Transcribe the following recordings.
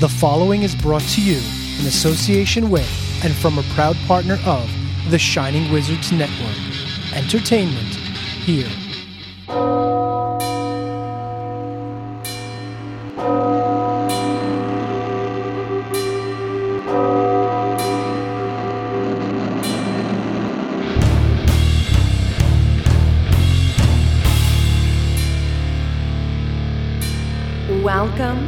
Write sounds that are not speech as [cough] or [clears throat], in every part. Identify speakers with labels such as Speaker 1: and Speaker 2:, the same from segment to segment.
Speaker 1: The following is brought to you in association with and from a proud partner of the Shining Wizards Network. Entertainment here.
Speaker 2: Welcome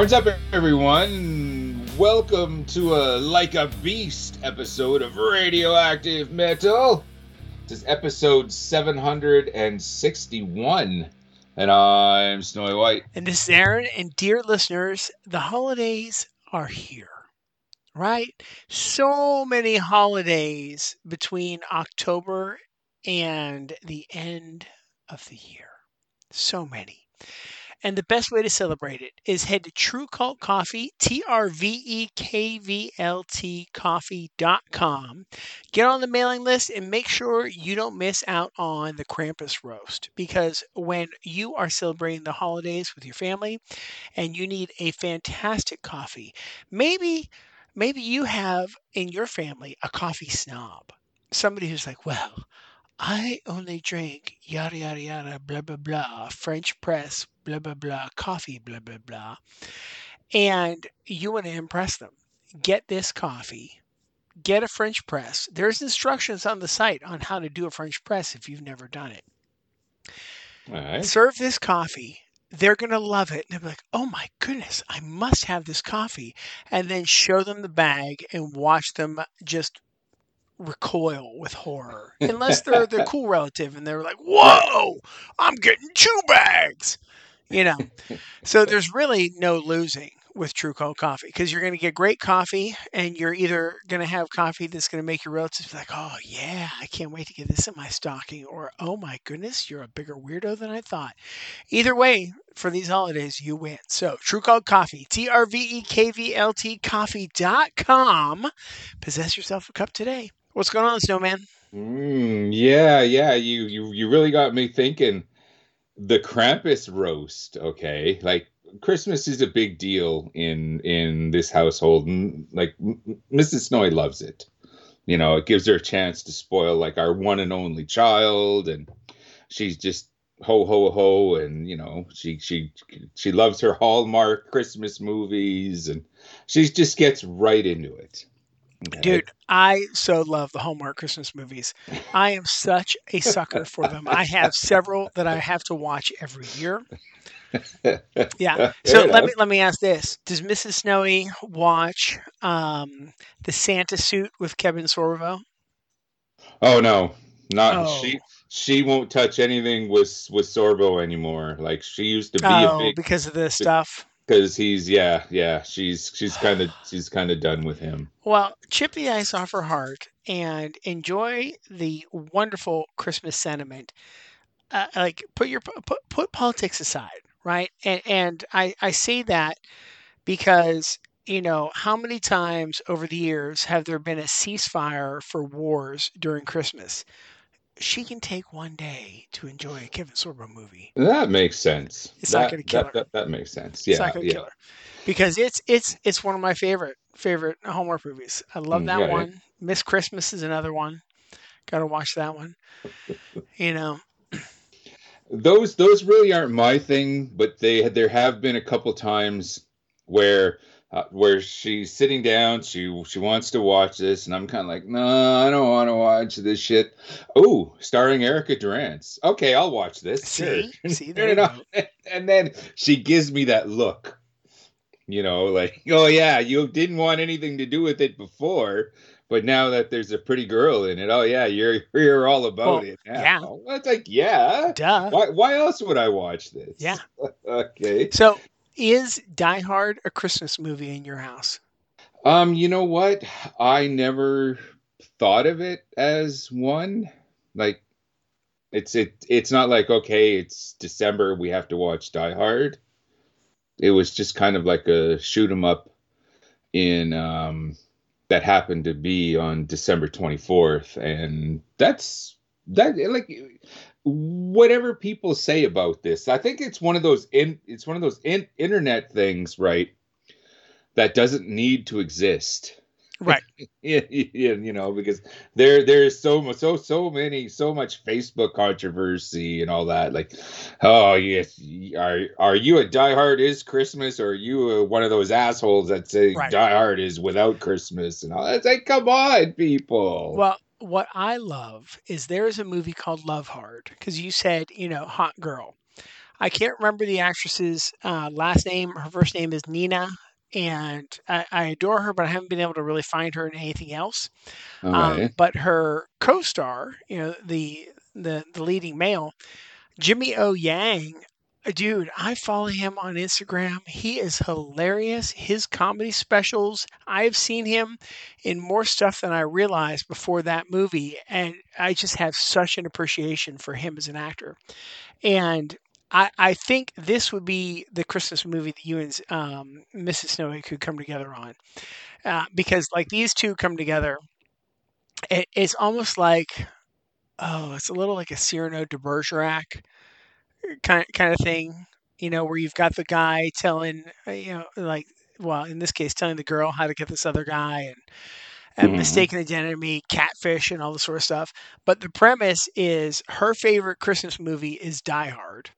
Speaker 3: Horns up, everyone! Welcome to a Like a Beast episode of Radioactive Metal. This is episode 761, and I'm Snowy White.
Speaker 4: And this is Aaron. And dear listeners, the holidays are here, right? So many holidays between October and the end of the year. So many. And the best way to celebrate it is head to Trve Kvlt Coffee, T R V E K V L T coffee.com. Get on the mailing list and make sure you don't miss out on the Krampus roast. Because when you are celebrating the holidays with your family and you need a fantastic coffee, maybe maybe you have in your family a coffee snob. Somebody who's like, well, I only drink yada yada yada blah blah blah French press blah blah blah coffee blah blah blah, and you want to impress them. Get this coffee. Get a French press. There's instructions on the site on how to do a French press if you've never done it.
Speaker 3: All right.
Speaker 4: Serve this coffee. They're going to love it. And they'll be like, oh my goodness, I must have this coffee. And then show them the bag and watch them just recoil with horror. Unless [laughs] they're the cool relative and they're like whoa i'm getting two bags you know? So [laughs] there's really no losing with Trve Kvlt coffee because you're going to get great coffee and you're either going to have coffee that's going to make your relatives be like oh yeah i can't wait to get this in my stocking or oh my goodness you're a bigger weirdo than i thought. Either way for these holidays you win. So Trve Kvlt coffee E t-r-v-e-k-v-l-t coffee.com possess yourself a cup today What's going on, Snowman?
Speaker 3: Mm, yeah, yeah. You, you, you really got me thinking. The Krampus roast, okay? Like Christmas is a big deal in in this household. and, Like Mrs. Snowy loves it. You know, it gives her a chance to spoil like our one and only child, and she's just ho ho ho, and you know she she she loves her Hallmark Christmas movies, and she just gets right into it.
Speaker 4: Dude, I so love the Hallmark Christmas movies. I am such a sucker for them. I have several that I have to watch every year. Yeah. [laughs] So let me let me ask this: Does Mrs. Snowy watch um, the Santa suit with Kevin Sorbo?
Speaker 3: Oh no, not
Speaker 4: Oh.
Speaker 3: she. She won't touch anything with with Sorbo anymore. Like she used to be a
Speaker 4: Oh,
Speaker 3: big
Speaker 4: because of the stuff.
Speaker 3: Because he's yeah yeah. She's she's kind of she's kind of done with him.
Speaker 4: Well, chip the ice off her heart and enjoy the wonderful Christmas sentiment. Uh, like put your put, put politics aside, right? And and I I say that because you know how many times over the years have there been a ceasefire for wars during Christmas? She can take one day to enjoy a Kevin Sorbo movie.
Speaker 3: That makes sense.
Speaker 4: It's not gonna kill
Speaker 3: that,
Speaker 4: her.
Speaker 3: That, that makes sense.
Speaker 4: It's
Speaker 3: Yeah,
Speaker 4: not gonna
Speaker 3: yeah.
Speaker 4: kill her because it's it's it's one of my favorite favorite Hallmark movies. I love
Speaker 3: Mm,
Speaker 4: that
Speaker 3: yeah.
Speaker 4: one. Miss Christmas is another one. Got to watch that one. [laughs] You know,
Speaker 3: those those really aren't my thing, but they there have been a couple times where uh, where she's sitting down, she she wants to watch this, and I'm kind of like, no, I don't want to watch this shit. Oh, starring Erica Durance. Okay, I'll watch this.
Speaker 4: See,
Speaker 3: sure.
Speaker 4: see, [laughs]
Speaker 3: it on. [laughs] and then she gives me that look. You know, like, oh yeah, you didn't want anything to do with it before, but now that there's a pretty girl in it, oh yeah, you're you're all about
Speaker 4: Well,
Speaker 3: it.
Speaker 4: yeah.
Speaker 3: Now. Well, it's like, yeah.
Speaker 4: Duh.
Speaker 3: Why why else would I watch this?
Speaker 4: Yeah. [laughs]
Speaker 3: okay.
Speaker 4: So, is Die Hard a Christmas movie in your house?
Speaker 3: Um, you know what? I never thought of it as one. Like it's it it's not like okay, it's December, we have to watch Die Hard. It was just kind of like a shoot 'em up in um that happened to be on December 24th and that's that like whatever people say about this. I think it's one of those in it's one of those in, internet things, right? That doesn't need to exist.
Speaker 4: Right. [laughs]
Speaker 3: yeah, you know, because there there's so much so so many so much Facebook controversy and all that. Like, oh yes, are are you a Die Hard is Christmas, or are you a, one of those assholes that say
Speaker 4: Right.
Speaker 3: Die Hard is without Christmas and all? It's like, come on, people.
Speaker 4: Well, what I love is there is a movie called Love Hard because you said, you know, hot girl. I can't remember the actress's uh, last name. Her first name is Nina, and I, I adore her, but I haven't been able to really find her in anything else. Um, but her co-star, you know, the the the leading male, Jimmy O Yang, dude, I follow him on Instagram. He is hilarious. His comedy specials, I've seen him in more stuff than I realized before that movie, and I just have such an appreciation for him as an actor. And I, I think this would be the Christmas movie that you and um, Mrs. Snowy could come together on, uh, because like these two come together, it, it's almost like oh, it's a little like a Cyrano de Bergerac kind kind of thing, you know, where you've got the guy telling, uh, you know, like well, in this case, telling the girl how to get this other guy and and
Speaker 3: Mhm.
Speaker 4: mistaken identity, catfish, and all this sort of stuff. But the premise is her favorite Christmas movie is Die Hard.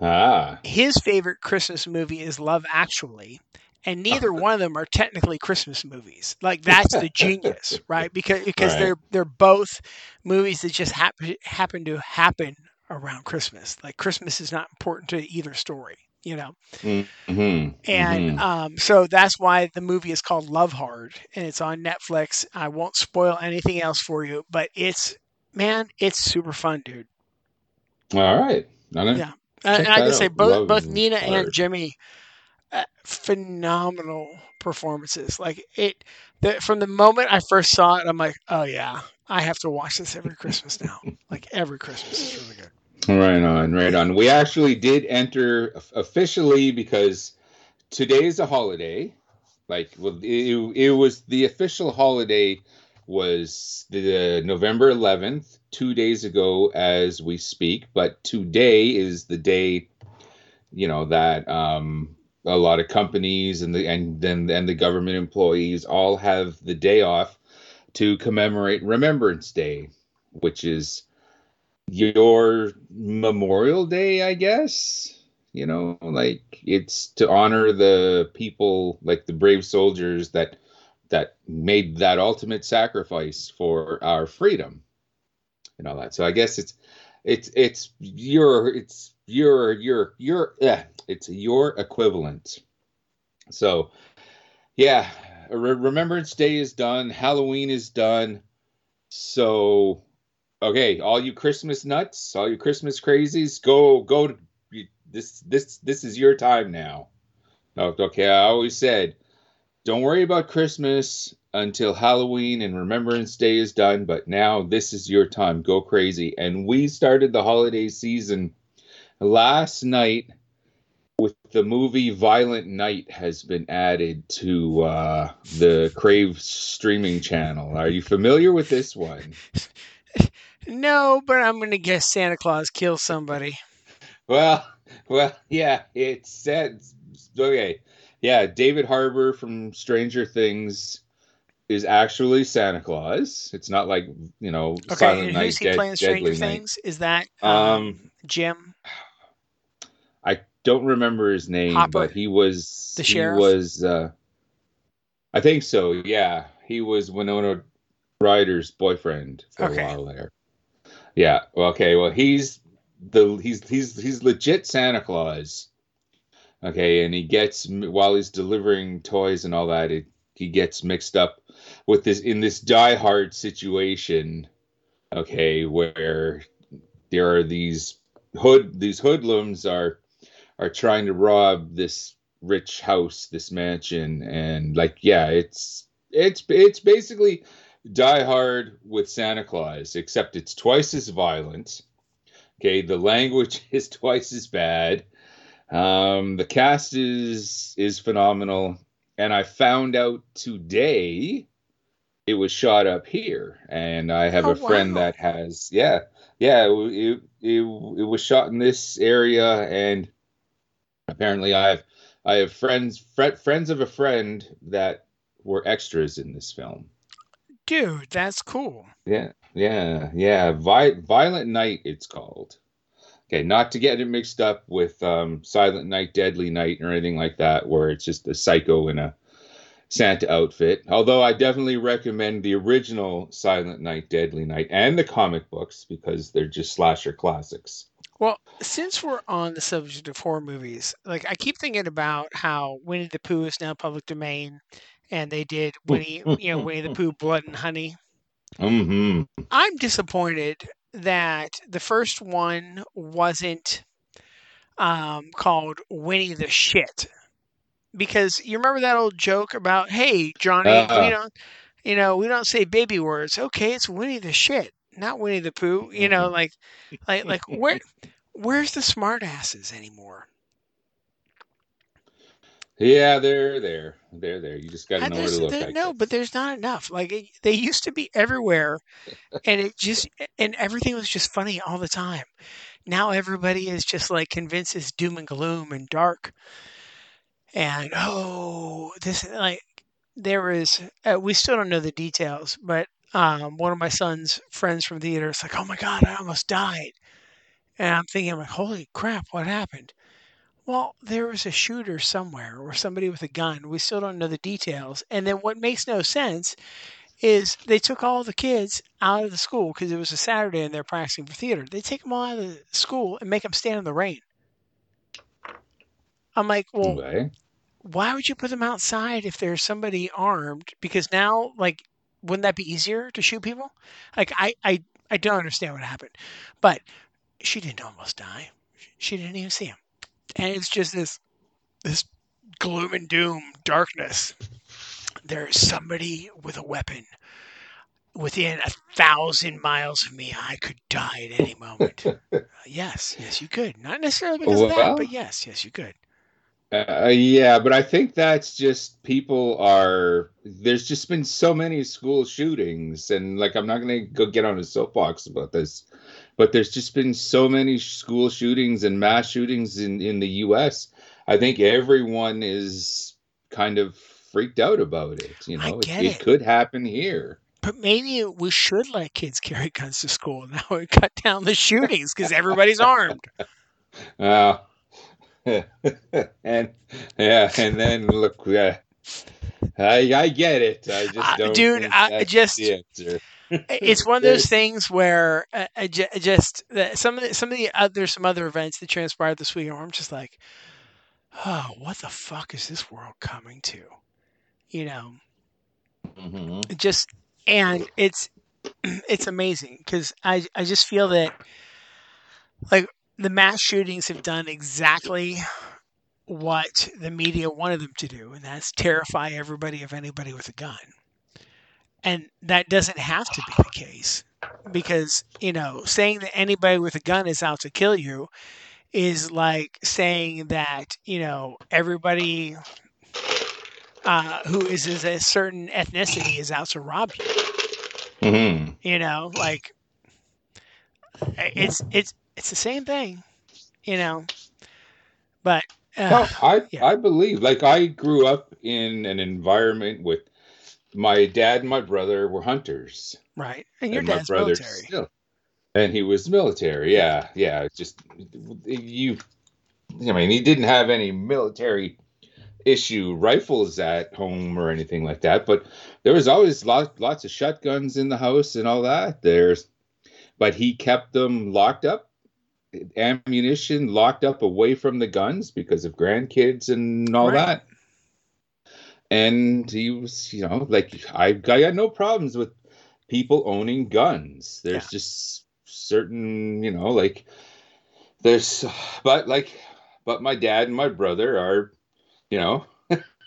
Speaker 3: Ah,
Speaker 4: His favorite Christmas movie is Love Actually. And neither [laughs] one of them are technically Christmas movies. Like that's the genius, right? Because because
Speaker 3: Right.
Speaker 4: they're they're both movies that just happen happen to happen around Christmas. Like Christmas is not important to either story, you know.
Speaker 3: hmm
Speaker 4: And um, so that's why the movie is called Love Hard, and it's on Netflix. I won't spoil anything else for you, but it's man, it's super fun, dude.
Speaker 3: all right.
Speaker 4: Yeah. And I can say both
Speaker 3: Love
Speaker 4: both Nina and Jimmy, uh, phenomenal performances. Like it, the, from the moment I first saw it, I'm like, oh yeah, I have to watch this every Christmas now. [laughs] like every Christmas, is really good.
Speaker 3: Right on, right on. We actually did enter officially because today is a holiday. Like, well, it, it was the official holiday was the November 11th, two days ago as we speak. But today is the day, you know, that um, a lot of companies and the and then and the government employees all have the day off to commemorate Remembrance Day, which is your Memorial Day, I guess. You know, like it's to honor the people, like the brave soldiers that that made that ultimate sacrifice for our freedom and all that. So I guess it's it's it's your it's your your your yeah, it's your equivalent. So yeah, Re- Remembrance Day is done, Halloween is done. So okay, all you Christmas nuts, all you Christmas crazies, go go this this this is your time now. Okay, I always said, don't worry about Christmas until Halloween and Remembrance Day is done, but now this is your time. Go crazy. And we started the holiday season last night with the movie Violent Night has been added to uh, the Crave streaming channel. Are you familiar with this one? [laughs]
Speaker 4: No, but I'm gonna guess Santa Claus kills somebody.
Speaker 3: Well, well, yeah, it said okay. Yeah, David Harbour from Stranger Things is actually Santa Claus. It's not like you know
Speaker 4: Okay,
Speaker 3: Silent Night,
Speaker 4: who's he
Speaker 3: Dead-
Speaker 4: playing Stranger
Speaker 3: Deadly Night.
Speaker 4: Things? Is that um,
Speaker 3: Um,
Speaker 4: Jim.
Speaker 3: I don't remember his name,
Speaker 4: Hopper?
Speaker 3: but he was
Speaker 4: The
Speaker 3: he
Speaker 4: sheriff?
Speaker 3: was uh I think so, yeah. He was Winona Ryder's boyfriend for
Speaker 4: Okay.
Speaker 3: a while there. Yeah. Okay, well he's the he's he's he's legit Santa Claus. Okay, and he gets while he's delivering toys and all that, it, he gets mixed up with this in this Die Hard situation. Okay, where there are these hood these hoodlums are are trying to rob this rich house, this mansion, and like yeah, it's it's it's basically Die Hard with Santa Claus, except it's twice as violent. Okay, the language [laughs] is twice as bad. Um, the cast is is phenomenal, and I found out today it was shot up here, and I have
Speaker 4: Oh,
Speaker 3: a friend
Speaker 4: wow.
Speaker 3: that has yeah yeah it, it, it, it was shot in this area, and apparently I have I have friends fr- friends of a friend that were extras in this film.
Speaker 4: Dude, that's cool.
Speaker 3: Yeah, yeah, yeah. Vi- Violent Night, it's called. Okay, not to get it mixed up with um, Silent Night, Deadly Night, or anything like that, where it's just a psycho in a Santa outfit. Although I definitely recommend the original Silent Night, Deadly Night, and the comic books because they're just slasher classics.
Speaker 4: Well, since we're on the subject of horror movies, like I keep thinking about how Winnie the Pooh is now public domain, and they did [laughs] Winnie, you know, Winnie the Pooh, Blood and Honey.
Speaker 3: hmm
Speaker 4: I'm disappointed that the first one wasn't um, called Winnie the Shit, because you remember that old joke about, "Hey, Johnny,
Speaker 3: Uh.
Speaker 4: we don't, you know, we don't say baby words. Okay, it's Winnie the Shit, not Winnie the Pooh. You know, like, like, like where, where's the smart asses anymore?
Speaker 3: Yeah, they're there. They're there. You just got to know where to look.
Speaker 4: there- no, but there's not enough. Like it, they used to be everywhere, [laughs] and it just and everything was just funny all the time. Now everybody is just like convinced it's doom and gloom and dark, and oh, this like there is. Uh, we still don't know the details, but um, one of my son's friends from theater is like, "Oh my god, I almost died," and I'm thinking, like, "Holy crap, what happened?" Well, there was a shooter somewhere or somebody with a gun. We still don't know the details. And then what makes no sense is they took all the kids out of the school because it was a Saturday and they're practicing for theater. They take them all out of the school and make them stand in the rain. I'm like, well,
Speaker 3: Okay.
Speaker 4: why would you put them outside if there's somebody armed? Because now, like, wouldn't that be easier to shoot people? Like, I, I, I don't understand what happened, but she didn't almost die. She didn't even see him, and it's just this, this gloom and doom darkness. There's somebody with a weapon within a thousand miles of me. I could die at any moment. [laughs] Yes, yes, you could. Not necessarily because of that, but yes, yes, you could.
Speaker 3: Uh, yeah, but I think that's just people are. There's just been so many school shootings, and like I'm not gonna go get on a soapbox about this, but there's just been so many school shootings and mass shootings in in the U.S. I think everyone is kind of freaked out about it. You know,
Speaker 4: get
Speaker 3: it,
Speaker 4: it.
Speaker 3: could happen here.
Speaker 4: But maybe we should let kids carry guns to school. [laughs] Now we cut down the shootings because everybody's armed. [laughs]
Speaker 3: Uh, [laughs] and yeah, and then look, yeah, I I get it. I just
Speaker 4: Uh,
Speaker 3: don't,
Speaker 4: dude,
Speaker 3: think
Speaker 4: I- just-
Speaker 3: the answer.
Speaker 4: It's one of those things where uh, I just that some of the, some of the there's some other events that transpired this week, I'm just like, oh, what the fuck is this world coming to? You know,
Speaker 3: Mhm.
Speaker 4: just and it's [clears throat] it's amazing because I I just feel that like the mass shootings have done exactly what the media wanted them to do, and that's terrify everybody of anybody with a gun. And that doesn't have to be the case because, you know, saying that anybody with a gun is out to kill you is like saying that, you know, everybody uh, who is, is a certain ethnicity is out to rob you.
Speaker 3: Mhm.
Speaker 4: You know, like it's it's it's the same thing, you know. But uh,
Speaker 3: I
Speaker 4: yeah.
Speaker 3: I believe like I grew up in an environment with my dad and my brother were hunters,
Speaker 4: right, and your
Speaker 3: and
Speaker 4: dad's
Speaker 3: brother
Speaker 4: military.
Speaker 3: still. And he was military. Yeah, yeah. Just you. I mean, he didn't have any military issue rifles at home or anything like that, but there was always lots lots of shotguns in the house and all that. There's, but he kept them locked up, ammunition locked up away from the guns because of grandkids and all
Speaker 4: Right.
Speaker 3: that. And he was, you know, like I, I got no problems with people owning guns. There's
Speaker 4: Yeah.
Speaker 3: just certain, you know, like there's, but like, but my dad and my brother are, you know,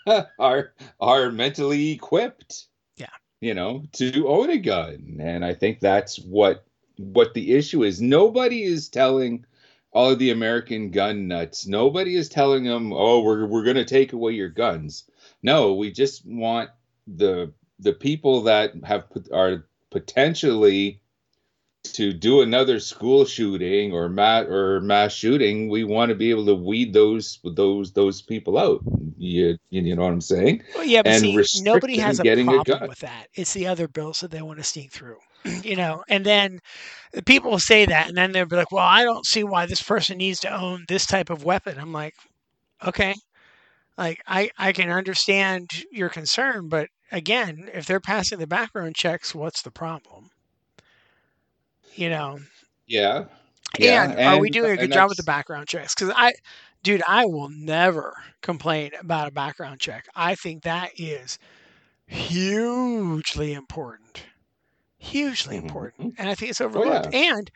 Speaker 3: [laughs] are are mentally equipped.
Speaker 4: Yeah.
Speaker 3: You know, to own a gun, and I think that's what what the issue is. Nobody is telling all of the American gun nuts. Nobody is telling them, "Oh, we're we're going to take away your guns." No, we just want the the people that have are potentially to do another school shooting or mass or mass shooting. We want to be able to weed those those those people out. You you know what I'm saying?
Speaker 4: Well, yeah, but
Speaker 3: and
Speaker 4: see, nobody has a
Speaker 3: a
Speaker 4: problem
Speaker 3: gun.
Speaker 4: with that. It's the other bills that they want to sneak through, [clears throat] you know. And then people will say that, and then they'll be like, "Well, I don't see why this person needs to own this type of weapon." I'm like, okay, like I I can understand your concern, but again, if they're passing the background checks, what's the problem? You know.
Speaker 3: Yeah. Yeah,
Speaker 4: and, are we doing a good job with the background checks? Because I, dude, I will never complain about a background check. I think that is hugely important, hugely
Speaker 3: Mhm.
Speaker 4: important, and I think it's overlooked.
Speaker 3: yeah.
Speaker 4: And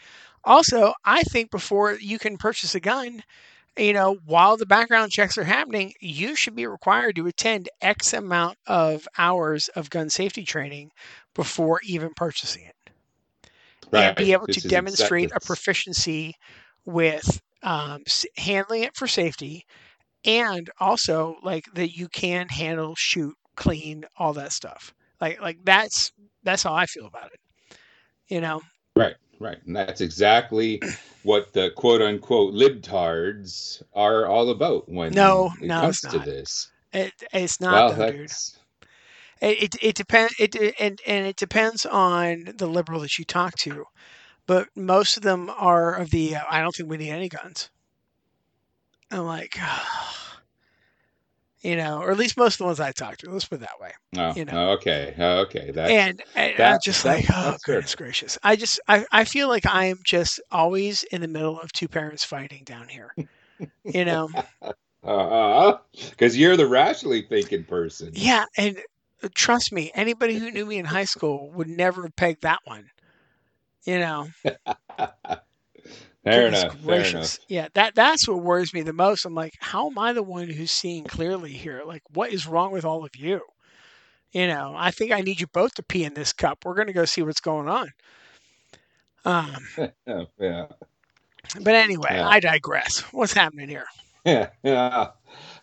Speaker 4: also, I think before you can purchase a gun, you know, while the background checks are happening, you should be required to attend X amount of hours of gun safety training before even purchasing it. And be able
Speaker 3: This
Speaker 4: to demonstrate
Speaker 3: exactly-
Speaker 4: a proficiency with um, handling it for safety and also like that you can handle shoot clean all that stuff. Like like that's that's how i feel about it you know?
Speaker 3: Right, right. And that's exactly what the quote unquote libtards are all about when
Speaker 4: No,
Speaker 3: it
Speaker 4: no,
Speaker 3: comes to this.
Speaker 4: it, it's not
Speaker 3: well,
Speaker 4: though, dude it it, it depends it and and it depends on the liberal that you talk to but most of them are of the uh, i don't think we need any guns i'm like [sighs] you know or at least most of the ones i talked to let's put it that way
Speaker 3: oh,
Speaker 4: you know.
Speaker 3: okay, okay. That's
Speaker 4: and, and I'm just like, oh goodness gracious! I just, I, I feel like I am just always in the middle of two parents fighting down here. You know, [laughs]
Speaker 3: uh because you're the rationally thinking person.
Speaker 4: yeah, and uh, trust me, anybody who knew me in high school would never have pegged that one. You know, [laughs]
Speaker 3: Fair enough. Fair enough.
Speaker 4: gracious, yeah, that that's what worries me the most. I'm like, how am I the one who's seeing clearly here? Like, what is wrong with all of you? You know, I think I need you both to pee in this cup. We're gonna go see what's going on. Um, [laughs]
Speaker 3: Yeah.
Speaker 4: But anyway,
Speaker 3: Yeah.
Speaker 4: I digress. What's happening here?
Speaker 3: Yeah, [laughs] yeah.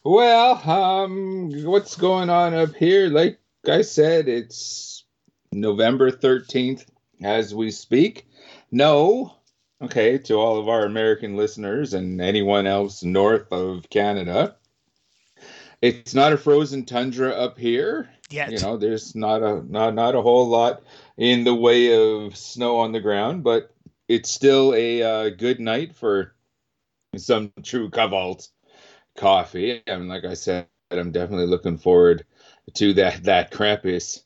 Speaker 3: Well, um, what's going on up here? Like I said, it's November 13th as we speak. No, okay, to all of our American listeners and anyone else north of Canada, it's not a frozen tundra up here.
Speaker 4: Yet.
Speaker 3: You know, there's not a not not a whole lot in the way of snow on the ground, but it's still a uh, good night for some Trve Kvlt coffee. And like I said, I'm definitely looking forward to that that Krampus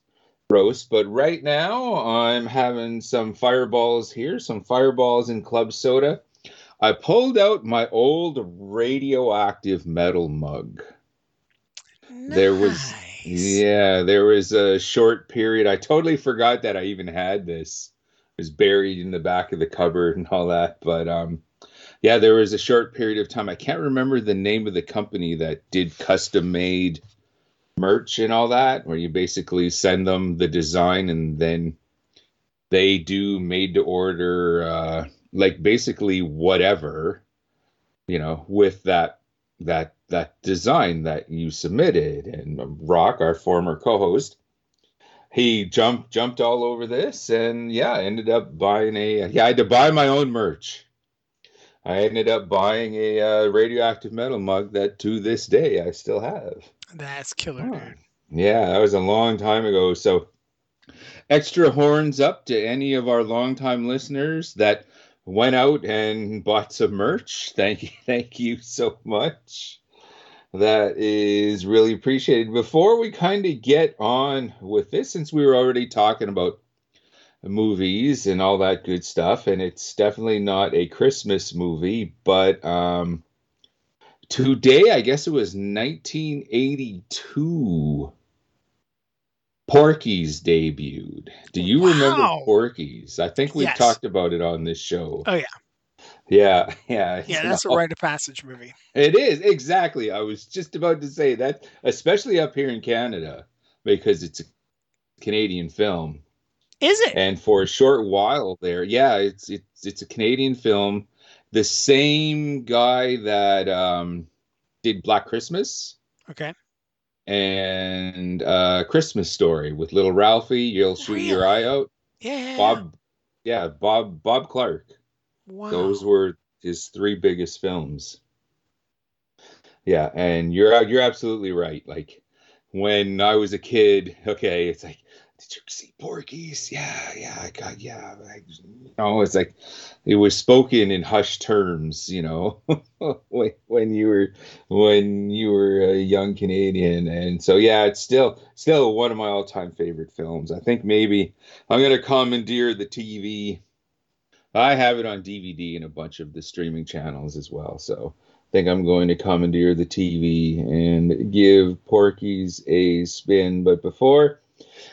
Speaker 3: roast. But right now, I'm having some fireballs here, some fireballs in club soda. I pulled out my old radioactive metal mug. There was yeah, there was a short period. I totally forgot that I even had this. It was buried in the back of the cupboard and all that. But um yeah, there was a short period of time. I can't remember the name of the company that did custom made merch and all that, where you basically send them the design and then they do made to order uh like basically whatever, you know, with that that that design that you submitted. And rock our former co-host he jumped jumped all over this and yeah ended up buying a yeah i had to buy my own merch. I ended up buying a uh, radioactive metal mug that to this day i still have
Speaker 4: That's killer,
Speaker 3: Oh.
Speaker 4: dude.
Speaker 3: yeah that was a long time ago so extra horns up to any of our longtime listeners that went out and bought some merch. [laughs] Thank you, thank you so much. That is really appreciated. Before we kind of get on with this, since we were already talking about movies and all that good stuff, and it's definitely not a Christmas movie, but um, today, I guess it was 1982. Porky's debuted. Do you remember
Speaker 4: Wow.
Speaker 3: Porky's? I think we
Speaker 4: Yes.
Speaker 3: talked about it on this show.
Speaker 4: Oh, yeah.
Speaker 3: Yeah, [laughs] yeah.
Speaker 4: Yeah, that's a rite of passage movie.
Speaker 3: It is exactly. I was just about to say that, especially up here in Canada, because it's a Canadian film,
Speaker 4: Is it?
Speaker 3: and for a short while there, yeah, it's it's it's a Canadian film. The same guy that um, did Black Christmas
Speaker 4: Okay.
Speaker 3: and uh, Christmas Story with Little Ralphie. You'll shoot your eye out.
Speaker 4: Yeah.
Speaker 3: Bob, yeah, Bob Bob Clark.
Speaker 4: Wow.
Speaker 3: Those were his three biggest films. Yeah, and you're you're absolutely right. Like when I was a kid, okay, it's like, did you see Porky's? Yeah, yeah, I got yeah. I, you know, it's like it was spoken in hushed terms, you know, [laughs] when when you were when you were a young Canadian, and so yeah, it's still still one of my all time favorite films. I think maybe I'm gonna commandeer the TV. I have it on DVD and a bunch of the streaming channels as well. So I think I'm going to commandeer the TV and give Porky's a spin. But before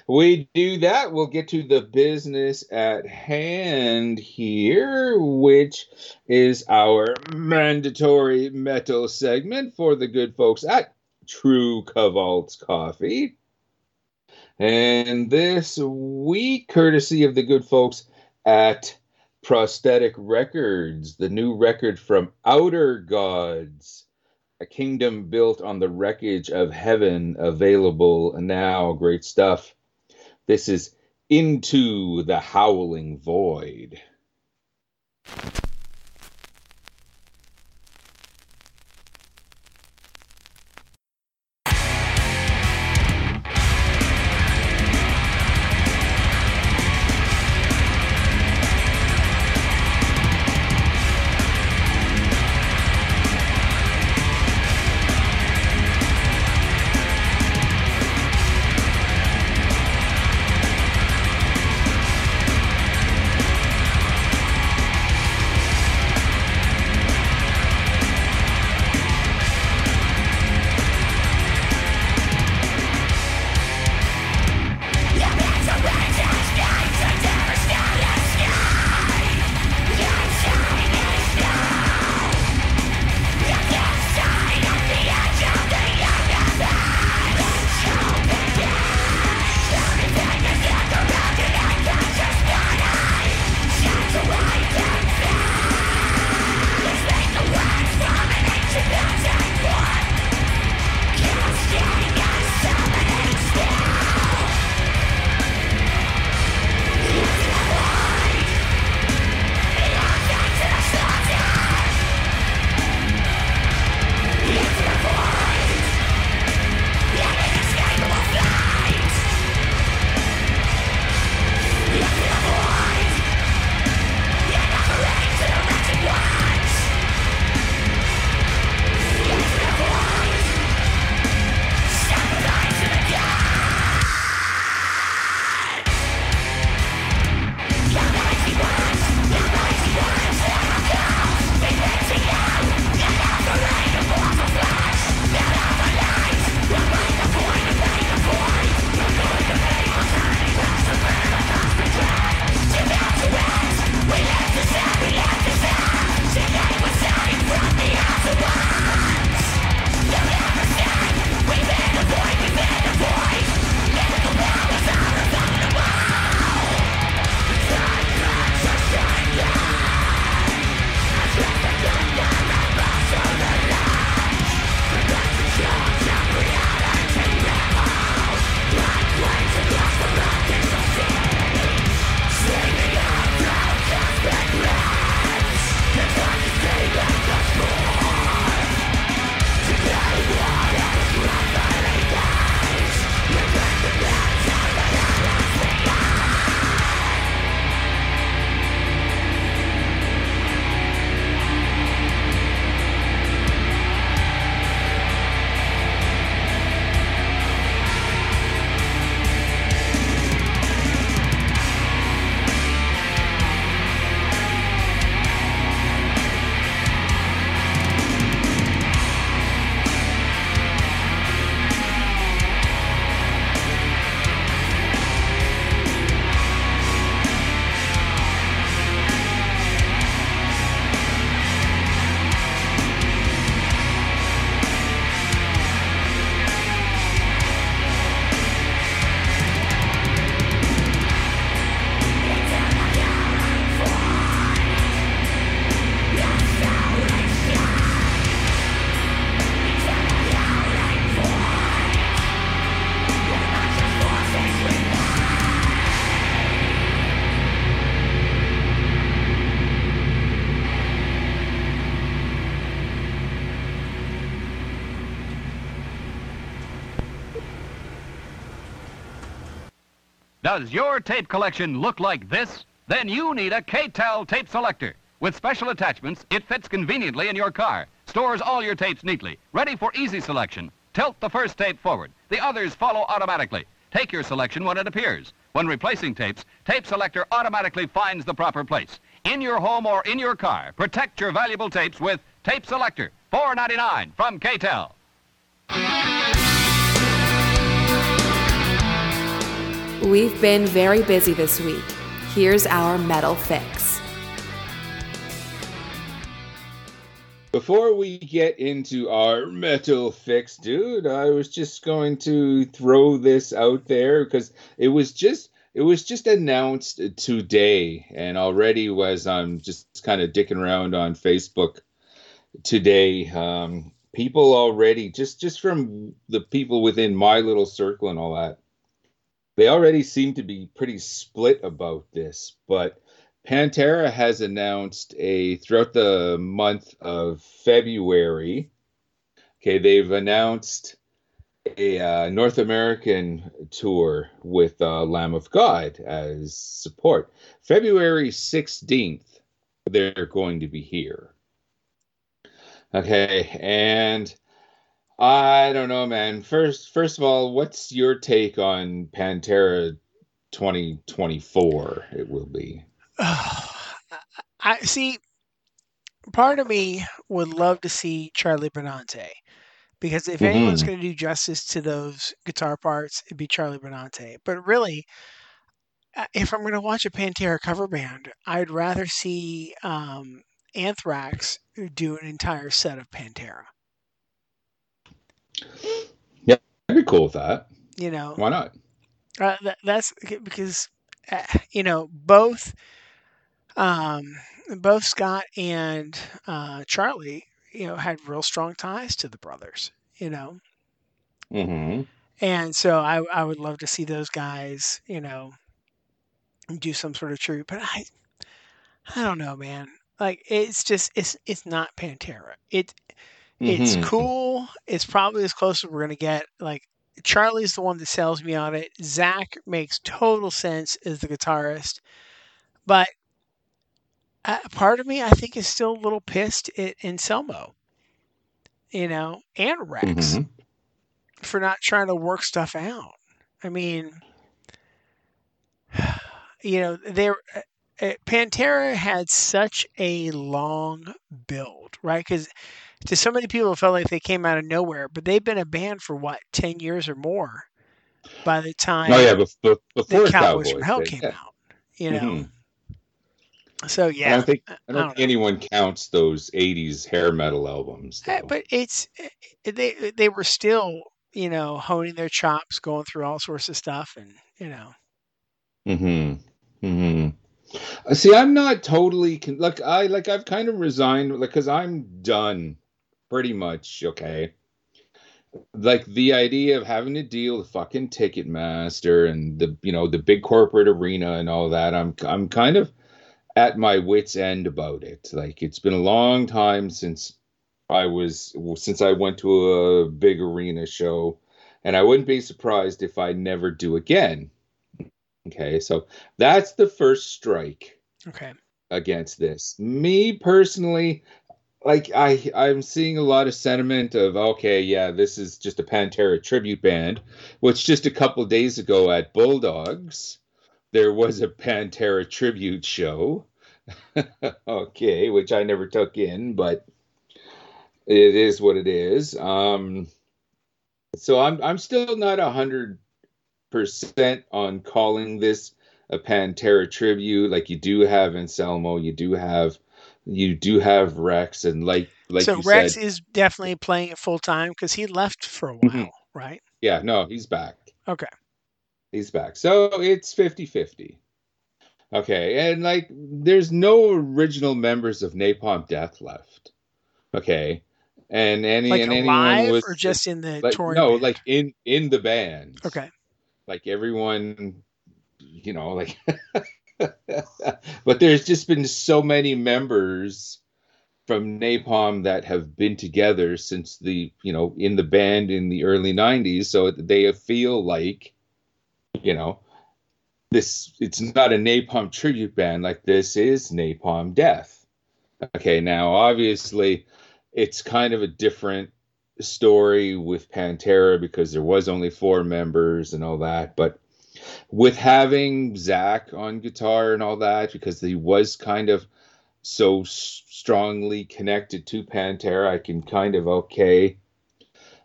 Speaker 3: we do that, we'll get to the business at hand here, which is our mandatory metal segment for the good folks at Trve Kvlt's Coffee. And this week, courtesy of the good folks at Prosthetic Records, the new record from Outergods, a kingdom built on the wreckage of heaven, available now. Great stuff. This is Into the Howling Void.
Speaker 5: Does your tape collection look like this? Then you need a K-Tel tape selector. With special attachments, it fits conveniently in your car, stores all your tapes neatly, ready for easy selection. Tilt the first tape forward. The others follow automatically. Take your selection when it appears. When replacing tapes, Tape Selector automatically finds the proper place. In your home or in your car, protect your valuable tapes with Tape Selector, $4.99 from K-Tel.
Speaker 2: We've been very busy this week. Here's our metal fix.
Speaker 3: Before we get into our metal fix, dude, I was just going to throw this out there because it was just it was just announced today, and already was I'm just kind of dicking around on Facebook today. Um, people already just just from the people within my little circle and all that they already seem to be pretty split about this, but Pantera has announced a throughout the month of February. Okay, they've announced a uh, North American tour with uh, Lamb of God as support. February 16th, they're going to be here. Okay, and I don't know, man. First, first of all, what's your take on Pantera 2024? It will be. [sighs]
Speaker 4: I see. Part of me would love to see Charlie Benante because if anyone's
Speaker 3: Mhm.
Speaker 4: going to do justice to those guitar parts, it'd be Charlie Benante. But really, uh, if I'm going to watch a Pantera cover band, I'd rather see um, Anthrax do an entire set of Pantera.
Speaker 3: I'd be cool with that.
Speaker 4: You know,
Speaker 3: Why not?
Speaker 4: Uh, that, that's because uh, you know both um, both Scott and uh, Charlie, you know, had real strong ties to the brothers. You know,
Speaker 3: hmm
Speaker 4: and so I I would love to see those guys, you know, do some sort of tribute. But I I don't know, man. Like it's just it's it's not Pantera. It it's
Speaker 3: Mhm.
Speaker 4: cool. It's probably as close as we're gonna get. Like Charlie's the one that sells me on it. Zakk makes total sense as the guitarist, but uh, part of me I think is still a little pissed at Anselmo, you know, and Rex
Speaker 3: Mhm.
Speaker 4: for not trying to work stuff out. I mean, [sighs] you know, there. Uh, uh, Pantera had such a long build, right? Because to so many people, it felt like they came out of nowhere. But they've been a band for what ten years or more by the time
Speaker 3: Oh yeah, before, before
Speaker 4: the Cowboys, from Hell came
Speaker 3: yeah.
Speaker 4: out. You know,
Speaker 3: Mhm.
Speaker 4: so
Speaker 3: I
Speaker 4: yeah,
Speaker 3: don't think
Speaker 4: I
Speaker 3: I
Speaker 4: don't
Speaker 3: don't think anyone counts those '80s hair metal albums. Though.
Speaker 4: but it's uh, they they were still you know honing their chops, going through all sorts of stuff, and you know,
Speaker 3: hmm hmm See, I'm not totally con- like I like I've kind of resigned like because I'm done, pretty much. Okay, like the idea of having to deal with fucking Ticketmaster and the you know the big corporate arena and all that. I'm I'm kind of at my wits end about it. Like it's been a long time since I was since I went to a big arena show, and I wouldn't be surprised if I never do again. Okay, so that's the first strike
Speaker 4: okay,
Speaker 3: against this. Me personally, like I I'm seeing a lot of sentiment of okay, yeah, this is just a Pantera tribute band, which just a couple days ago at Bulldogs there was a Pantera tribute show. [laughs] okay, which I never took in, but it is what it is. Um so I'm I'm still not a hundred percent on calling this a Pantera tribute. Like you do have Anselmo, you do have you do have Rex, and like like
Speaker 4: so Rex
Speaker 3: said,
Speaker 4: is definitely playing it full time because he left for a while,
Speaker 3: Mhm.
Speaker 4: right?
Speaker 3: yeah, no, he's back.
Speaker 4: Okay,
Speaker 3: He's back. So it's 50-50. Okay, and like there's no original members of Napalm Death left. Okay. And any
Speaker 4: like
Speaker 3: and anyone was
Speaker 4: or just in the
Speaker 3: like
Speaker 4: touring?
Speaker 3: no,
Speaker 4: band?
Speaker 3: like in in the band.
Speaker 4: okay,
Speaker 3: like everyone you know like [laughs] [laughs] but there's just been so many members from napalm that have been together since the you know in the band in the early 90s so they feel like you know this it's not a napalm tribute band like this is napalm death. Okay now obviously it's kind of a different story with pantera because there was only four members and all that but with having Zakk on guitar and all that because he was kind of so strongly connected to pantera i can kind of okay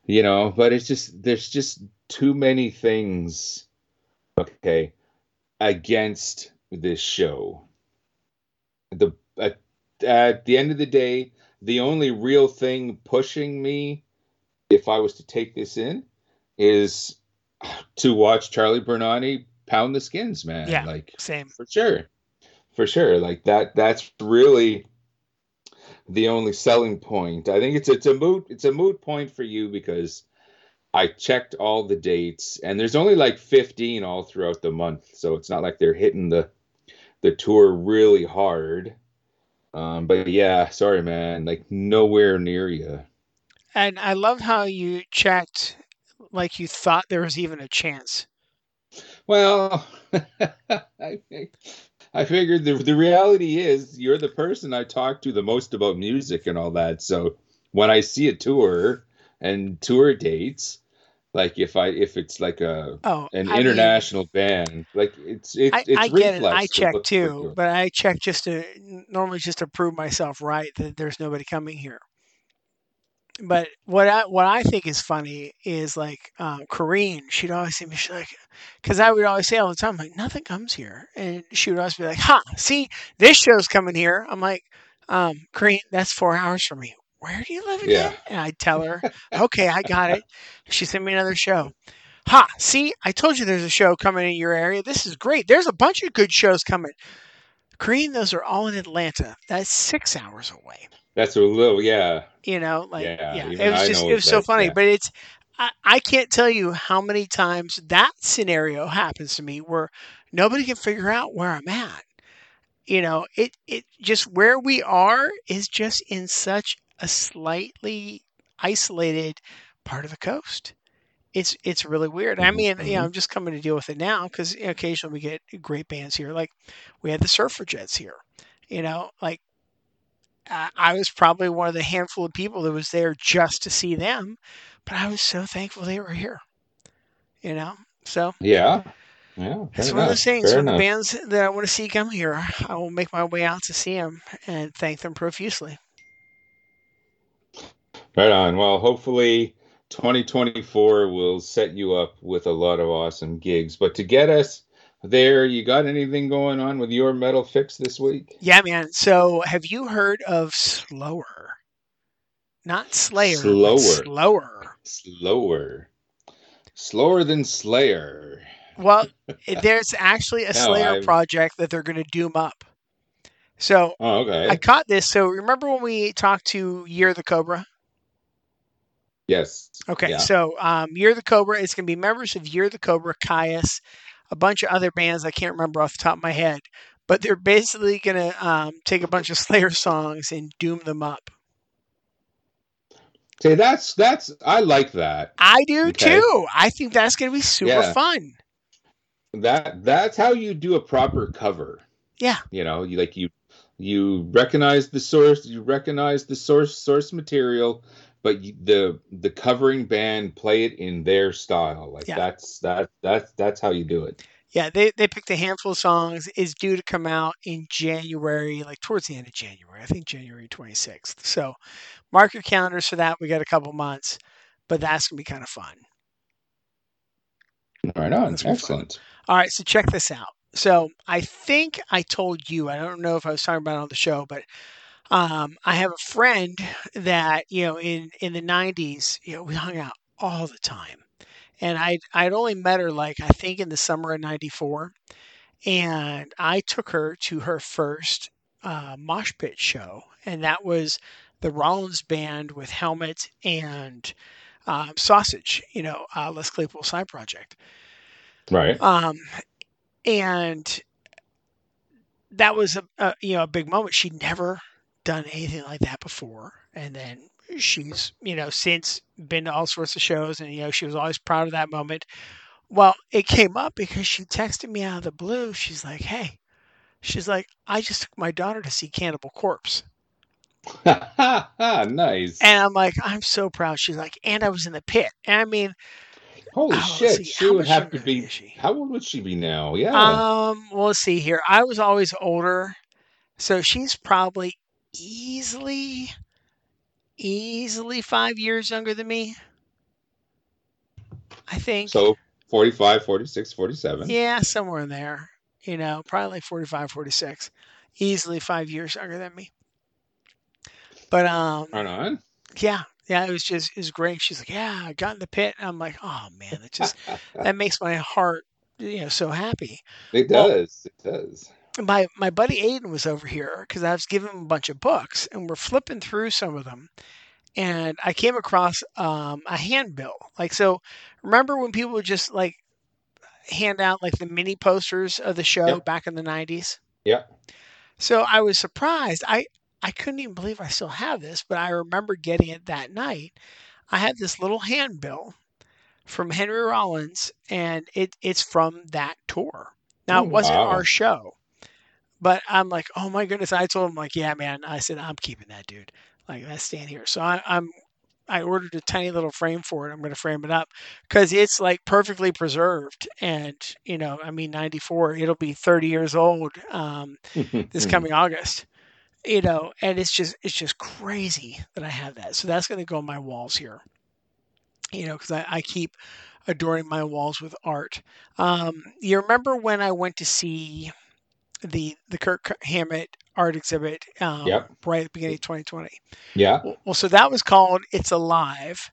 Speaker 3: you know but it's just there's just too many things okay against this show. The at, at the end of the day, the only real thing pushing me, if I was to take this in, is to watch Charlie Benante pound the skins, man.
Speaker 4: Yeah,
Speaker 3: like
Speaker 4: same
Speaker 3: for sure, for sure. Like that. That's really the only selling point. I think it's it's a moot it's a moot point for you because I checked all the dates, and there's only like 15 all throughout the month, so it's not like they're hitting the the tour really hard. Um, but yeah, sorry, man, like nowhere near you.
Speaker 4: And I love how you checked like you thought there was even a chance.
Speaker 3: Well, [laughs] I, I figured the the reality is you're the person I talk to the most about music and all that. So when I see a tour and tour dates, like if I if it's like a
Speaker 4: oh,
Speaker 3: an
Speaker 4: I
Speaker 3: international
Speaker 4: mean,
Speaker 3: band, like it's it's
Speaker 4: I,
Speaker 3: it's
Speaker 4: I get it. I
Speaker 3: to
Speaker 4: check too, but I check just to normally just to prove myself right that there's nobody coming here. But what I what I think is funny is like um, Corrine. She'd always say, she's like, because I would always say all the time, like nothing comes here, and she would always be like, "Ha, see, this show's coming here." I'm like, um, Corrine, that's four hours from me. Where do you live again?
Speaker 3: Yeah.
Speaker 4: And I'd tell her, "Okay, I got it." She sent me another show. Ha, see, I told you there's a show coming in your area. This is great. There's a bunch of good shows coming. Corrine, those are all in Atlanta. That's six hours away
Speaker 3: That's a little yeah.
Speaker 4: you know like
Speaker 3: Yeah,
Speaker 4: yeah, it was
Speaker 3: I
Speaker 4: just it was so funny
Speaker 3: yeah.
Speaker 4: but it's I, I can't tell you how many times that scenario happens to me where nobody can figure out where i'm at you know it it just where we are is just in such a slightly isolated part of the coast it's it's really weird i
Speaker 3: Mhm,
Speaker 4: mean you know
Speaker 3: mhm.
Speaker 4: i'm just coming to deal with it now because occasionally we get great bands here like we had the surfer jets here you know like I I was probably one of the handful of people that was there just to see them, but I was so thankful they were here. You know, so
Speaker 3: Yeah. Yeah.
Speaker 4: it's one of
Speaker 3: enough,
Speaker 4: those things.
Speaker 3: fair
Speaker 4: When the bands that I want to see come here, I will make my way out to see them and thank them profusely.
Speaker 3: Right on. Well, hopefully 2024 will set you up with a lot of awesome gigs. But to get us there, you got anything going on with your metal fix this week?
Speaker 4: Yeah, man. So, have you heard of Slower? Not Slayer.
Speaker 3: Slower.
Speaker 4: Slower.
Speaker 3: Slower. Slower than Slayer.
Speaker 4: Well, [laughs] there's actually a
Speaker 3: No,
Speaker 4: Slayer
Speaker 3: I've-
Speaker 4: project that they're going to doom up. So
Speaker 3: Oh, okay.
Speaker 4: I caught this. So remember when we talked to Year the Cobra?
Speaker 3: yes.
Speaker 4: Okay,
Speaker 3: Yeah.
Speaker 4: so um, Year of the Cobra is going to be members of Year the Cobra, Kyuss, a bunch of other bands I can't remember off the top of my head, but they're basically going to um, take a bunch of [laughs] Slayer songs and doom them up.
Speaker 3: See, that's that's I like that.
Speaker 4: I do
Speaker 3: Okay.
Speaker 4: too. I think that's going to be super
Speaker 3: Yeah.
Speaker 4: fun.
Speaker 3: That that's how you do a proper cover.
Speaker 4: Yeah.
Speaker 3: You know, you like you you recognize the source, you recognize the source source material, but the the covering band play it in their style. Like
Speaker 4: Yeah.
Speaker 3: that's that that's that's how you do it.
Speaker 4: Yeah, they, they picked a handful of songs. Is due to come out in January, like towards the end of January. I think January 26th. So mark your calendars for that. We got a couple months, but that's going to be kind of fun.
Speaker 3: Right on. Excellent.
Speaker 4: All right, so check this out. So I think I told you, I don't know if I was talking about it on the show, but um, I have a friend that, you know, in, in the 90s, you know, we hung out all the time. And I'd, I'd only met her like, I think in the summer of 94. And I took her to her first uh, mosh pit show. And that was the Rollins band with Helmet and uh, Sausage, you know, uh, Les Claypool side project.
Speaker 3: Right.
Speaker 4: Um, and that was a, a you know a big moment. She'd never done anything like that before, and then she's you know since been to all sorts of shows, and you know she was always proud of that moment. Well, it came up because she texted me out of the blue. She's like, "Hey," she's like, "I just took my daughter to see Cannibal Corpse," [laughs]
Speaker 3: nice.
Speaker 4: and I'm like, "I'm so proud." She's like, "And I was in the pit." And I mean,
Speaker 3: Holy
Speaker 4: oh,
Speaker 3: shit,
Speaker 4: see,
Speaker 3: she would have to be. How old would she be now? Yeah.
Speaker 4: Um, well, let's see here. I was always older, so she's probably easily, easily five years younger than me. I think.
Speaker 3: so 45, 46, 47.
Speaker 4: Yeah, somewhere in there. You know, probably like 45, 46. Easily five years younger than me. But um,
Speaker 3: Right on.
Speaker 4: yeah, yeah, it was just it was great. She's like, yeah, I got in the pit. And I'm like, oh man, it just [laughs] that makes my heart you know so happy.
Speaker 3: It
Speaker 4: Well-
Speaker 3: does. It does.
Speaker 4: My my buddy Aiden was over here because I was giving him a bunch of books, and we're flipping through some of them, and I came across um, a handbill. Like so, remember when people would just like hand out like the mini posters of the show
Speaker 3: Yep.
Speaker 4: back in the '90s?
Speaker 3: Yeah.
Speaker 4: So I was surprised. I I couldn't even believe I still have this, but I remember getting it that night. I had this little handbill from Henry Rollins, and it it's from that tour. Now it wasn't
Speaker 3: wow.
Speaker 4: our show, but I'm like, oh my goodness! I told him like, yeah, man. I said I'm keeping that, dude. Like that's staying here. So I, I'm I ordered a tiny little frame for it. I'm going to frame it up because it's like perfectly preserved. And you know, I mean, '94. It'll be 30 years old. Um, this [laughs] coming August. You know, and it's just it's just crazy that I have that. So that's going to go on my walls here. You know, because I, I keep adorning my walls with art. Um, you remember when I went to see the the Kirk Hammett art exhibit um,
Speaker 3: Yep.
Speaker 4: right at the beginning of 2020?
Speaker 3: Yeah.
Speaker 4: Well, so that was called It's Alive.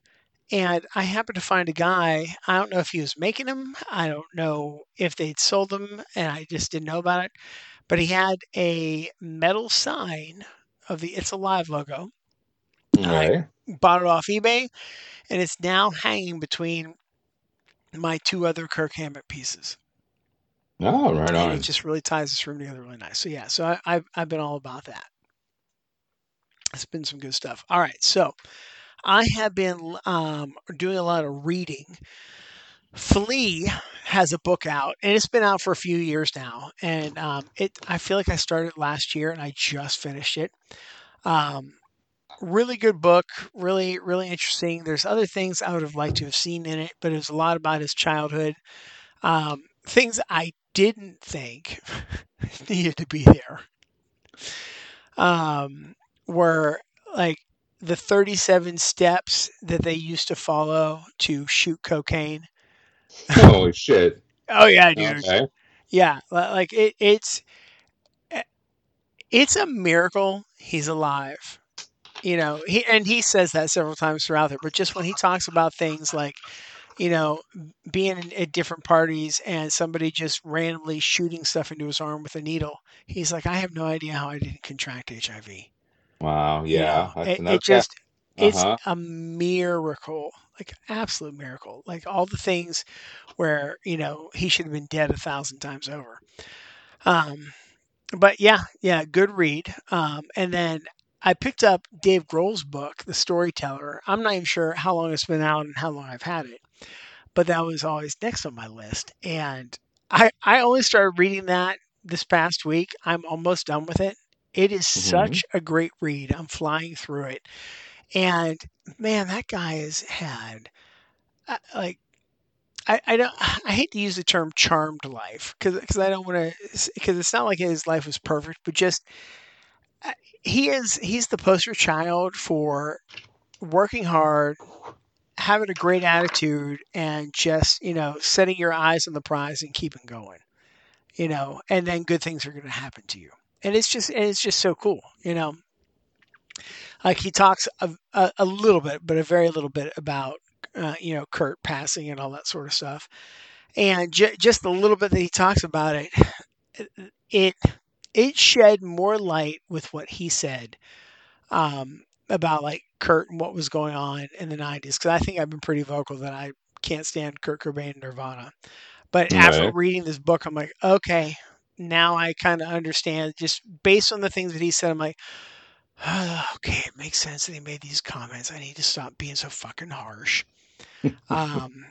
Speaker 4: And I happened to find a guy. I don't know if he was making them. I don't know if they'd sold them, and I just didn't know about it. But he had a metal sign of the It's Alive logo.
Speaker 3: Okay.
Speaker 4: Bought it off eBay, and it's now hanging between my two other Kirk Hammett pieces.
Speaker 3: Oh, right
Speaker 4: And
Speaker 3: on.
Speaker 4: it just really ties this room together really nice. So yeah, so I, I've I've been all about that. It's been some good stuff. All right, so I have been um, doing a lot of reading. Flea has a book out, and it's been out for a few years now. And um, it, I feel like I started last year, and I just finished it. Um, really good book, really, really interesting. There's other things I would have liked to have seen in it, but it was a lot about his childhood. Um, things I didn't think [laughs] needed to be there. Um, were like the 37 steps that they used to follow to shoot cocaine.
Speaker 3: Holy shit. [laughs]
Speaker 4: Oh yeah, dude.
Speaker 3: Okay.
Speaker 4: Yeah, like it, it's it's a miracle he's alive. You know, he and he says that several times throughout it. But just when he talks about things like, you know, being in, at different parties and somebody just randomly shooting stuff into his arm with a needle, he's like, I have no idea how I didn't contract HIV.
Speaker 3: Wow.
Speaker 4: You
Speaker 3: Yeah.
Speaker 4: know, it,
Speaker 3: enough.
Speaker 4: it just it's
Speaker 3: Uh-huh.
Speaker 4: a miracle, like absolute miracle. Like all the things where you know he should have been dead a thousand times over. Um, but yeah, yeah, good read. Um, and then I picked up Dave Grohl's book, The Storyteller. I'm not even sure how long it's been out and how long I've had it, but that was always next on my list. And I I only started reading that this past week. I'm almost done with it. It is such a great read. I'm flying through it. And man, that guy has had uh, like I, I don't [sighs] I hate to use the term charmed life because I don't want to because it's not like his life was perfect, but just uh, he is he's the poster child for working hard, having a great attitude, and just you know setting your eyes on the prize and keeping going, you know, and then good things are going to happen to you, and it's just and it's just so cool, you know. Like he talks a, a, a little bit, but a very little bit about uh, you know Kurt passing and all that sort of stuff, and j- just the little bit that he talks about it, it it shed more light with what he said um, about like Kurt and what was going on in the '90s. Because I think I've been pretty vocal that I can't stand Kurt Cobain and Nirvana, but after reading this book, I'm like, okay, now I kind of understand. Just based on the things that he said, I'm like. [sighs] Okay, it makes sense that he made these comments. I need to stop being so fucking harsh. um,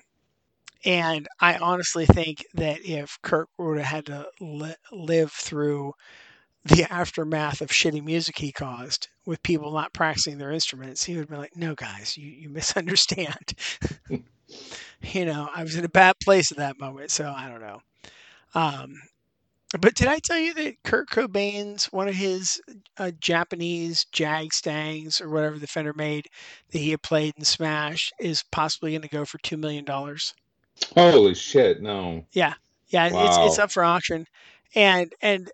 Speaker 4: and I honestly think that if Kurt would have had to li- live through the aftermath of shitty music he caused with people not practicing their instruments, he would be like, "No, guys, you, you misunderstand." [laughs] you know, I was in a bad place at that moment, so I don't know. Um, but did I tell you that Kurt Cobain's one of his uh, Japanese Jag Stangs or whatever the Fender made that he had played in Smash is possibly going to go for two million dollars?
Speaker 3: Holy shit! No.
Speaker 4: Yeah, yeah,
Speaker 3: Wow.
Speaker 4: it's it's up for auction, and and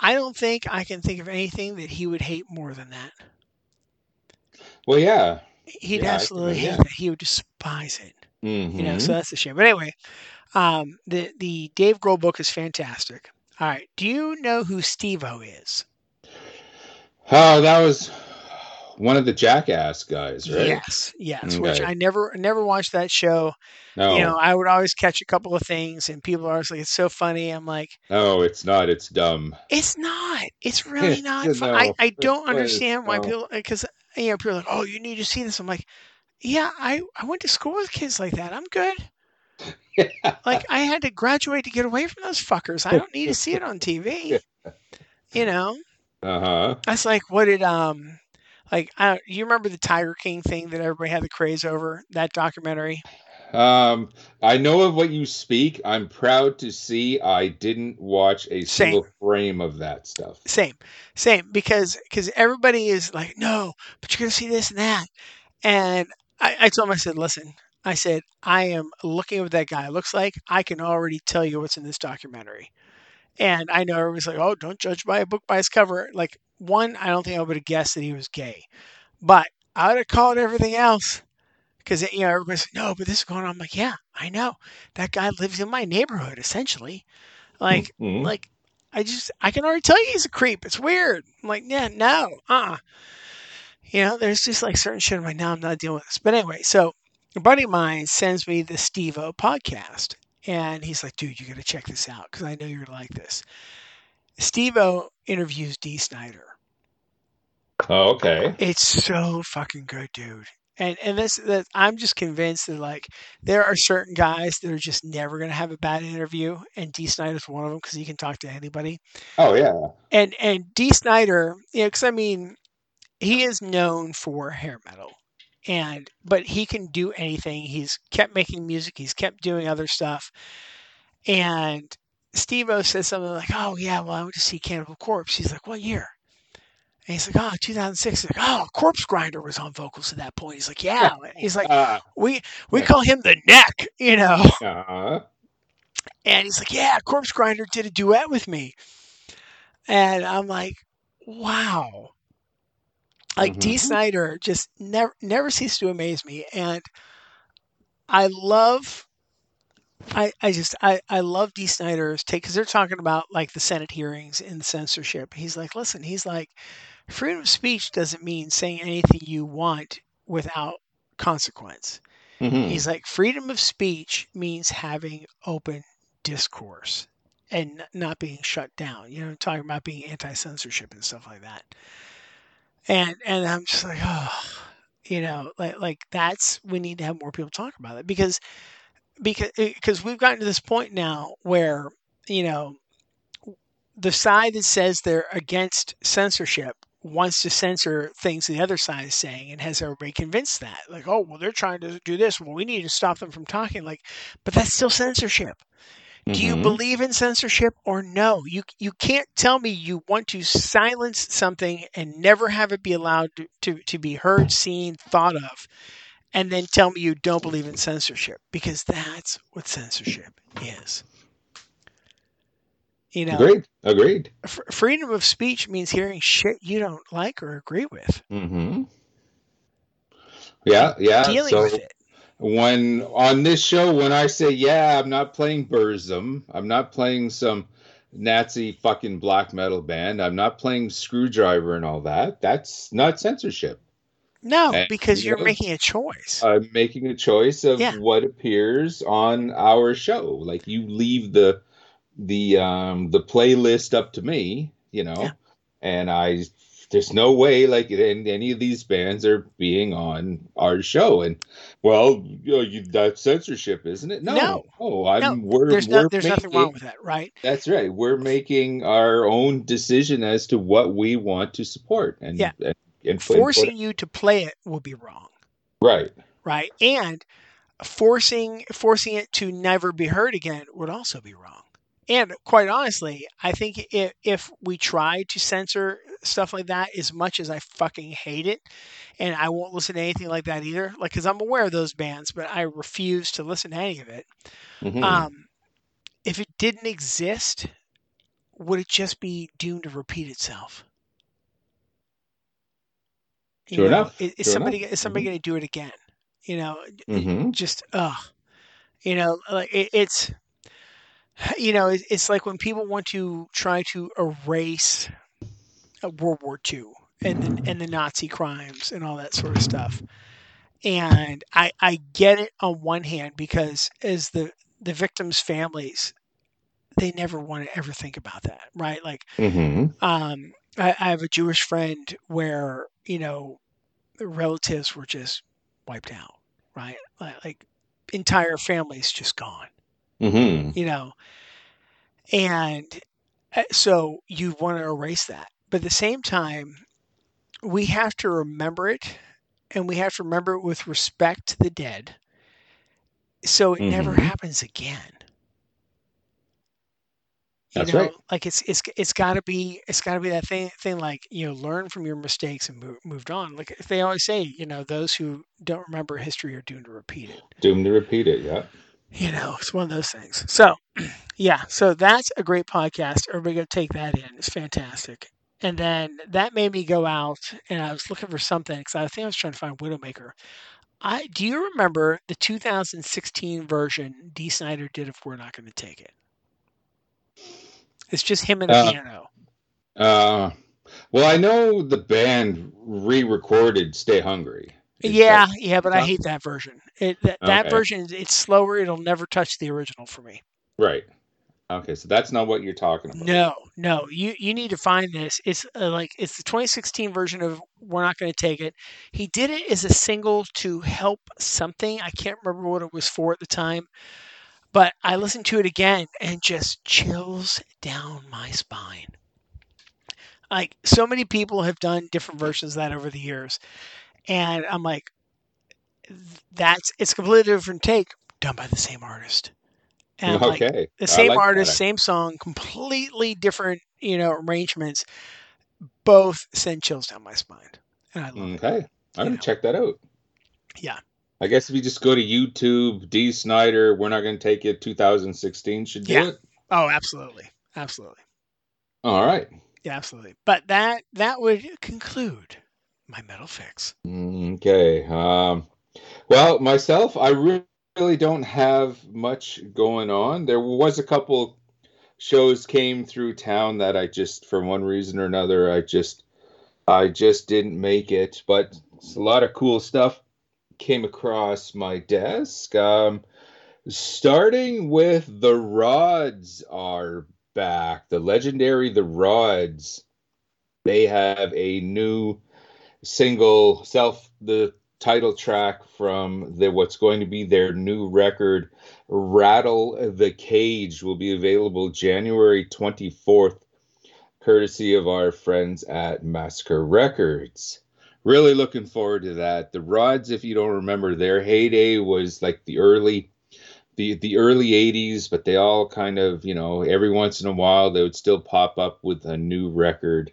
Speaker 4: I don't think I can think of anything that he would hate more than that.
Speaker 3: Well, yeah.
Speaker 4: He'd
Speaker 3: Yeah,
Speaker 4: absolutely hate
Speaker 3: yeah.
Speaker 4: that. He would despise it.
Speaker 3: hmm
Speaker 4: You know, so that's a shame. But anyway, um, the the Dave Grohl book is fantastic. All right, do you know who Steve-O is?
Speaker 3: Oh, that was one of the Jackass guys, right?
Speaker 4: Yes, yes. Which I never never watched that show.
Speaker 3: No,
Speaker 4: You know, I would always catch a couple of things, and people are always like, "It's so funny." I'm like,
Speaker 3: no, it's not. It's dumb.
Speaker 4: It's not. It's [laughs] really not. fun.
Speaker 3: No,
Speaker 4: I, I don't understand why
Speaker 3: No.
Speaker 4: people because you know people are like, oh, you need to see this. I'm like, yeah, I I went to school with kids like that. I'm good. [laughs] Like I had to graduate to get away from those fuckers. I don't need to see it on TV. [laughs] You know,
Speaker 3: Uh huh.
Speaker 4: that's like what did um. Like, I you remember the Tiger King thing that everybody had the craze over? That documentary?
Speaker 3: Um, I know of what you speak. I'm proud to see I didn't watch a
Speaker 4: Same.
Speaker 3: single frame of that stuff.
Speaker 4: Same, same. Because because everybody is like, no, but you're gonna see this and that. And I, I told him, I said, listen, I said, I am looking at what that guy looks like. I can already tell you what's in this documentary. And I know everybody's like, oh, don't judge by a book by its cover. Like one, I don't think I would have guessed that he was gay, but I would have called everything else. Because you know everybody's like, no, but this is going on. I'm like, yeah, I know. That guy lives in my neighborhood, essentially. Like,
Speaker 3: Mhm.
Speaker 4: like I just I can already tell you he's a creep. It's weird. I'm like, yeah, no, uh. You know, there's just like certain shit. I'm like, no, I'm not dealing with this. But anyway, so a buddy of mine sends me the Steve-O podcast, and he's like, dude, you got to check this out because I know you're gonna like this. Steve-O interviews Dee Snider.
Speaker 3: Oh, okay.
Speaker 4: It's so fucking good, dude. And and this that I'm just convinced that like there are certain guys that are just never gonna have a bad interview, and Dee Snider's one of them because he can talk to anybody.
Speaker 3: Oh, yeah.
Speaker 4: And and Dee Snider, you know, because I mean, he is known for hair metal, and but he can do anything. He's kept making music. He's kept doing other stuff. And Steve-O says something like, "Oh yeah, well I went to see Cannibal Corpse." He's like, "What year?" And he's like, "Oh, 2006." He's like, "Oh, Corpse Grinder was on vocals at that point." He's like, "Yeah." He's like,
Speaker 3: Uh,
Speaker 4: "We we
Speaker 3: Yeah.
Speaker 4: call him the Neck," you know.
Speaker 3: uh-huh.
Speaker 4: And he's like, Yeah, Corpse Grinder did a duet with me. And I'm like, Wow. Like Dee
Speaker 3: Mhm.
Speaker 4: Snider just never never ceases to amaze me. And I love I, I just I, I love Dee Snider's take because they're talking about like the Senate hearings and censorship. He's like, listen, he's like, freedom of speech doesn't mean saying anything you want without consequence.
Speaker 3: Mhm.
Speaker 4: He's like, freedom of speech means having open discourse and not being shut down. You know, talking about being anti-censorship and stuff like that. And and I'm just like, oh, you know, like like that's we need to have more people talk about it because because because we've gotten to this point now where you know the side that says they're against censorship wants to censor things the other side is saying and has everybody convinced that? Like oh well they're trying to do this. Well we need to stop them from talking. Like but that's still censorship. Do you
Speaker 3: Mhm.
Speaker 4: believe in censorship or no? You you can't tell me you want to silence something and never have it be allowed to, to, to be heard seen thought of and then tell me you don't believe in censorship because that's what censorship is you know
Speaker 3: Agreed. Agreed.
Speaker 4: f- freedom of speech means hearing shit you don't like or agree with
Speaker 3: Mm-hmm. Yeah, yeah.
Speaker 4: dealing
Speaker 3: so
Speaker 4: with it
Speaker 3: when on this show, when I say, yeah, I'm not playing Burzum, I'm not playing some Nazi fucking black metal band, I'm not playing Skrewdriver and all that, that's not censorship.
Speaker 4: No
Speaker 3: and,
Speaker 4: because
Speaker 3: you
Speaker 4: you're making a choice
Speaker 3: I'm making a choice of
Speaker 4: Yeah.
Speaker 3: what appears on our show. Like you leave the the um the playlist up to me, you know,
Speaker 4: Yeah.
Speaker 3: and I there's no way like any of these bands are being on our show and well you know, you, that's censorship isn't it no
Speaker 4: No.
Speaker 3: oh i'm
Speaker 4: no,
Speaker 3: we're,
Speaker 4: there's
Speaker 3: we're
Speaker 4: no, there's nothing wrong with that, right?
Speaker 3: that's right we're making our own decision as to what we want to support and
Speaker 4: Yeah.
Speaker 3: and, and
Speaker 4: Forcing you to play it will be wrong,
Speaker 3: right
Speaker 4: right? And forcing forcing it to never be heard again would also be wrong. And quite honestly, I think if, if we try to censor stuff like that, as much as I fucking hate it, and I won't listen to anything like that either, like because I'm aware of those bands, but I refuse to listen to any of it.
Speaker 3: Mhm.
Speaker 4: Um, if it didn't exist, would it just be doomed to repeat itself? You
Speaker 3: Sure
Speaker 4: know,
Speaker 3: enough.
Speaker 4: Is, is
Speaker 3: Sure
Speaker 4: somebody
Speaker 3: enough.
Speaker 4: is somebody going to do it again? You know,
Speaker 3: Mhm.
Speaker 4: just ugh. You know, like it, it's [sighs] you know, it, it's like when people want to try to erase uh, World War II and the, and the Nazi crimes and all that sort of stuff. And I I get it on one hand because as the the victims' families, they never want to ever think about that, right? Like
Speaker 3: Mhm.
Speaker 4: um, I, I have a Jewish friend where you know the relatives were just wiped out, right? Like, like entire families just gone,
Speaker 3: Mhm.
Speaker 4: you know. And uh, so you want to erase that, but at the same time, we have to remember it, and we have to remember it with respect to the dead, so it never
Speaker 3: Mhm.
Speaker 4: happens again. You
Speaker 3: That's
Speaker 4: know,
Speaker 3: right.
Speaker 4: like it's it's it's got to be it's got to be that thing thing like you know learn from your mistakes and move, moved on. Like if they always say, you know, those who don't remember history are doomed to repeat it.
Speaker 3: doomed to repeat it yeah
Speaker 4: You know, it's one of those things. So, [clears throat] yeah, so that's a great podcast. Everybody go take that in. It's fantastic. And then that made me go out and I was looking for something because I think I was trying to find Widowmaker. I do you remember the 2016 version Dee Snider did if We're Not Going to Take It? It's just him and a
Speaker 3: Uh,
Speaker 4: piano.
Speaker 3: uh well i know the band re-recorded stay hungry Is
Speaker 4: Yeah,
Speaker 3: that-
Speaker 4: yeah, but I hate that version. It, that, that
Speaker 3: Okay.
Speaker 4: version, it's slower. It'll never touch the original for me.
Speaker 3: right okay so that's not what you're talking about
Speaker 4: No, no, you you need to find this. It's uh, like it's the 2016 version of "We're Not Going to Take It." He did it as a single to help something. I can't remember what it was for at the time, but I listened to it again and just chills down my spine. Like so many people have done different versions of that over the years, and I'm like, that's it's a completely different take done by the same artist. And I'm like, the same
Speaker 3: like that.
Speaker 4: artist, same song, completely different, you know, arrangements. Both send chills down my spine, and I love it.
Speaker 3: okay i'm gonna check that out
Speaker 4: Yeah.
Speaker 3: I guess if you just go to youtube Dee Snider we're not gonna take it 2016 should do
Speaker 4: Yeah.
Speaker 3: it
Speaker 4: Oh, absolutely, absolutely,
Speaker 3: all right
Speaker 4: yeah, absolutely. But that that would conclude my metal fix.
Speaker 3: Okay. Um, well, myself, I re- really don't have much going on. There was a couple shows came through town that I just, for one reason or another, I just, I just didn't make it. But it's a lot of cool stuff came across my desk. Um, starting with the Rods are back. The legendary The Rods. They have a new single self the title track from the what's going to be their new record rattle the cage will be available january 24th courtesy of our friends at massacre records really looking forward to that the rods if you don't remember their heyday was like the early the the early 80s but they all kind of you know every once in a while they would still pop up with a new record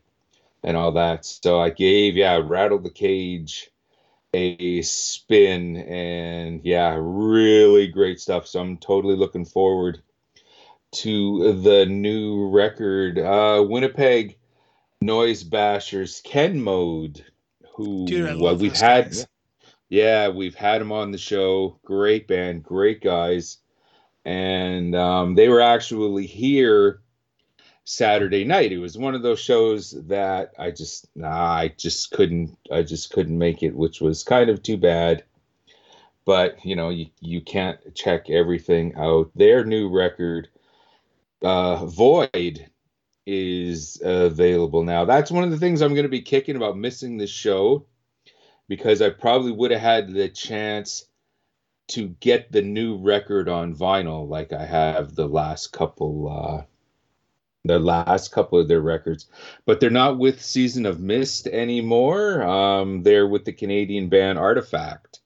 Speaker 3: and all that. So I gave, yeah, Rattle the Cage a spin, and yeah, really great stuff. So I'm totally looking forward to the new record. Uh, Winnipeg Noise Bashers Ken Mode, who
Speaker 4: Dude,
Speaker 3: well, we've had,
Speaker 4: guys.
Speaker 3: yeah, we've had them on the show. Great band, great guys, and um, they were actually here Saturday night. It was one of those shows that I just nah, I just couldn't I just couldn't make it, which was kind of too bad. But you know, you, you can't check everything out. Their new record, uh, Void, is available now. That's one of the things I'm going to be kicking about missing the show because I probably would have had the chance to get the new record on vinyl like I have the last couple uh the last couple of their records. But they're not with Season of Mist anymore. Um they're with the Canadian band Artoffact.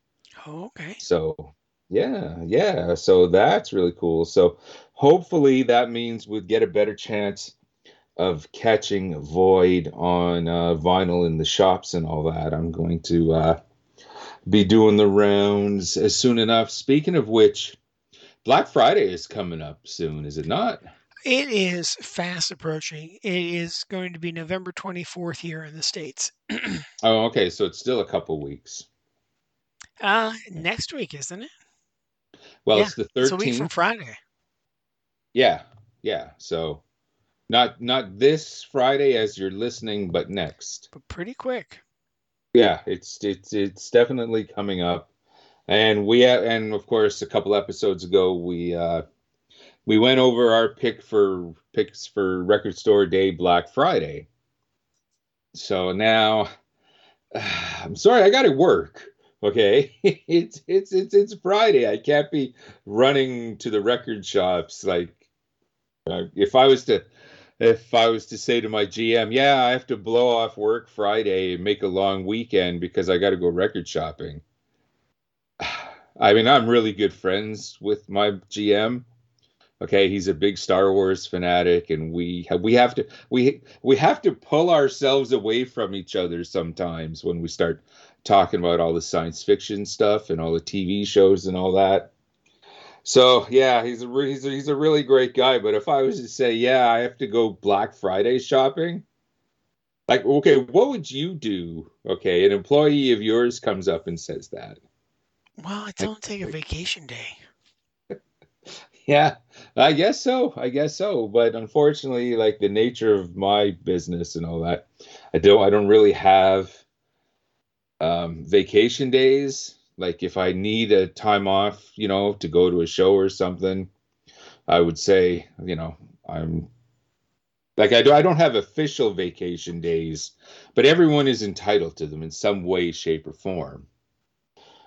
Speaker 4: Oh, okay.
Speaker 3: so yeah yeah. So that's really cool. So hopefully that means we'd get a better chance of catching Void on uh, vinyl in the shops and all that I'm going to uh be doing the rounds as soon enough. Speaking of which, Black Friday is coming up soon, is it not?
Speaker 4: It is fast approaching. It is going to be November 24th here in the States. [clears throat]
Speaker 3: Oh, okay. So it's still a couple weeks.
Speaker 4: Uh, next week, isn't it?
Speaker 3: Well,
Speaker 4: Yeah,
Speaker 3: it's the
Speaker 4: It's a week from
Speaker 3: 13th.
Speaker 4: Friday.
Speaker 3: Yeah, yeah. So not not this Friday as you're listening, but next.
Speaker 4: But pretty quick.
Speaker 3: Yeah, it's it's it's definitely coming up. And we have, and of course, a couple episodes ago, we uh, we went over our pick for picks for Record Store Day Black Friday. So now, [sighs] I'm sorry, I got to work. Okay, [laughs] it's it's it's it's Friday. I can't be running to the record shops like uh, if I was to if I was to say to my GM, yeah, I have to blow off work Friday and make a long weekend because I got to go record shopping. [sighs] I mean, I'm really good friends with my GM. Okay, he's a big Star Wars fanatic, and we have, we have to we we have to pull ourselves away from each other sometimes when we start talking about all the science fiction stuff and all the TV shows and all that. So yeah, he's a re- he's a, he's a really great guy. But if I was to say, yeah, I have to go Black Friday shopping, like, okay, what would you do? Okay, an employee of yours comes up and says that.
Speaker 4: Well, I don't take a vacation day. [laughs]
Speaker 3: Yeah, I guess so. I guess so. But unfortunately, like the nature of my business and all that, I don't I don't really have um vacation days. Like if I need a time off, you know, to go to a show or something, I would say, you know, I'm like I do I don't have official vacation days, but everyone is entitled to them in some way, shape, or form.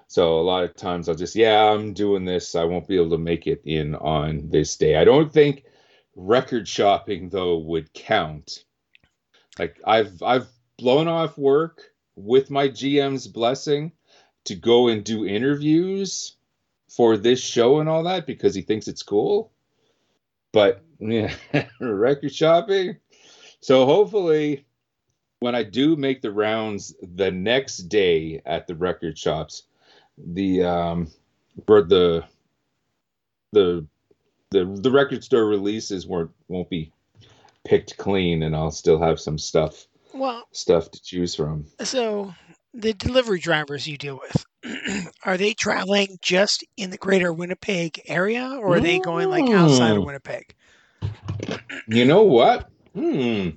Speaker 3: So a lot of times I'll just, yeah, I'm doing this. I won't be able to make it in on this day. I don't think record shopping though would count. Like I've I've blown off work with my GM's blessing to go and do interviews for this show and all that because he thinks it's cool. But yeah, [laughs] record shopping. So hopefully when I do make the rounds the next day at the record shops, the um for the the the the record store releases won't won't be picked clean and I'll still have some stuff
Speaker 4: Well,
Speaker 3: stuff to choose from.
Speaker 4: so the delivery drivers you deal with, [clears throat] are they traveling just in the greater Winnipeg area or are they going like outside of. Winnipeg?
Speaker 3: You know what? Hmm.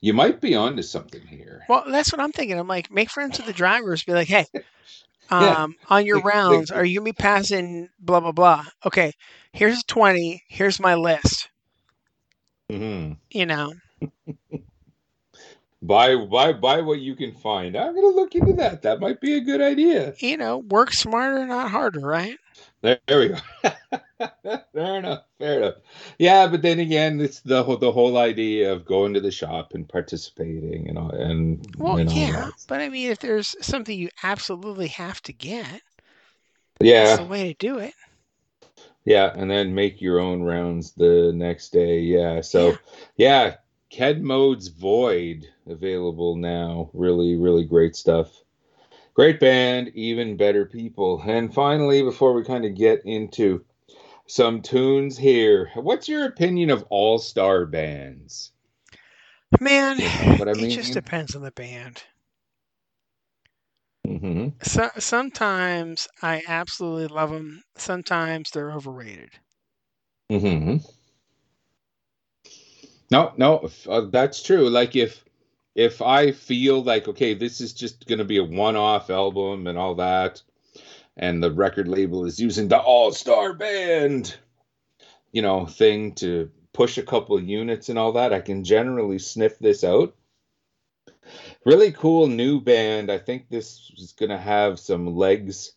Speaker 3: You might be onto something here.
Speaker 4: Well, that's what I'm thinking. I'm like, make friends with the drivers. Be like, hey, [laughs]
Speaker 3: Yeah.
Speaker 4: um, on your [laughs] rounds, are you gonna be passing blah blah blah? Okay, here's twenty. Here's my list.
Speaker 3: hmm
Speaker 4: You know, [laughs]
Speaker 3: Buy buy buy what you can find. I'm gonna look into that. That might be a good idea.
Speaker 4: you know, work smarter, not harder, right?
Speaker 3: There, there we go. [laughs] fair enough. Fair enough. Yeah, but then again, it's the whole the whole idea of going to the shop and participating and all and
Speaker 4: Well,
Speaker 3: and all
Speaker 4: yeah,
Speaker 3: that.
Speaker 4: but I mean, if there's something you absolutely have to get, that's
Speaker 3: Yeah,
Speaker 4: the way to do it.
Speaker 3: yeah, and then make your own rounds the next day. Yeah. So yeah, Ken Mode's Void available now. Really, really great stuff. Great band, even better people. And finally, before we kind of get into some tunes here, what's your opinion of all star bands?
Speaker 4: Man,
Speaker 3: You know what I
Speaker 4: it just depends on the band.
Speaker 3: hmm
Speaker 4: So, sometimes I absolutely love them. Sometimes they're overrated.
Speaker 3: Mm-hmm. No, no, uh, that's true. Like if if I feel like okay, this is just going to be a one-off album and all that, and the record label is using the all-star band, you know, thing to push a couple units and all that, I can generally sniff this out. Really cool new band. I think this is going to have some legs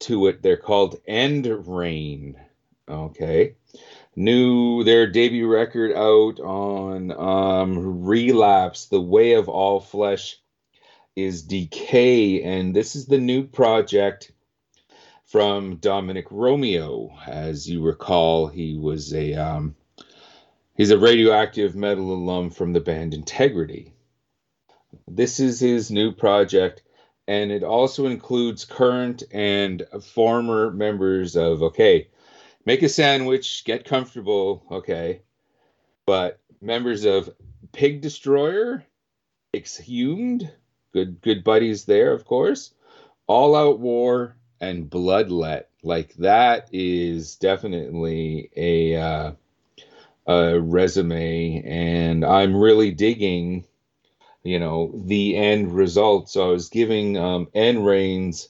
Speaker 3: to it. They're called End Reign. Okay. New their debut record out on um Relapse, The Way of All Flesh is Decay, and this is the new project from Domenic Romeo. As you recall, he was a um, he's a radioactive metal alum from the band Integrity. This is his new project, and it also includes current and former members of Okay, make a sandwich, get comfortable, okay, but members of Pig Destroyer, Exhumed, good good buddies there, of course, All Out War, and Bloodlet. Like that is definitely a uh, a resume, and I'm really digging, you know, the end result. So I was giving um, End Reign's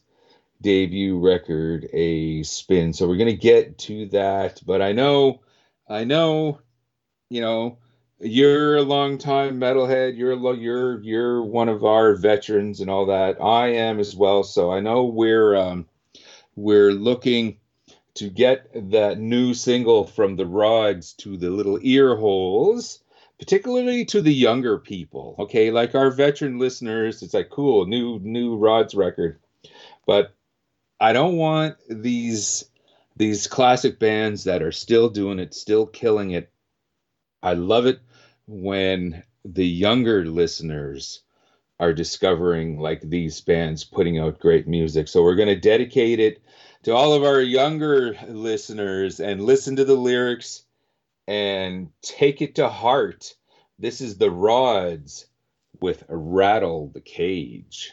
Speaker 3: debut record a spin. So we're gonna get to that, but I know, I know, you know. You're a long time metalhead. You're a, you're you're one of our veterans and all that. I am as well. So I know we're um, we're looking to get that new single from the rods to the little ear holes particularly to the younger people okay like our veteran listeners it's like cool new new rods record but i don't want these these classic bands that are still doing it still killing it i love it when the younger listeners are discovering like these bands putting out great music so we're going to dedicate it to all of our younger listeners and listen to the lyrics and take it to heart. This is the Rods with Rattle the Cage.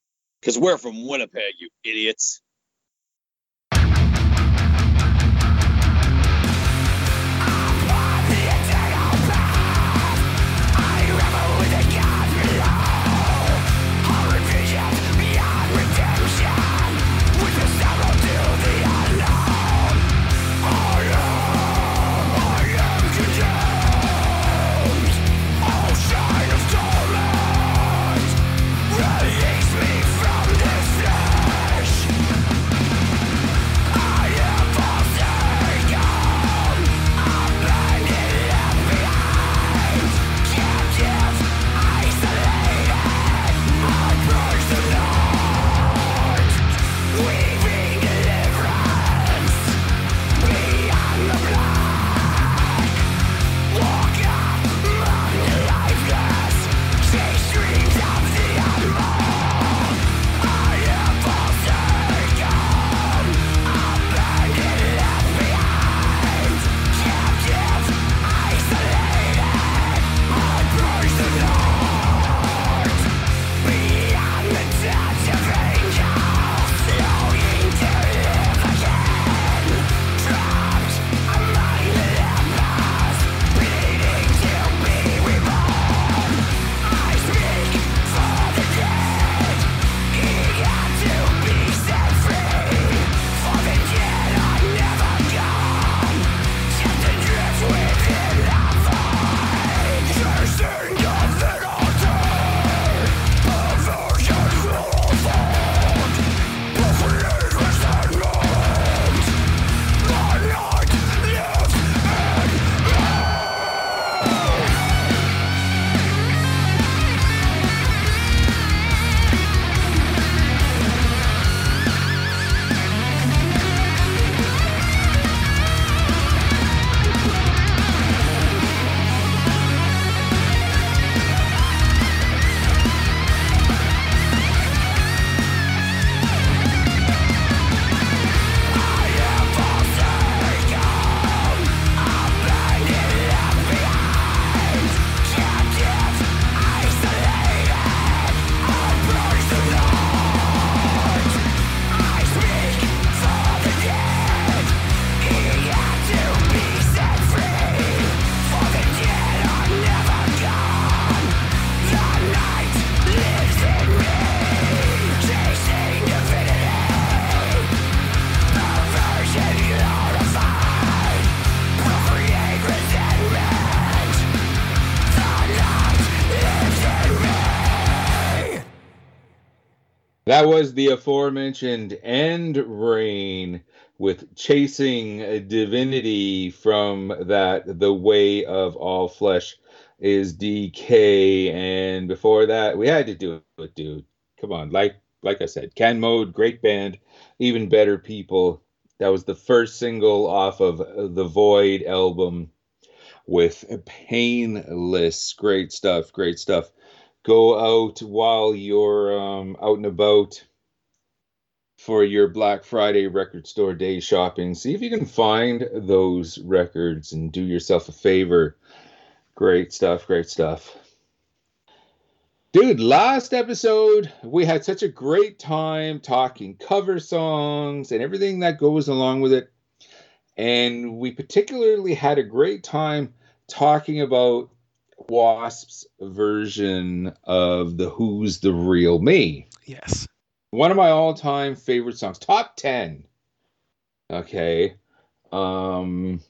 Speaker 6: Because we're from Winnipeg, you idiots.
Speaker 3: That was the aforementioned End Reign with Chasing Divinity from that The Way of All Flesh is DK, and before that, we had to do it, dude. Come on, like like I said, Ken Mode, great band, even better people. That was the first single off of the Void album with Painless. Great stuff, great stuff. Go out while you're um, out and about for your Black Friday record store day shopping. See if you can find those records and do yourself a favor. Great stuff, great stuff. Dude, last episode, we had such a great time talking cover songs and everything that goes along with it. And we particularly had a great time talking about Wasp's version of The Who's the Real Me.
Speaker 4: Yes.
Speaker 3: One of my all time favorite songs, top 10. Okay. Um,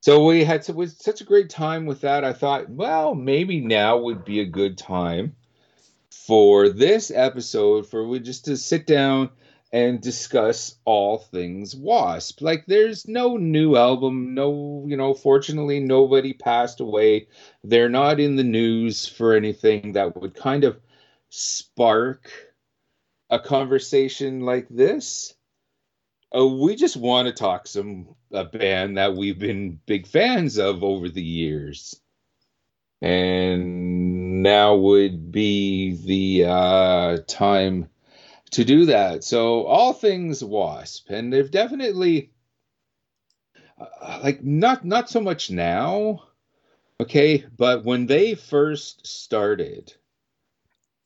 Speaker 3: so we had so, was such a great time with that. I thought, well, maybe now would be a good time for this episode for we just to sit down and discuss all things Wasp. Like there's no new album, no, you know, fortunately nobody passed away. They're not in the news for anything that would kind of spark a conversation like this. Uh, we just want to talk some a band that we've been big fans of over the years. And now would be the uh, time to do that. So all things Wasp, and they've definitely uh, like not not so much now, okay, but when they first started,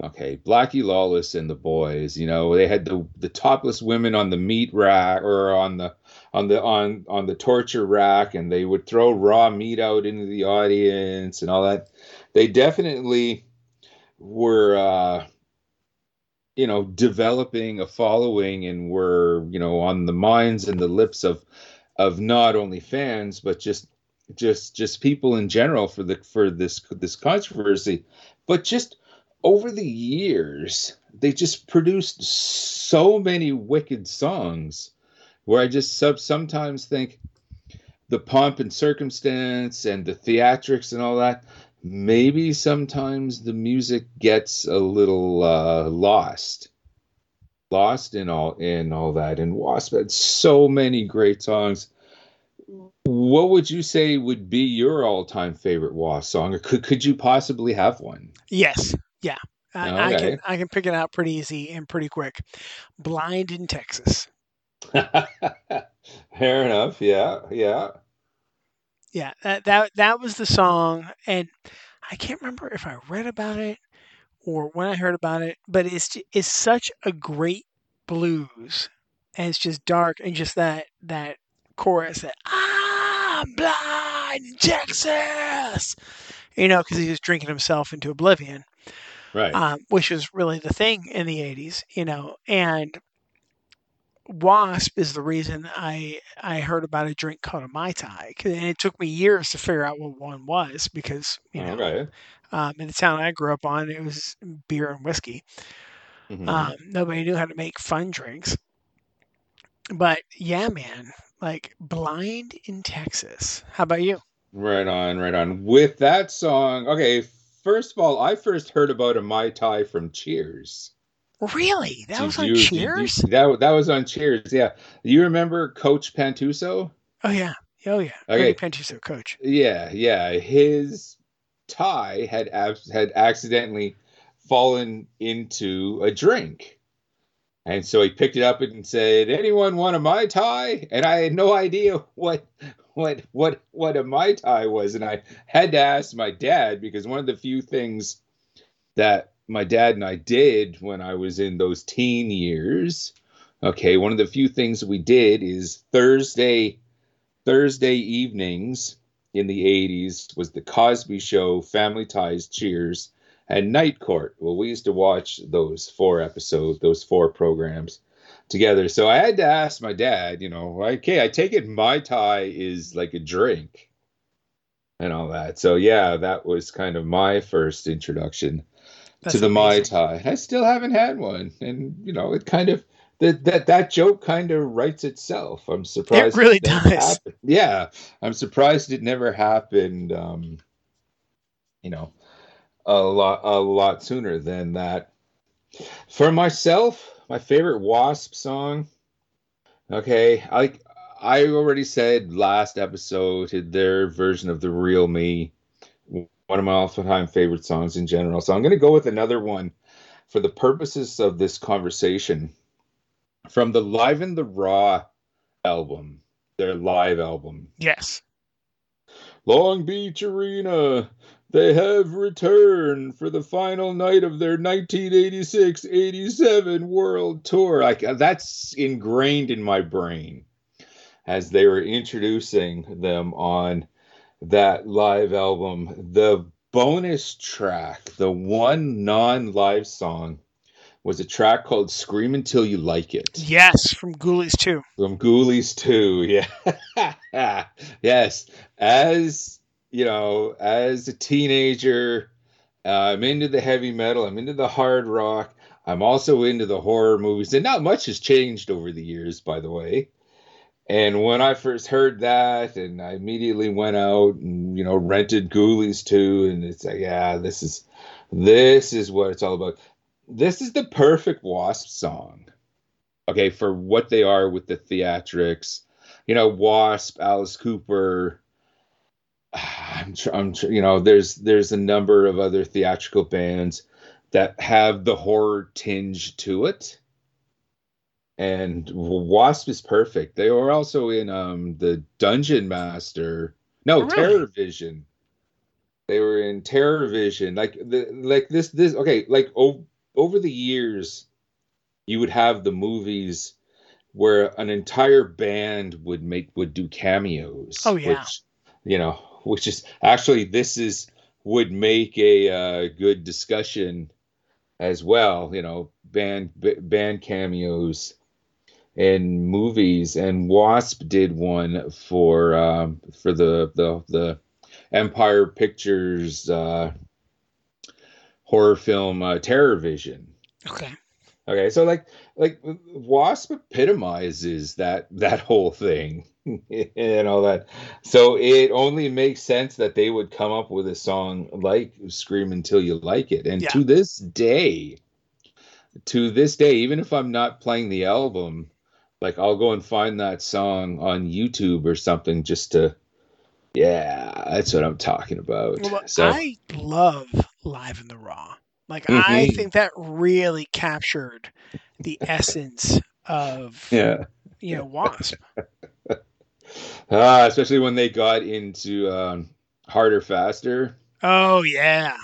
Speaker 3: okay, Blackie Lawless and the boys, you know, they had the the topless women on the meat rack or on the on the on on the torture rack, and they would throw raw meat out into the audience and all that. They definitely were. uh you know developing a following and were you know on the minds and the lips of of not only fans but just just just people in general for the for this this controversy. But just over the years they just produced so many wicked songs where i just sub sometimes think the pomp and circumstance and the theatrics and all that maybe sometimes the music gets a little uh, lost. Lost in all in all that and wasp had so many great songs what would you say would be your all-time favorite wasp song or could, could you possibly have one
Speaker 4: Yes. Yeah. I, I can I can pick it out pretty easy and pretty quick. Blind in Texas. [laughs]
Speaker 3: fair enough yeah yeah
Speaker 4: Yeah, that that that was the song, and I can't remember if I read about it or when I heard about it, but it's it's such a great blues, and it's just dark and just that that chorus that I'm blind in Texas, you know, because he was drinking himself into oblivion,
Speaker 3: right
Speaker 4: um, which was really the thing in the '80s, you know, and Wasp is the reason I I heard about a drink called a Mai Tai, and it took me years to figure out what one was because you know
Speaker 3: okay
Speaker 4: um, in the town I grew up on it was beer and whiskey.
Speaker 3: Mhm.
Speaker 4: Um, nobody knew how to make fun drinks, but yeah, man, like Blind in Texas. How about you?
Speaker 3: Right on, right on. With that song, okay, first of all, I first heard about a Mai Tai from Cheers.
Speaker 4: Really? That
Speaker 3: Did
Speaker 4: was on
Speaker 3: you- did you-
Speaker 4: Cheers?
Speaker 3: that, that was on Cheers, yeah. You remember Coach Pantusso?
Speaker 4: Oh yeah, oh yeah.
Speaker 3: Okay.
Speaker 4: Ernie Pantusso, coach.
Speaker 3: Yeah, yeah. His tie had had accidentally fallen into a drink. And so he picked it up and said, "Anyone want a mai tai?" And I had no idea what what what what a mai tai was, and I had to ask my dad because one of the few things that my dad and I did when I was in those teen years, okay, one of the few things we did is Thursday Thursday evenings in the 80s was the Cosby Show, Family Ties, Cheers, and Night Court. Well, we used to watch those four episodes, those four programs together. So I had to ask my dad, you know, okay, I take it my tie is like a drink and all that. So yeah, that was kind of my first introduction
Speaker 4: That's
Speaker 3: to the Mai
Speaker 4: amazing.
Speaker 3: Tai. I still haven't had one. And you know, it kind of that that that joke kind of writes itself. I'm surprised it
Speaker 4: really
Speaker 3: never
Speaker 4: does.
Speaker 3: happened. Yeah, I'm surprised it never happened um you know, a lot a lot sooner than that. For myself, my favorite Wasp song. Okay, I I already said last episode their version of the real me, one of my all-time favorite songs in general. So I'm going to go with another one for the purposes of this conversation from the Live in the Raw album, their live album.
Speaker 4: Yes.
Speaker 3: Long Beach Arena, they have returned for the final night of their 1986-87 World Tour. Like that's ingrained in my brain as they were introducing them on that live album. The bonus track, the one non-live song was a track called Scream Until You Like It.
Speaker 4: Yes, from Ghoulies 2.
Speaker 3: From Ghoulies 2, [laughs] yeah. yes. As, you know, as a teenager, uh, I'm into the heavy metal, I'm into the hard rock, I'm also into the horror movies, and not much has changed over the years, by the way. And when I first heard that, and I immediately went out and you know rented Ghoulies 2, and it's like, yeah, this is this is what it's all about this is the perfect Wasp song. Okay, for what they are with the theatrics. You know, Wasp, Alice Cooper. I'm, I'm, you know, there's there's a number of other theatrical bands that have the horror tinge to it. And Wasp is perfect. They were also in um the Dungeon Master. No, oh, really? Terror Vision. They were in Terror Vision. Like the like this this okay, like oh over the years, you would have the movies where an entire band would make would do cameos.
Speaker 4: Oh yeah.
Speaker 3: Which, you know, which is actually this is would make a uh, good discussion as well. You know, band b- band cameos in movies, and Wasp did one for um, for the the the Empire Pictures uh, horror film uh, Terror Vision.
Speaker 4: Okay.
Speaker 3: Okay, so like like Wasp epitomizes that that whole thing [laughs] and all that. So it only makes sense that they would come up with a song like "Scream Until You Like It," and yeah. to this day, to this day, even if I'm not playing the album, like I'll go and find that song on YouTube or something just to yeah, that's what I'm talking about.
Speaker 4: Well, so I love Live in the Raw. Like mm-hmm. I think that really captured the essence of
Speaker 3: yeah,
Speaker 4: you know, Wasp. [laughs]
Speaker 3: ah, especially when they got into um, harder, faster.
Speaker 4: Oh yeah.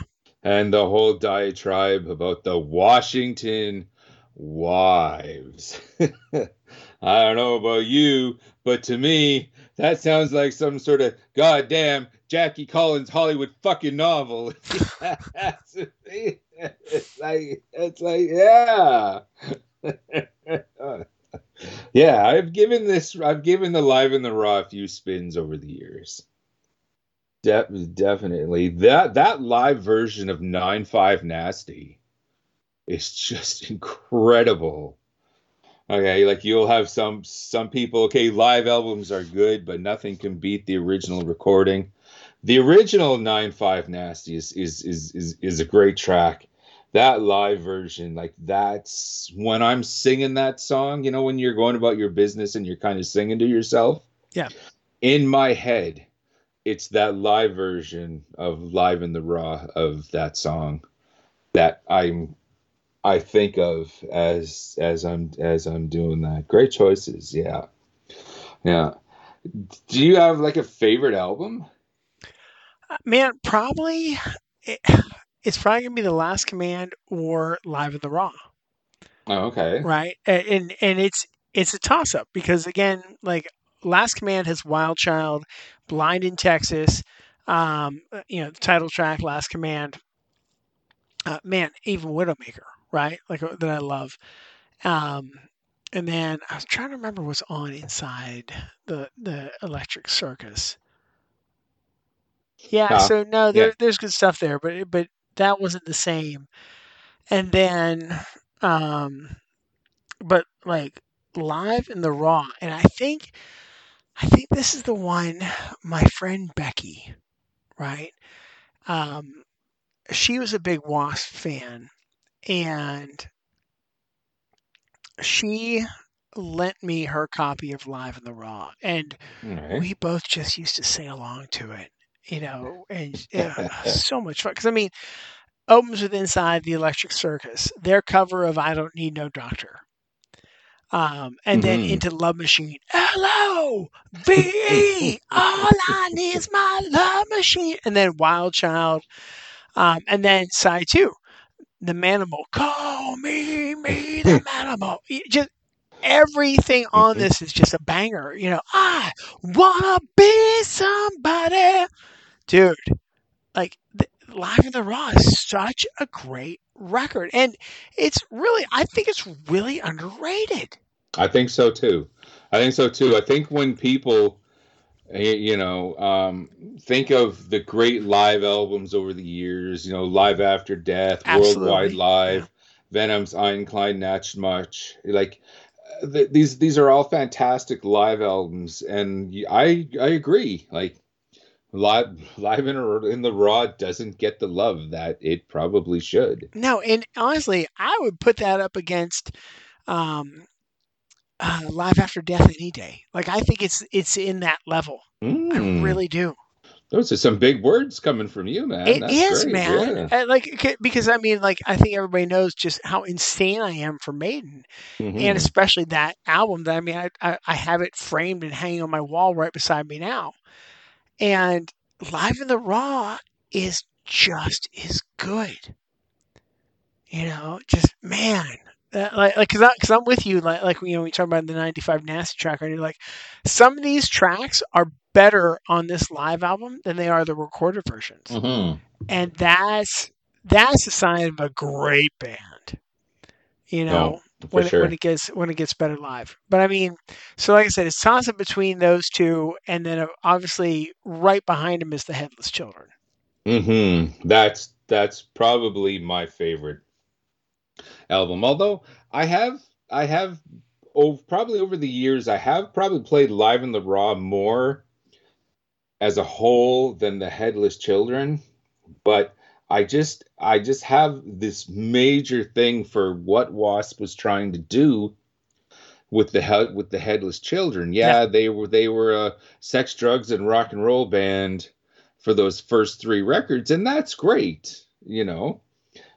Speaker 3: And the whole diatribe about the Washington wives. [laughs] I don't know about you, but to me, that sounds like some sort of goddamn Jackie Collins Hollywood fucking novel. [laughs] it's [laughs] like it's like yeah. [laughs] yeah, I've given this I've given the live and the raw a few spins over the years. De- definitely. That that live version of 9-5 Nasty is just [laughs] incredible. Okay, like you'll have some some people. Okay, live albums are good, but nothing can beat the original recording. The original Nine Five Nasty is is is is, is a great track. That live version, like that's when I'm singing that song. You know, when you're going about your business and you're kind of singing to yourself.
Speaker 4: Yeah.
Speaker 3: In my head, it's that live version of Live in the Raw of that song that I'm I think of as as I'm as I'm doing that. Great choices, yeah, yeah. Do you have like a favorite album?
Speaker 4: Man, probably it, it's probably gonna be the Last Command or Live in the Raw.
Speaker 3: Oh, okay.
Speaker 4: Right, and and it's it's a toss up because again, like Last Command has Wild Child, Blind in Texas, um, you know, the title track, Last Command. Uh, man, even Widowmaker, right? Like uh, that I love. Um, and then I was trying to remember what's on inside the the Electric Circus. Yeah, so no, there, yeah. there's good stuff there, but but that wasn't the same. And then, um, but like live in the raw, and I think, I think this is the one my friend Becky, right? um, she was a big Wasp fan, and she lent me her copy of Live in the Raw, and
Speaker 3: Alright.
Speaker 4: we both just used to sing along to it, you know, and [laughs] yeah, so much fun. Because I mean, opens with Inside the Electric Circus, their cover of I Don't Need No Doctor. Um, and then
Speaker 3: Mhm.
Speaker 4: into Love Machine. Hello, B. [laughs] All I need is my love machine. And then Wild Child. Um, and then side two, the Manimal. Call me, me, the [laughs] Manimal. Just everything on
Speaker 3: Mhm.
Speaker 4: this is just a banger. You know, I wanna be somebody, dude. Like the, Live in the Raw is such a great record, and it's really, I think it's really underrated.
Speaker 3: I think so too. I think so too. I think when people, you know, um, think of the great live albums over the years, you know, Live After Death,
Speaker 4: Absolutely,
Speaker 3: Worldwide Live,
Speaker 4: yeah.
Speaker 3: Venom's Ein Klein Nachtmarsch, like th- these these are all fantastic live albums, and I I agree. Like live live in, a, in the raw doesn't get the love that it probably should.
Speaker 4: No, and honestly, I would put that up against um, uh, Live After Death any day. Like I think it's it's in that level. I
Speaker 3: Mm,
Speaker 4: really do.
Speaker 3: those are some big words coming from you, man.
Speaker 4: It
Speaker 3: That's
Speaker 4: is,
Speaker 3: great,
Speaker 4: man.
Speaker 3: yeah.
Speaker 4: Uh, Like because I mean, like I think everybody knows just how insane I am for Maiden,
Speaker 3: Mhm.
Speaker 4: and especially that album. That I mean, I, I I have it framed and hanging on my wall right beside me now. And Live in the Raw is just as good. You know, just man, uh, like like because I, cause I'm with you. Like like you know, we talk about the '95 Nasty track, and you're like, some of these tracks are better on this live album than they are the recorded versions
Speaker 3: Mhm.
Speaker 4: and that's that's a sign of a great band you know when, it,
Speaker 3: sure.
Speaker 4: when it gets when it gets better live but i mean so like i said it's toss up between those two and then uh, obviously right behind him is the headless children
Speaker 3: hmm That's that's probably my favorite album. Although I have I have oh, probably over the years I have probably played Live in the Raw more as a whole than the Headless Children, but I just I just have this major thing for what Wasp was trying to do with the he- with the Headless Children. Yeah, they were they were a sex, drugs, and rock and roll band for those first three records, and that's great, you know.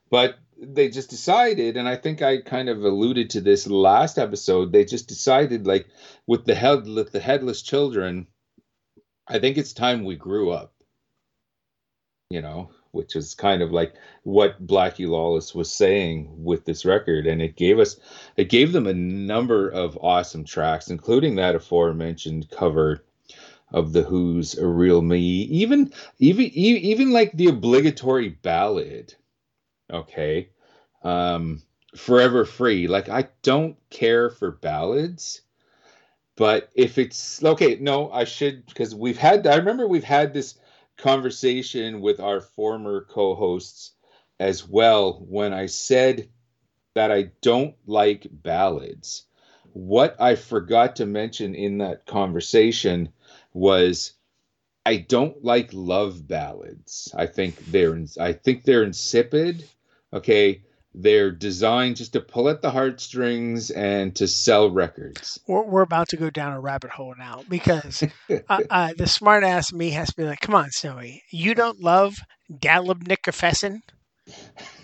Speaker 3: But they just decided, and I think I kind of alluded to this last episode. They just decided, like with the head with the headless children, I think it's time we grew up. You know, which is kind of like what Blackie Lawless was saying with this record, and it gave us, it gave them a number of awesome tracks, including that aforementioned cover of the Who's "A Real Me," even even even like the obligatory ballad. Okay, um, "Forever Free." Like I don't care for ballads, but if it's okay, no, I should because we've had. I remember we've had this conversation with our former co-hosts as well when I said that I don't like ballads. What I forgot to mention in that conversation was I don't like love ballads. I think they're I think they're insipid. Okay, they're designed just to pull at the heartstrings and to sell records.
Speaker 4: we're, we're about to go down a rabbit hole now because [laughs] uh, uh, the smart ass me has to be like come on snowy you don't love Dallabnikufesin?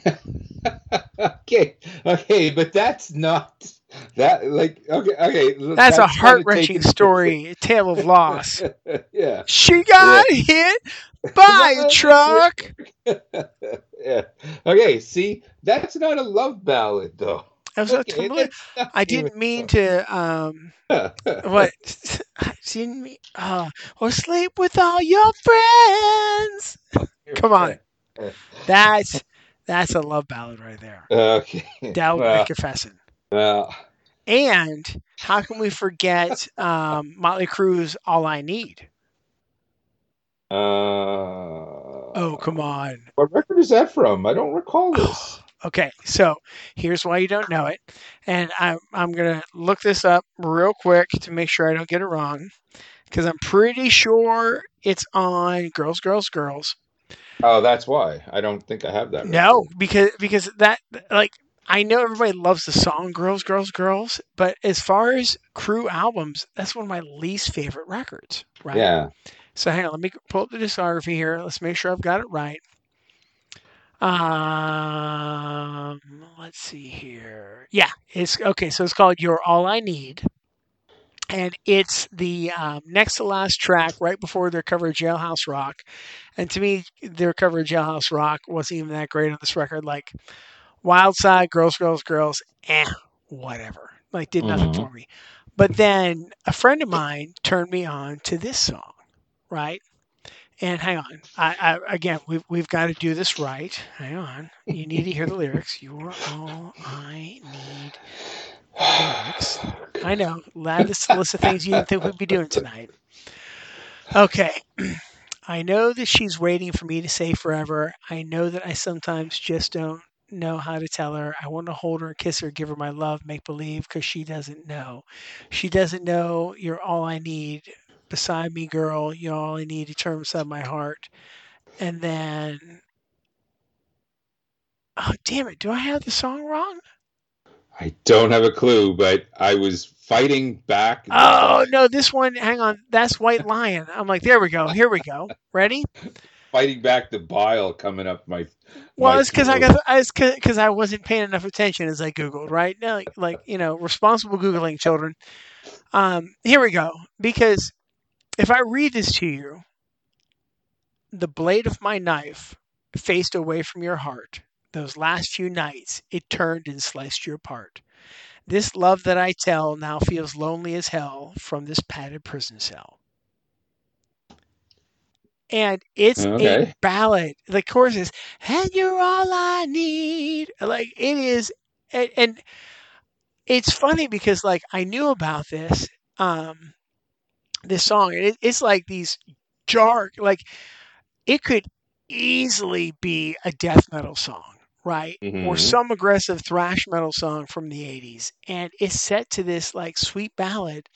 Speaker 4: [laughs]
Speaker 3: okay, okay, but that's not that like okay, okay.
Speaker 4: that's, a heart-wrenching story a tale of loss [laughs]
Speaker 3: yeah.
Speaker 4: she got hit [laughs] by a truck [laughs]
Speaker 3: yeah. Okay, see, that's not a love ballad though.
Speaker 4: I was
Speaker 3: Okay,
Speaker 4: totally- I didn't mean to um what I didn't mean uh or sleep with all your friends. Come on. That's that's a love ballad right there.
Speaker 3: Okay.
Speaker 4: Dal
Speaker 3: well,
Speaker 4: McFessin.
Speaker 3: well,
Speaker 4: And how can we forget um, Motley Crue's "All I Need"?
Speaker 3: uh,
Speaker 4: Oh, come on.
Speaker 3: What record is that from? I don't recall [sighs] this.
Speaker 4: Okay, so here's why you don't know it, and I'm I'm gonna look this up real quick to make sure I don't get it wrong, because I'm pretty sure it's on "Girls, Girls, Girls."
Speaker 3: Oh, that's why. I don't think I have that.
Speaker 4: No, because because that like I know everybody loves the song "Girls, Girls, Girls," but as far as Crue albums, that's one of my least favorite records. Right?
Speaker 3: Yeah.
Speaker 4: So hang on, let me pull up the discography here. Let's make sure I've got it right. Um, let's see here. Yeah, it's okay. So it's called "You're All I Need," and it's the um, next to last track right before their cover of Jailhouse Rock. And to me, their cover of Jailhouse Rock wasn't even that great on this record. Like Wild Side, Girls, Girls, Girls, eh, whatever. Like did nothing
Speaker 3: Mhm.
Speaker 4: for me. But then a friend of mine turned me on to this song, right? And hang on, I, I again, we've we've got to do this right. Hang on, you need to hear the lyrics. You're all I need. Lyrics. I know, lad, this is a list of things you didn't think we'd be doing tonight. Okay. [clears throat] I know that she's waiting for me to say forever. I know that I sometimes just don't know how to tell her. I want to hold her kiss her, give her my love, make believe, because she doesn't know. She doesn't know you're all I need. Beside me, girl, you're all I need to turn inside my heart. And then, oh, damn it. Do I have the song wrong?
Speaker 3: I don't have a clue, but I was fighting back.
Speaker 4: Oh, no, this one, hang on. That's White Lion. I'm like, there we go. Here we go. Ready? [laughs]
Speaker 3: Fighting back the bile coming up my.
Speaker 4: Well,
Speaker 3: my
Speaker 4: it's because I got I because I wasn't paying enough attention as I googled right now, like, like you know, responsible googling children. Um, here we go. Because if I read this to you, the blade of my knife faced away from your heart. Those last few nights, it turned and sliced you apart. This love that I tell now feels lonely as hell from this padded prison cell. And it's a ballad. The chorus is, and you're all I need. Like it is, and, and it's funny because like I knew about this, um, this song, and it, it's like these dark, like it could easily be a death metal song, right? Or
Speaker 3: Mhm.
Speaker 4: some aggressive thrash metal song from the 80s. And it's set to this like sweet ballad.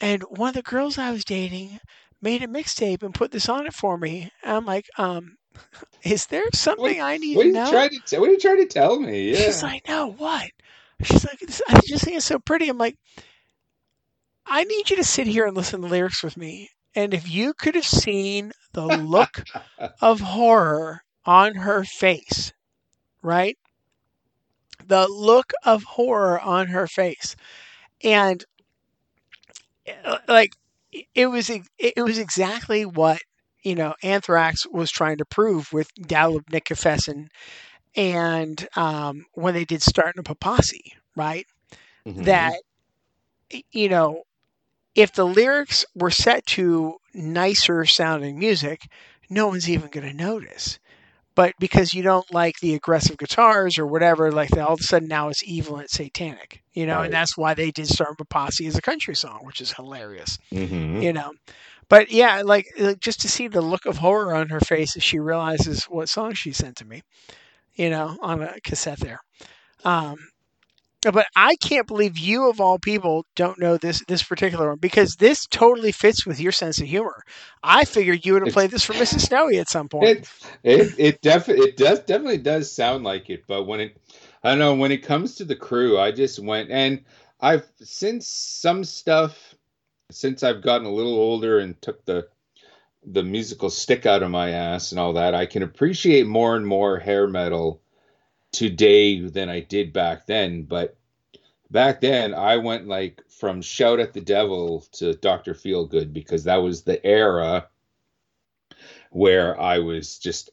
Speaker 4: And one of the girls I was dating made a mixtape and put this on it for me. And I'm like, um, [laughs] is there something I need
Speaker 3: What
Speaker 4: to
Speaker 3: you
Speaker 4: know?
Speaker 3: trying to? T- what are you trying to tell me? Yeah.
Speaker 4: She's like, no, what? She's like, "This- I just think it's so pretty. I'm like, I need you to sit here and listen to the lyrics with me. And if you could have seen the look [laughs] of horror on her face, right? The look of horror on her face. And uh, like it was it was exactly what you know Anthrax was trying to prove with Dial of and um, when they did Starting Up a Posse, right?
Speaker 3: Mhm.
Speaker 4: That you know if the lyrics were set to nicer sounding music, no one's even going to notice. But because you don't like the aggressive guitars or whatever, like all of a sudden now it's evil and it's satanic, you know,
Speaker 3: Right.
Speaker 4: and that's why they did Starting of Posse as a country song, which is hilarious
Speaker 3: Mhm.
Speaker 4: you know but yeah like, like just to see the look of horror on her face as she realizes what song she sent to me you know on a cassette there um but i can't believe you of all people don't know this this particular one because this totally fits with your sense of humor. I figured you would have played this for mrs snowy at some point.
Speaker 3: It it it def it does definitely does sound like it, but when it I don't know when it comes to the Crue, I just went and I've since some stuff since I've gotten a little older and took the the musical stick out of my ass and all that, I can appreciate more and more hair metal today than I did back then. But back then, I went like from Shout at the Devil to Doctor Feelgood because that was the era where I was just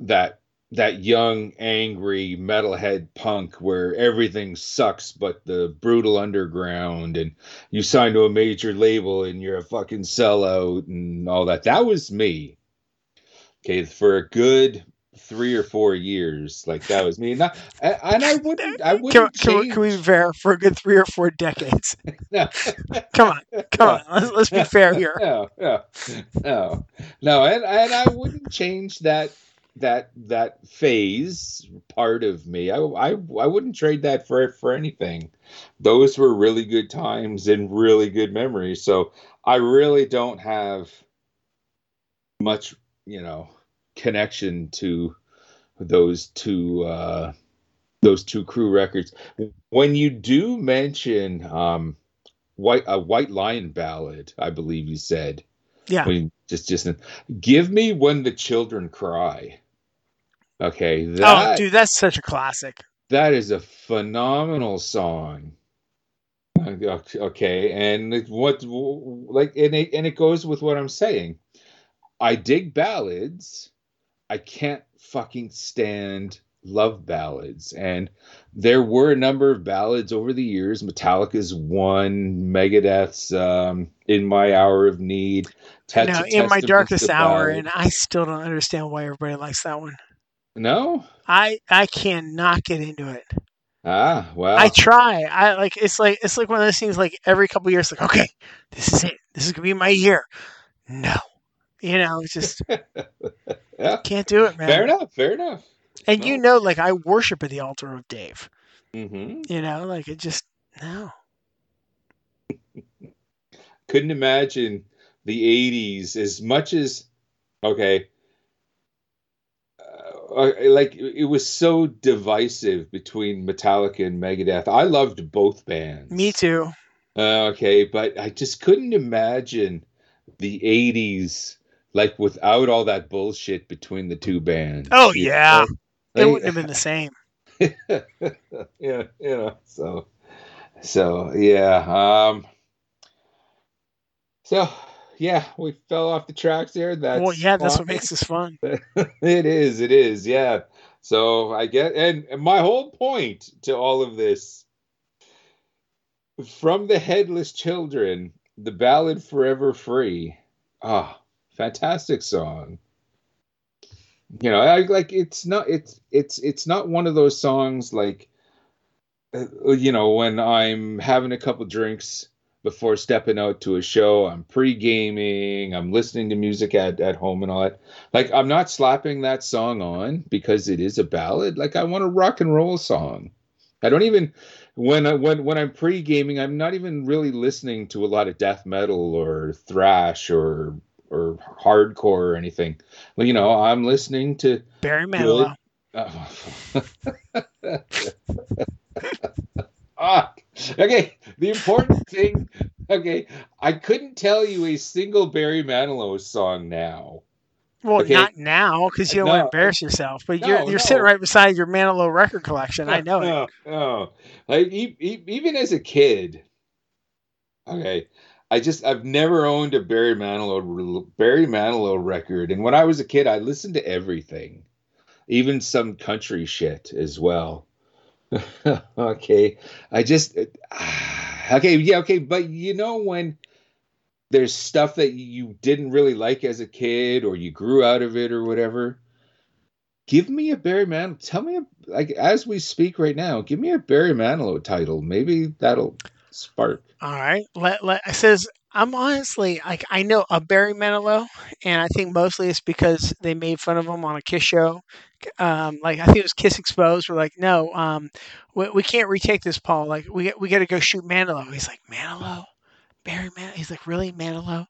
Speaker 3: that that young angry metalhead punk where everything sucks but the brutal underground and you sign to a major label and you're a fucking sellout and all that that was me okay for a good three or four years like that was me and, I, and I wouldn't I wouldn't
Speaker 4: can, we-
Speaker 3: change
Speaker 4: can we be fair for a good three or four decades [laughs]
Speaker 3: no.
Speaker 4: come on come on let's, let's be fair here
Speaker 3: No, no, no, no, and and I wouldn't change that that that phase part of me. I I, I wouldn't trade that for for anything. Those were really good times and really good memories. So I really don't have much, you know, connection to those two uh, those two Crue records. When you do mention um, white a White Lion ballad, I believe you said.
Speaker 4: Yeah.
Speaker 3: When just just give me when the children cry. Okay.
Speaker 4: oh, dude, that's such a classic.
Speaker 3: that is a phenomenal song. Okay, and what like and it and it goes with what I'm saying. I dig ballads. I can't fucking stand love ballads. And there were a number of ballads over the years. Metallica's one, Megadeth's um, "In My Hour of Need," Tet-
Speaker 4: no, in my darkest hour, and I still don't understand why everybody likes that one.
Speaker 3: no,
Speaker 4: I I cannot get into it.
Speaker 3: ah, well,
Speaker 4: I try. I like it's like it's like one of those things. Like every couple years, like okay, this is it. This is gonna be my year. No, you know, it's just [laughs]
Speaker 3: yeah,
Speaker 4: can't do it, man.
Speaker 3: fair enough, fair enough.
Speaker 4: And you know, like I worship at the altar of Dave.
Speaker 3: hmm
Speaker 4: You know, like it just no. [laughs]
Speaker 3: couldn't imagine the 80s as much as okay uh, like it was so divisive between metallica and megadeth i loved both bands
Speaker 4: Me too.
Speaker 3: uh, okay but i just couldn't imagine the 80s like without all that bullshit between the two bands
Speaker 4: Oh yeah,
Speaker 3: know?
Speaker 4: it wouldn't have been the [laughs] same.
Speaker 3: yeah, you know, so so yeah, um so yeah, we fell off the tracks there. That's
Speaker 4: well, yeah, that's what makes this fun. [laughs]
Speaker 3: it is, it is, yeah. So I get and, and my whole point to all of this from the headless children, the ballad Forever Free. Ah, fantastic song. You know, I like it's not it's it's it's not one of those songs like uh, you know, when I'm having a couple drinks before stepping out to a show, I'm pre-gaming, I'm listening to music at, at home and all that. Like I'm not slapping that song on because it is a ballad. Like I want a rock and roll song. I don't even when I, when when I'm pre-gaming, I'm not even really listening to a lot of death metal or thrash or or hardcore or anything. Well, you know, I'm listening to
Speaker 4: Barry Manilow. [laughs]
Speaker 3: Ah, okay. The important thing, okay, I couldn't tell you a single Barry Manilow song now.
Speaker 4: Well,
Speaker 3: Okay.
Speaker 4: not now because you don't want
Speaker 3: No.
Speaker 4: to embarrass yourself. But
Speaker 3: No,
Speaker 4: you're you're sitting right beside your Manilow record collection. I know it. [laughs]
Speaker 3: No, no. Like e- e- even as a kid, okay, I just I've never owned a Barry Manilow Barry Manilow record, and when I was a kid, I listened to everything, even some country shit as well. [laughs] okay, I just ah, okay, yeah, okay, but you know when there's stuff that you didn't really like as a kid or you grew out of it or whatever give me a Barry Manilow. Tell me, a, like as we speak right now, give me a Barry Manilow title. Maybe that'll spark.
Speaker 4: All right. Let, let, it says, I'm honestly, like, I know a Barry Manilow, and I think mostly it's because they made fun of him on a Kiss show. Um, like, I think it was Kiss Exposed. We're like, no, um, we, we can't retake this, Paul. Like, we, we got to go shoot Manilow. He's like, Manilow? Barry Manilow? He's like, really, Manilow?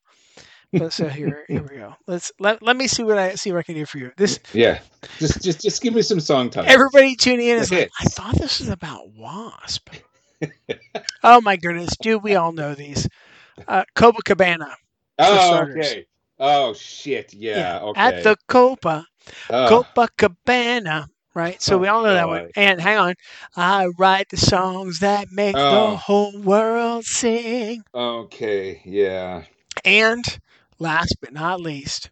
Speaker 4: But so here, [laughs] here we go. Let's let, let me see what I see what I can do for you. This
Speaker 3: Yeah, just just just give me some song titles.
Speaker 4: everybody tuning in is like, I thought this was about Wasp. Oh my goodness, dude, we all know these. Uh, Copacabana. for
Speaker 3: oh, okay. Oh shit. Yeah. Okay.
Speaker 4: At the Copa,
Speaker 3: Oh,
Speaker 4: Copacabana. Right, so
Speaker 3: Oh,
Speaker 4: we all know that one. And hang on, I write the songs that make
Speaker 3: Oh.
Speaker 4: the whole world sing.
Speaker 3: okay. Yeah.
Speaker 4: And last but not least,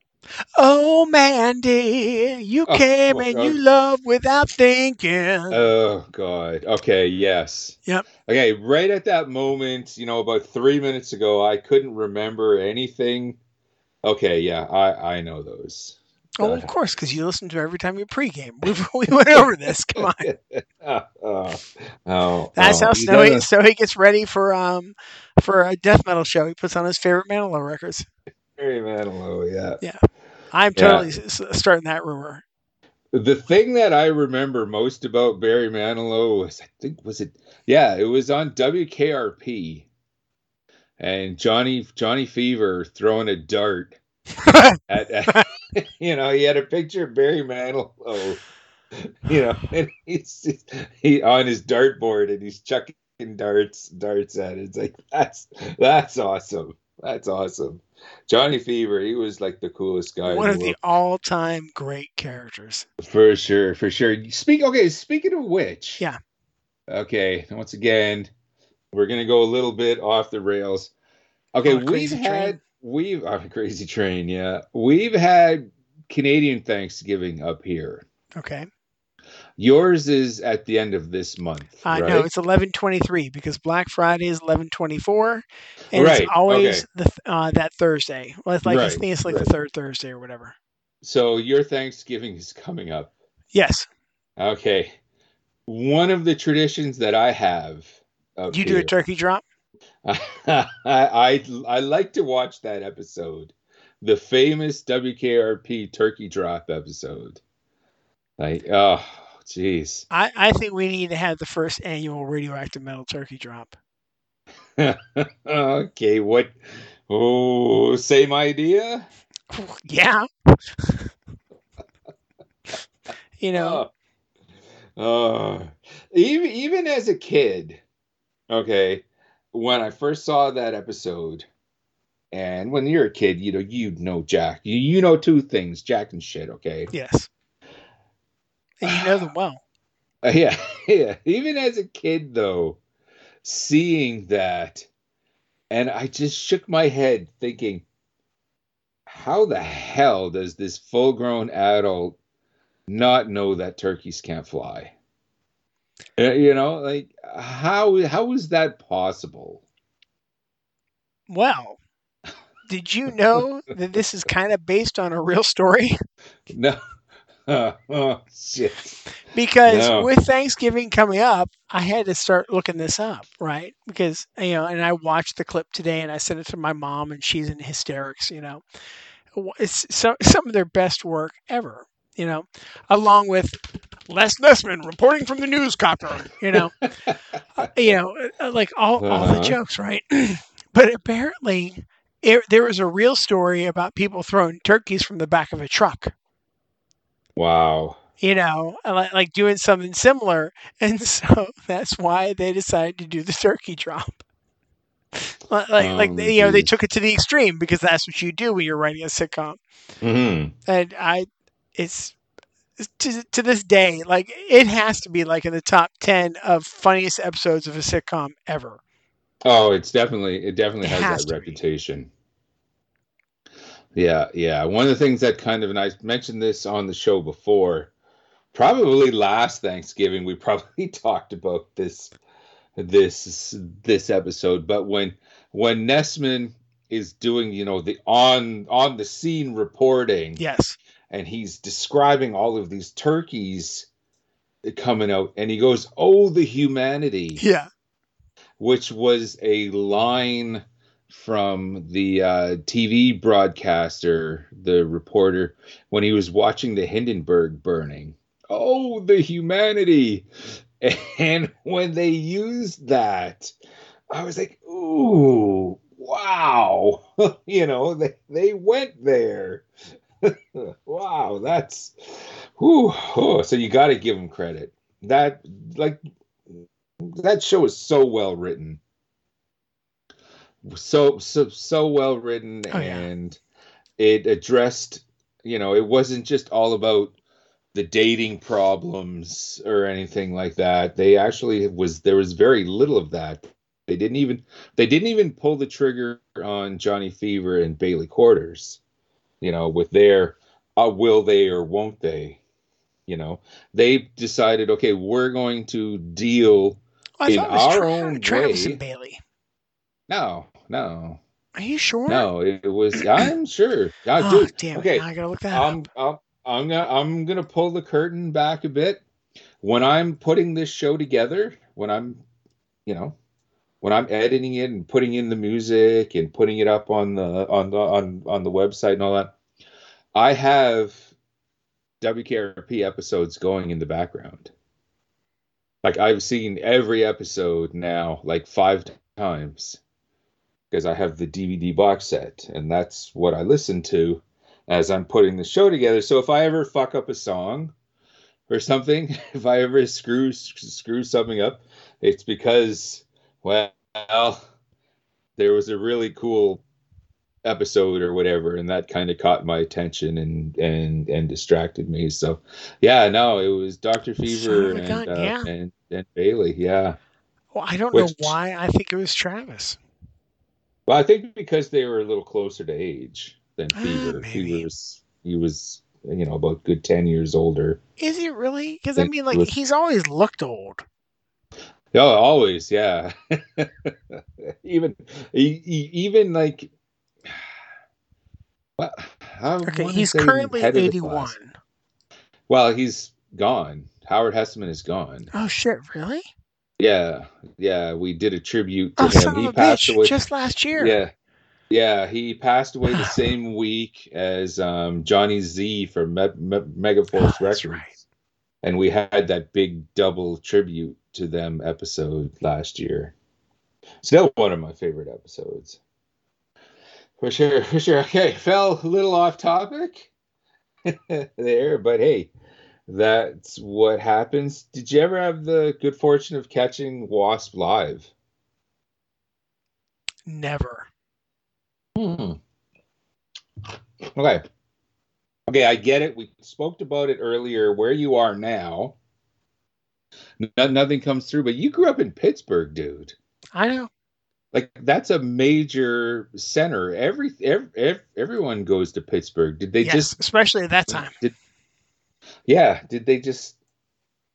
Speaker 4: oh Mandy, you
Speaker 3: Oh,
Speaker 4: came
Speaker 3: oh,
Speaker 4: and
Speaker 3: God.
Speaker 4: you love without thinking.
Speaker 3: Oh god. Okay. Yes.
Speaker 4: Yep.
Speaker 3: Okay. Right at that moment, you know, about three minutes ago, I couldn't remember anything. Okay. Yeah. I I know those.
Speaker 4: Oh, of course, because you listen to every time you pregame. [laughs] We we went over this. Come on,
Speaker 3: oh, [laughs] oh, oh,
Speaker 4: that's
Speaker 3: oh,
Speaker 4: how Snowy
Speaker 3: gotta-
Speaker 4: Snowy gets ready for um for a death metal show. He puts on his favorite Manilow records.
Speaker 3: Barry Manilow, yeah. Yeah.
Speaker 4: I'm totally s- starting that rumor.
Speaker 3: The thing that I remember most about Barry Manilow was, I think, was it? Yeah, it was on WKRP, and Johnny Johnny Fever throwing a dart [laughs] at, at [laughs] you know, he had a picture of Barry Manilow, you know, [laughs] and he's he on his dartboard and he's chucking darts darts at it. It's like that's that's awesome. That's awesome. Johnny Fever, he was like the coolest guy.
Speaker 4: One
Speaker 3: in
Speaker 4: of
Speaker 3: the
Speaker 4: the all-time great characters.
Speaker 3: for sure, for sure. Speak okay, speaking of which.
Speaker 4: Yeah.
Speaker 3: Okay, once again, we're gonna go a little bit off the rails. Okay, we've
Speaker 4: crazy
Speaker 3: had we've on a crazy train, yeah. We've had Canadian Thanksgiving up here.
Speaker 4: Okay.
Speaker 3: Yours is at the end of this month,
Speaker 4: Uh,
Speaker 3: right?
Speaker 4: No, it's eleven twenty-three because Black Friday is eleven twenty-four, and
Speaker 3: Right,
Speaker 4: it's always
Speaker 3: okay.
Speaker 4: the uh, that Thursday. Well, it's like I think it's like
Speaker 3: right.
Speaker 4: the third Thursday or whatever.
Speaker 3: so your Thanksgiving is coming up.
Speaker 4: Yes,
Speaker 3: Okay. One of the traditions that I have
Speaker 4: you do a turkey drop.
Speaker 3: I, [laughs] I I like to watch that episode, the famous WKRP turkey drop episode. Like, oh, jeez.
Speaker 4: I, I think we need to have the first annual radioactive metal turkey drop. [laughs]
Speaker 3: okay, what? Oh, same idea. [laughs]
Speaker 4: Yeah. [laughs] you know,
Speaker 3: Uh, uh, even even as a kid, okay, when I first saw that episode, and when you're a kid, you know you know Jack, you you know two things, Jack and shit, okay.
Speaker 4: yes. And you know them well.
Speaker 3: Uh, yeah, [laughs] yeah. Even as a kid, though, seeing that, and I just shook my head thinking, how the hell does this full grown adult not know that turkeys can't fly? Uh, You know, like how how is that possible?
Speaker 4: Well, did you know [laughs] that this is kind of based on a real story?
Speaker 3: No. Oh [laughs] shit.
Speaker 4: Because
Speaker 3: No.
Speaker 4: with Thanksgiving coming up, I had to start looking this up, right? Because you know, and I watched the clip today, and I sent it to my mom, and she's in hysterics. You know, it's some some of their best work ever. You know, along with Les Nessman reporting from the news newscopter. You know, [laughs] Uh, you know, uh, like all all the
Speaker 3: Uh-huh.
Speaker 4: jokes, right? [clears throat] but apparently, it, there was a real story about people throwing turkeys from the back of a truck
Speaker 3: Wow.
Speaker 4: you know, like, like doing something similar. [laughs] And so that's why they decided to do the turkey drop. [laughs] Like, like, like
Speaker 3: Oh,
Speaker 4: they, you know, they took it to the extreme because that's what you do when you're writing a sitcom.
Speaker 3: hmm
Speaker 4: And I, it's to, to this day, like it has to be like in the top 10 of funniest episodes of a sitcom ever.
Speaker 3: Oh, it's definitely it definitely
Speaker 4: It
Speaker 3: has,
Speaker 4: has
Speaker 3: that
Speaker 4: to be.
Speaker 3: Yeah, yeah. One of the things that kind of and I mentioned this on the show before, probably last Thanksgiving we [laughs] probably talked about this this this episode, but when when Nessman is doing, you know, the on on the scene reporting
Speaker 4: Yes.
Speaker 3: and he's describing all of these turkeys coming out and he goes, "Oh, the humanity."
Speaker 4: Yeah.
Speaker 3: which was a line from the uh, TV broadcaster, the reporter, when he was watching the Hindenburg burning. Oh, the humanity. [laughs] And when they used that, I was like, ooh, wow. [laughs] you know, they, they went there. [laughs] wow, that's, whew. So you got to give them credit. That, like, that show is so well written so so so well written
Speaker 4: Oh, yeah.
Speaker 3: and it addressed you know it wasn't just all about the dating problems or anything like that. They actually was there was very little of that. They didn't even they didn't even pull the trigger on johnny fever and bailey quarters you know with their uh, will they or won't they you know. They decided okay we're going to deal
Speaker 4: I
Speaker 3: In our
Speaker 4: Tra-
Speaker 3: own
Speaker 4: Travis
Speaker 3: way-
Speaker 4: and Bailey.
Speaker 3: no no
Speaker 4: Are you sure?
Speaker 3: No, it was. [clears throat] I'm sure. I
Speaker 4: Oh,
Speaker 3: do.
Speaker 4: damn
Speaker 3: okay,
Speaker 4: it. Now I gotta look that. Um,
Speaker 3: I'm, I'm. Um, I'm gonna. I'm gonna pull the curtain back a bit. When I'm putting this show together, when I'm, you know, when I'm editing it and putting in the music and putting it up on the on the on on the website and all that, I have WKRP episodes going in the background. Like I've seen every episode now, like five times because I have the DVD box set, and that's what I listen to. as I'm putting the show together. So if I ever fuck up a song or something, [laughs] if I ever screw screw something up, it's because well, there was a really cool episode or whatever and that kind of caught my attention and and and distracted me so yeah no it was dr fever and,
Speaker 4: God,
Speaker 3: uh,
Speaker 4: yeah.
Speaker 3: and and bailey yeah
Speaker 4: Well, I don't
Speaker 3: Which-
Speaker 4: know why. I think it was Travis.
Speaker 3: Well i think because they were a little closer to age than
Speaker 4: Ah,
Speaker 3: fever
Speaker 4: maybe.
Speaker 3: fever was he was you know about good 10 years older
Speaker 4: Is he really? Because I mean, like
Speaker 3: was-
Speaker 4: he's always looked old.
Speaker 3: Oh, always, yeah. [laughs] even, e- e- even like, well,
Speaker 4: Okay, he's currently
Speaker 3: head of the
Speaker 4: eighty-one.
Speaker 3: Well, he's gone. Howard Hesseman is gone.
Speaker 4: Oh shit! Really?
Speaker 3: Yeah, yeah. We did a tribute to
Speaker 4: Oh,
Speaker 3: him. he passed
Speaker 4: bitch!
Speaker 3: away.
Speaker 4: Just last year.
Speaker 3: Yeah, yeah. He passed away the [sighs] same week as um, Johnny Z for Me- Me- Megaforce
Speaker 4: Oh,
Speaker 3: Records,
Speaker 4: right.
Speaker 3: and we had that big double tribute to them episode last year. Still one of my favorite episodes. For sure, for sure. Okay, fell a little off topic [laughs] there, but hey, that's what happens. Did you ever have the good fortune of catching Wasp live?
Speaker 4: Never.
Speaker 3: Hmm. Okay. Okay, I get it. We spoke about it earlier. Where you are now, no, nothing comes through. But you grew up in Pittsburgh, dude.
Speaker 4: I know.
Speaker 3: Like that's a major center. Every, every everyone goes to Pittsburgh. Did they
Speaker 4: yes,
Speaker 3: just?
Speaker 4: especially at that time.
Speaker 3: Did, yeah. Did they just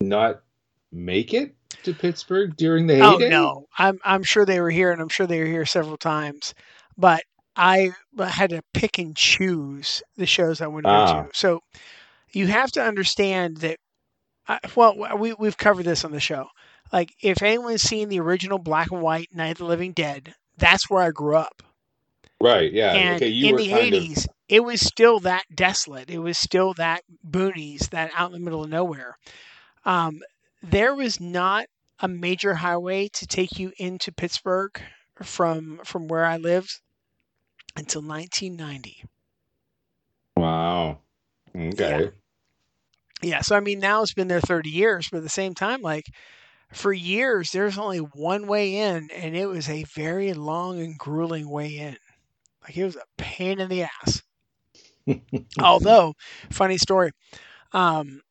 Speaker 3: not make it to Pittsburgh during the heyday?
Speaker 4: Oh no, I'm I'm sure they were here, and I'm sure they were here several times. But I had to pick and choose the shows I would go
Speaker 3: Ah.
Speaker 4: to. So you have to understand that. I, well, we we've covered this on the show. Like, if anyone's seen the original black and white Night of the Living Dead, that's where I grew up.
Speaker 3: Right. Yeah.
Speaker 4: and
Speaker 3: okay. You
Speaker 4: in the
Speaker 3: kind of-
Speaker 4: 80s, it was still that desolate. It was still that boonies, that out in the middle of nowhere. Um, there was not a major highway to take you into Pittsburgh from from where I lived until 1990.
Speaker 3: Wow. Okay.
Speaker 4: Yeah, so I mean now it's been there 30 years, but at the same time, like for years there's only one way in, and it was a very long and grueling way in. Like it was a pain in the ass. [laughs] Although, funny story, um,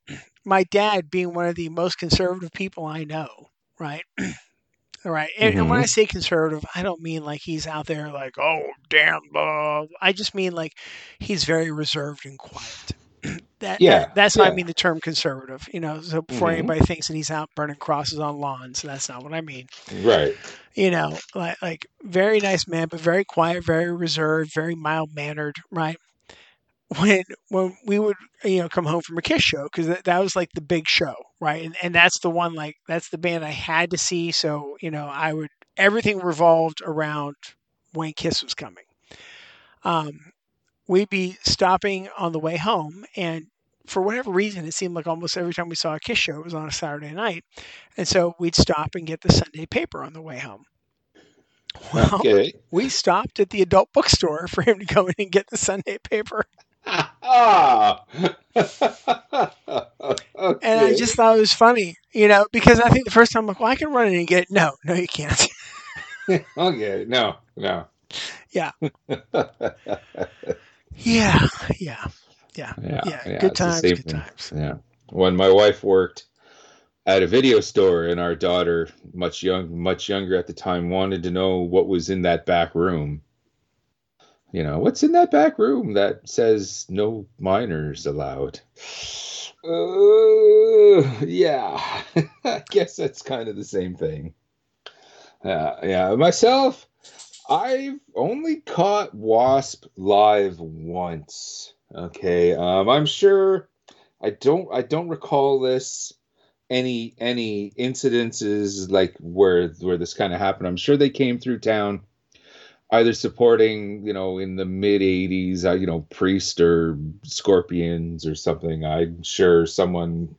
Speaker 4: my dad being one of the most conservative people I know, right? [clears throat] All right. And, and when I
Speaker 3: Mhm.
Speaker 4: say conservative, I don't mean like he's out there like, oh, damn, blah. I just mean like he's very reserved and quiet. That,
Speaker 3: Yeah,
Speaker 4: that- that's what I mean the term conservative, you know, so before
Speaker 3: Mhm.
Speaker 4: anybody thinks that he's out burning crosses on lawns, that's not what I mean
Speaker 3: Right.
Speaker 4: you know, like like very nice man, but very quiet, very reserved, very mild mannered, right? When when we would you know come home from a Kiss show because that, that was like the big show, right? And and that's the one like that's the band I had to see. So you know I would everything revolved around when Kiss was coming. Um, we'd be stopping on the way home, and for whatever reason, it seemed like almost every time we saw a Kiss show, it was on a Saturday night, and so we'd stop and get the Sunday paper on the way home. [laughs] Well,
Speaker 3: Okay.
Speaker 4: we stopped at the adult bookstore for him to go in and get the Sunday paper.
Speaker 3: ah. [laughs]
Speaker 4: And I just thought it was funny, you know, because I think the first time I'm like, well, I can run in and get it. No, no, you can't. [laughs]
Speaker 3: okay. No. No.
Speaker 4: Yeah. Yeah, yeah, yeah,
Speaker 3: Yeah.
Speaker 4: yeah.
Speaker 3: yeah,
Speaker 4: good times, good
Speaker 3: thing.
Speaker 4: times.
Speaker 3: Yeah. When my wife worked at a video store, and our daughter, much young, much younger at the time, wanted to know what was in that back room. You know, what's in that back room that says no minors allowed? Uh, yeah, [laughs] I guess that's kind of the same thing. Yeah, yeah. Myself, I've only caught Wasp live once. Okay, um, I'm sure. I don't. I don't recall this any any incidences like where where this kind of happened. I'm sure they came through town, either supporting you know in the mid '80s, uh, you know Priest or Scorpions or something. I'm sure someone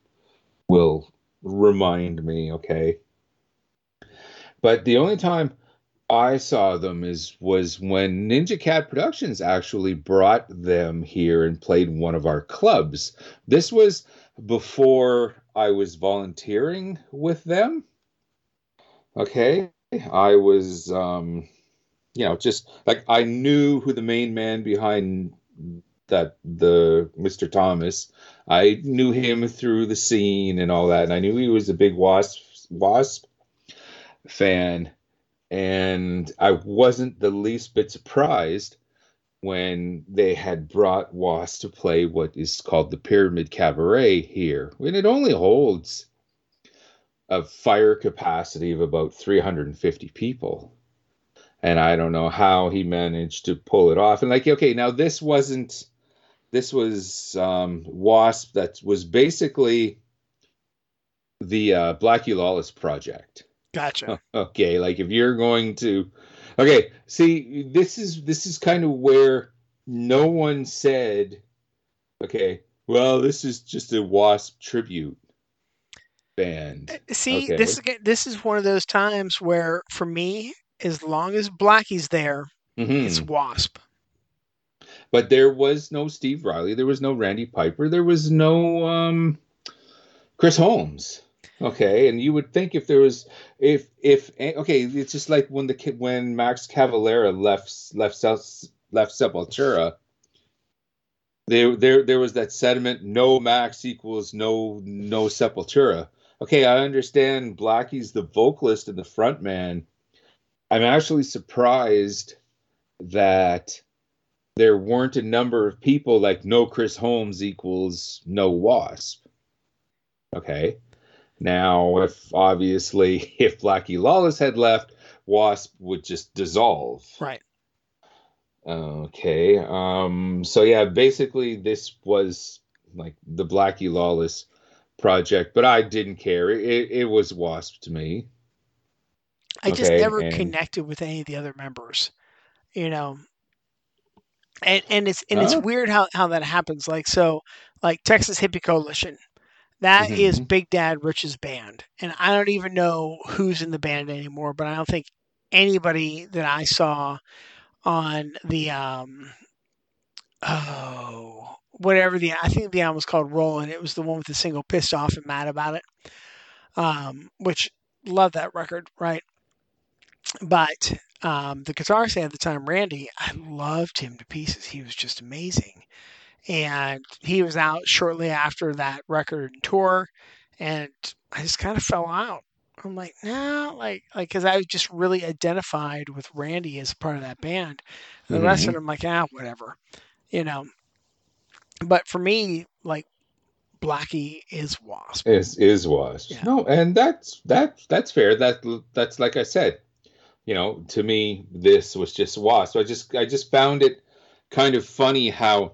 Speaker 3: will remind me. Okay, but the only time I saw them is was when Ninja Cat Productions actually brought them here and played one of our clubs. This was before I was volunteering with them. Okay, I was um you know just like I knew who the main man behind that the Mr. Thomas. I knew him through the scene and all that and I knew he was a big Wasp Wasp fan and I wasn't the least bit surprised when they had brought Was to play what is called the Pyramid Cabaret here. And it only holds a fire capacity of about 350 people. And I don't know how he managed to pull it off. And like, okay, now this wasn't, this was um, Wasp that was basically the uh, Blackie Lawless project.
Speaker 4: Gotcha. [laughs]
Speaker 3: Okay, like if you're going to Okay, see this is this is kind of where no one said okay, well this is just a Wasp tribute band.
Speaker 4: See,
Speaker 3: okay.
Speaker 4: this this is one of those times where, for me, as long as Blackie's there,
Speaker 3: Mhm.
Speaker 4: it's Wasp.
Speaker 3: But there was no Steve Riley, there was no Randy Piper, there was no um Chris Holmes. Okay, and you would think if there was if if eh, okay, it's just like when the when Max Cavalera left left left Sepultura. There, there, there was that sentiment: no Max equals no no Sepultura. Okay, I understand. Blackie's the vocalist and the front man. I'm actually surprised that there weren't a number of people like no Chris Holmes equals no Wasp. Okay. Now, if obviously [laughs] if Blackie Lawless had left, Wasp would just dissolve.
Speaker 4: Right.
Speaker 3: Okay. Um so yeah, basically this was like the Blackie Lawless project, but I didn't care. It it was Wasp to me.
Speaker 4: I just never
Speaker 3: and-
Speaker 4: connected with any of the other members, you know. And and it's and it's
Speaker 3: Oh.
Speaker 4: weird how how that happens. Like so, like Texas Hippie Coalition, that is
Speaker 3: Mhm.
Speaker 4: Big Dad Ritch's band, and I don't even know who's in the band anymore. But I don't think anybody that I saw on the um oh whatever the I think the album was called Rollin'. It was the one with the single "Pissed Off and Mad About It," um, which love that record, right? But um, the guitarist at the time, Randy, I loved him to pieces. He was just amazing, and he was out shortly after that record and tour, and I just kind of fell out. I'm like, nah, like, like, because I just really identified with Randy as part of that band. The rest of them, like, ah, whatever, you know. But for me, like, Blackie is Wasp.
Speaker 3: is is Wasp.
Speaker 4: Yeah.
Speaker 3: No, and that's that that's fair. That that's like I said, you know, to me this was just Wasp. I just I just found it kind of funny how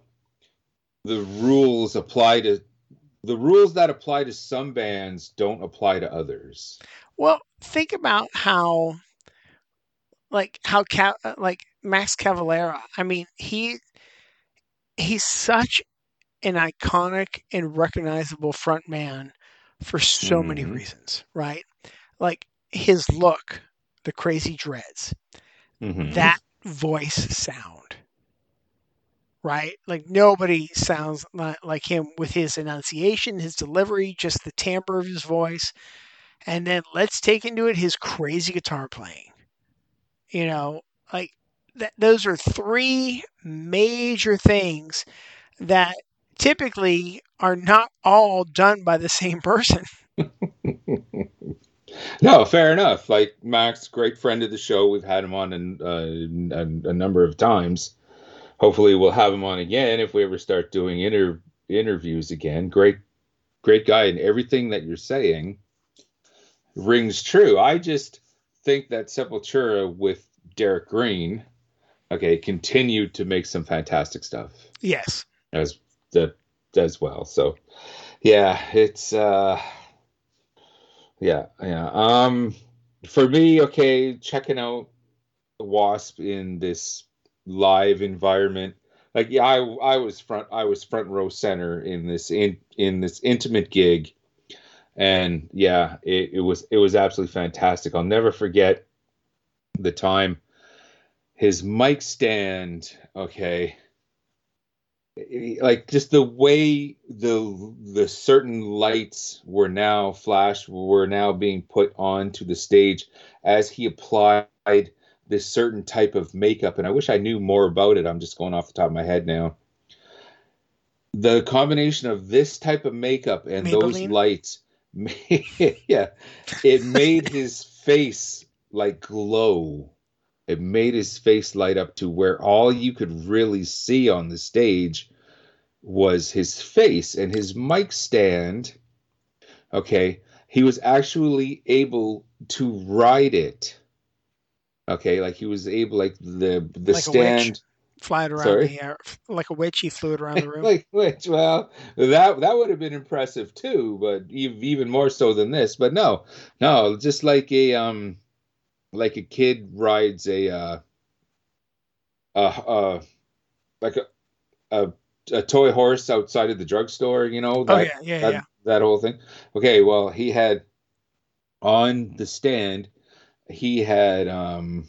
Speaker 3: the rules apply to the rules that apply to some bands don't apply to others.
Speaker 4: Well, think about how, like how Ca- like Max Cavalera. I mean, he he's such an iconic and recognizable front man for so many
Speaker 3: Mhm.
Speaker 4: reasons, right? Like his look, the crazy dreads,
Speaker 3: Mhm.
Speaker 4: that voice sound, right? Like nobody sounds like him with his enunciation, his delivery, just the timbre of his voice. And then let's take into it his crazy guitar playing. You know, like that, those are three major things that typically are not all done by the same person. [laughs]
Speaker 3: No, fair enough. Like Max, great friend of the show. We've had him on uh, a number of times. Hopefully, we'll have him on again if we ever start doing inter- interviews again. Great, great guy, and everything that you're saying rings true. I just think that Sepultura with Derrick Green, okay, continued to make some fantastic stuff
Speaker 4: Yes.
Speaker 3: as that as well. So yeah, it's uh yeah, yeah. Um for me, okay, checking out Wasp in this live environment. Like yeah, I I was front I was front row center in this in in this intimate gig. And yeah, it, it was it was absolutely fantastic. I'll never forget the time. His mic stand, okay, like just the way the the certain lights were now flash were now being put onto the stage as he applied this certain type of makeup and i wish i knew more about it. I'm just going off the top of my head now. The combination of this type of makeup and those lights [laughs] [laughs] yeah it made his face like glow. It made his face light up to where all you could really see on the stage was his face and his mic stand okay? He was actually able to ride it okay like he was able like the the
Speaker 4: Like
Speaker 3: stand
Speaker 4: witch. Fly it around
Speaker 3: Sorry?
Speaker 4: the air like a witch. He flew it around the [laughs] room.
Speaker 3: like which well that that would have been impressive too but even more so than this but no no just like a um like a kid rides a uh uh, uh like a, a a toy horse outside of the drugstore you know
Speaker 4: oh yeah, yeah,
Speaker 3: that,
Speaker 4: yeah.
Speaker 3: that whole thing okay well he had on the stand he had um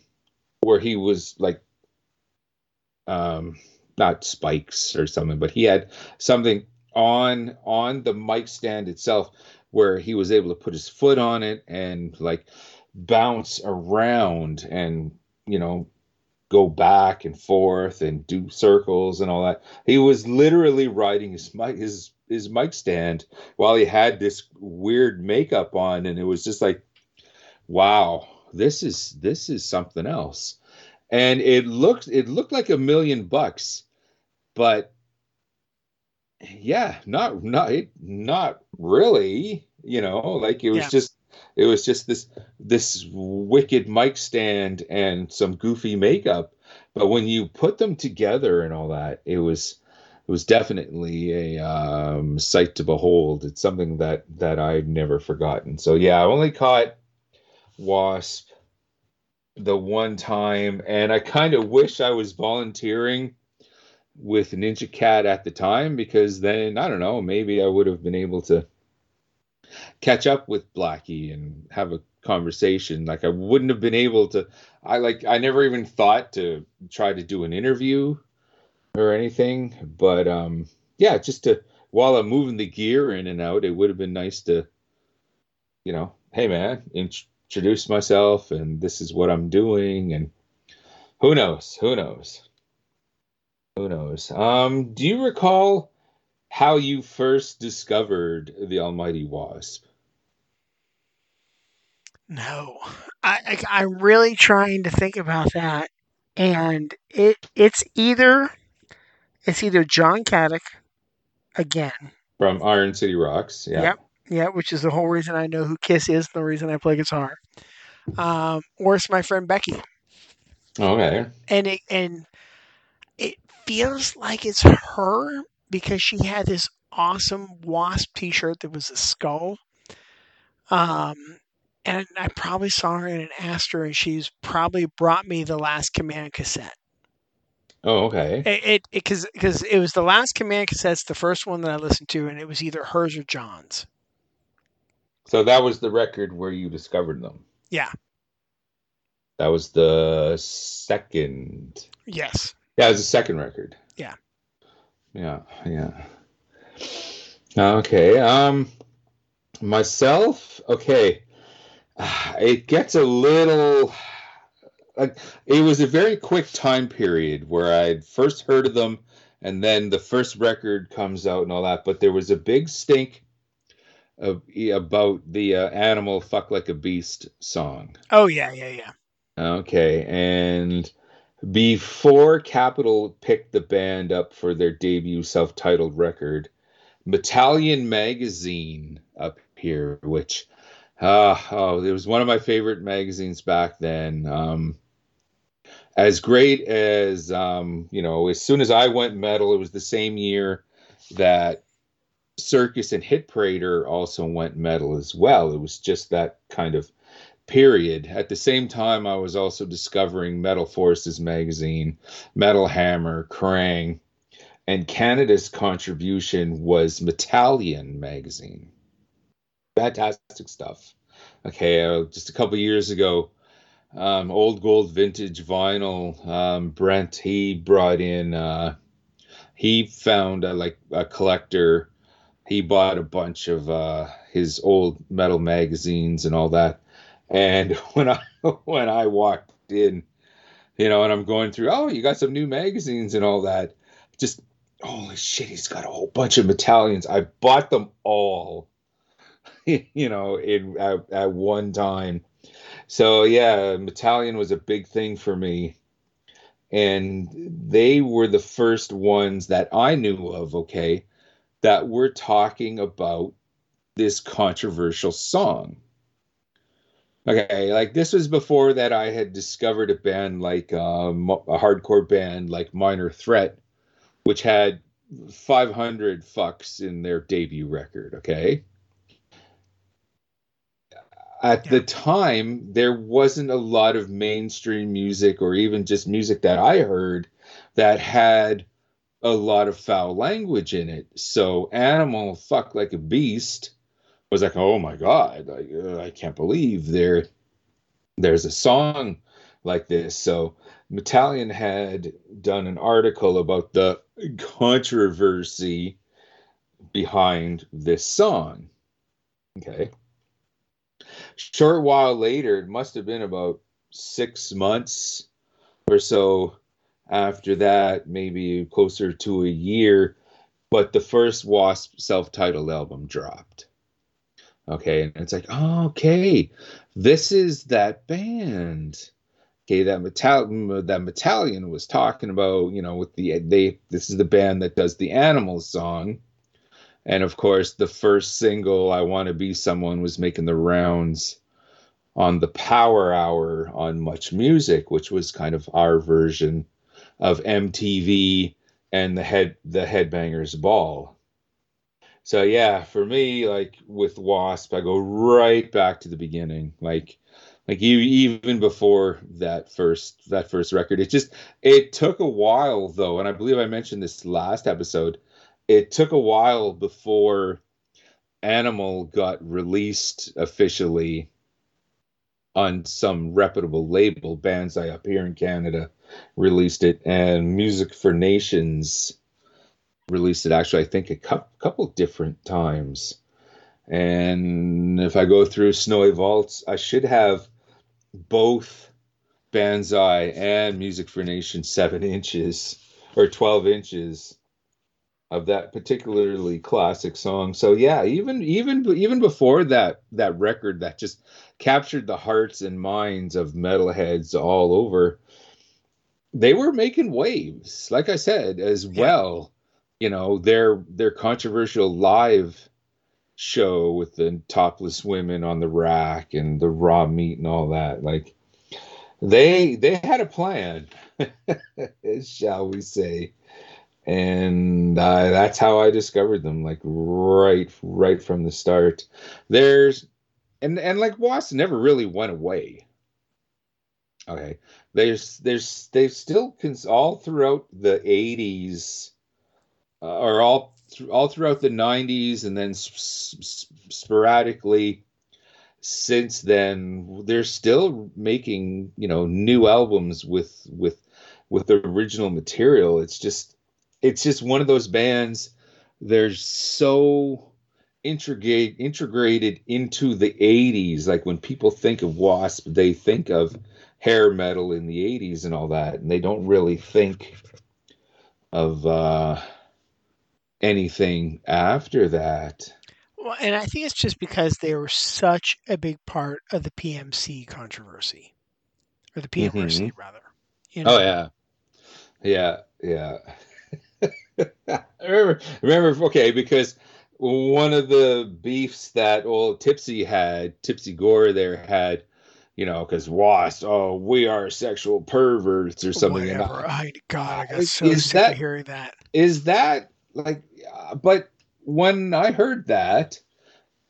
Speaker 3: where he was like um not spikes or something but he had something on on the mic stand itself where he was able to put his foot on it and like bounce around and you know go back and forth and do circles and all that. He was literally riding his mic his his mic stand while he had this weird makeup on and it was just like wow this is this is something else. And it looked it looked like a million bucks but yeah not not it, not really you know like it was
Speaker 4: Yeah.
Speaker 3: just it was just this this wicked mic stand and some goofy makeup. But when you put them together and all that it was it was definitely a um, sight to behold. It's something that that i've never forgotten. So yeah i only caught wasp the one time and i kind of wish i was volunteering with ninja cat at the time because then i don't know maybe i would have been able to catch up with blackie and have a conversation. Like i wouldn't have been able to i like i never even thought to try to do an interview or anything but um yeah just to while i'm moving the gear in and out it would have been nice to you know hey man int- introduce myself and this is what i'm doing and who knows who knows who knows. Um do you recall how you first discovered the almighty wasp?
Speaker 4: No, I, I I'm really trying to think about that, and it it's either it's either John Caddick again,
Speaker 3: from iron city rocks yeah.
Speaker 4: Yep. Yeah, which is the whole reason I know who Kiss is, the reason I play guitar, um, or it's my friend Becky,
Speaker 3: okay
Speaker 4: and it and it feels like it's her because she had this awesome wasp T-shirt that was a skull. Um, and I probably saw her in an Astor, and she's probably brought me the Last Command cassette.
Speaker 3: oh okay
Speaker 4: It because because it was the Last Command cassette's the first one that I listened to, and it was either hers or John's.
Speaker 3: So that was the record where you discovered them
Speaker 4: Yeah.
Speaker 3: that was the second
Speaker 4: Yes.
Speaker 3: yeah it was the second record
Speaker 4: Yeah.
Speaker 3: yeah yeah okay um myself okay [sighs] it gets a little like it was a very quick time period where i'd first heard of them and then the first record comes out and all that but there was a big stink about the uh, animal fuck like a beast song
Speaker 4: Oh yeah, yeah, yeah.
Speaker 3: Okay, and before Capitol picked the band up for their debut self-titled record, Metallian magazine appeared, which uh, oh, it was one of my favorite magazines back then. Um, as great as um, you know, as soon as I went metal, it was the same year that Circus and Hit Parader also went metal as well. It was just that kind of period. At the same time, I was also discovering Metal Forces magazine, Metal Hammer, Kerrang, and Canada's contribution was Metallian magazine. Fantastic stuff. Okay, uh, just a couple years ago, um, old gold vintage vinyl. Um, Brent he brought in. Uh, he found a, like a collector. He bought a bunch of uh, his old metal magazines and all that. And [laughs] when I when I walked in, you know, and I'm going through, oh, you got some new magazines and all that. Just holy shit, he's got a whole bunch of Metallians. I bought them all, [laughs] you know, in at, at one time. So yeah, Metallian was a big thing for me. And they were the first ones that I knew of, okay, that we're talking about this controversial song. Okay, like this was before that I had discovered a band like um, a hardcore band like Minor Threat, which had 500 fucks in their debut record. Okay. At yeah. the time, there wasn't a lot of mainstream music or even just music that I heard that had a lot of foul language in it. So, Animal Fuck Like a Beast was like, oh my god, like, uh, I can't believe there there's a song like this. So Metallian had done an article about the controversy behind this song. Okay. Short while later, it must have been about six months or so after that, maybe closer to a year, but the first Wasp self titled album dropped. Okay, and it's like, oh, okay, this is that band. Okay, that metal that Metallian was talking about, you know, with the they this is the band that does the Animals song. And of course, the first single, I Want to Be Someone, was making the rounds on the Power Hour on Much Music, which was kind of our version of MTV and the head the Headbangers Ball. So yeah, for me, like with Wasp, I go right back to the beginning. Like like you even before that first that first record. It just it took a while though, and I believe I mentioned this last episode. It took a while before Animal got released officially on some reputable label. Banzai up here in Canada released it, and Music for Nations released it actually, I think, a cu- couple different times. And if I go through Snowy Vaults, I should have both Banzai and Music for Nation seven inches or 12 inches of that particularly classic song. So yeah, even even even before that that record that just captured the hearts and minds of metalheads all over, they were making waves, like I said, as yeah. well. You know their their controversial live show with the topless women on the rack and the raw meat and all that. Like they they had a plan [laughs] shall we say. And uh, that's how i discovered them like right right from the start. There's and and like wasp never really went away. Okay there's there's they've still all throughout the 80s uh, or all th- all throughout the 90s and then sp- sp- sporadically since then they're still making you know new albums with with with the original material. It's just it's just one of those bands they're so integrate integrated into the 80s like when people think of wasp they think of hair metal in the 80s and all that and they don't really think of uh anything after that.
Speaker 4: Well, and I think it's just because they were such a big part of the PMC controversy, or the PMC mm-hmm. rather.
Speaker 3: You know? Oh yeah, yeah, yeah. [laughs] remember, remember, okay, because one of the beefs that old Tipsy had, Tipsy Gore there had, you know, because Wasp, oh, we are sexual perverts or something.
Speaker 4: Whatever. I, God, I got so is sick that, of hearing that.
Speaker 3: Is that like uh, but when I heard that,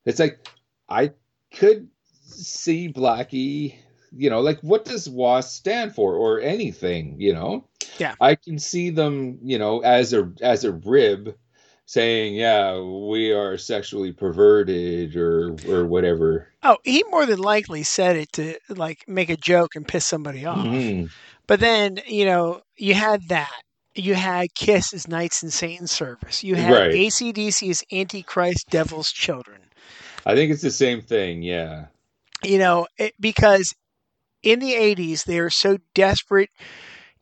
Speaker 3: it's like I could see Blackie, you know, like what does WAS stand for or anything, you know?
Speaker 4: Yeah.
Speaker 3: I can see them, you know, as a as a rib saying, "Yeah, we are sexually perverted," or or whatever.
Speaker 4: Oh, he more than likely said it to like make a joke and piss somebody off.
Speaker 3: Mhm.
Speaker 4: But then, you know, you had that. You had Kiss as Knights in Satan's Service. You had
Speaker 3: Right.
Speaker 4: ACDC as Antichrist Devil's Children.
Speaker 3: I think it's the same thing. Yeah.
Speaker 4: You know, it, because in the 80s, they were so desperate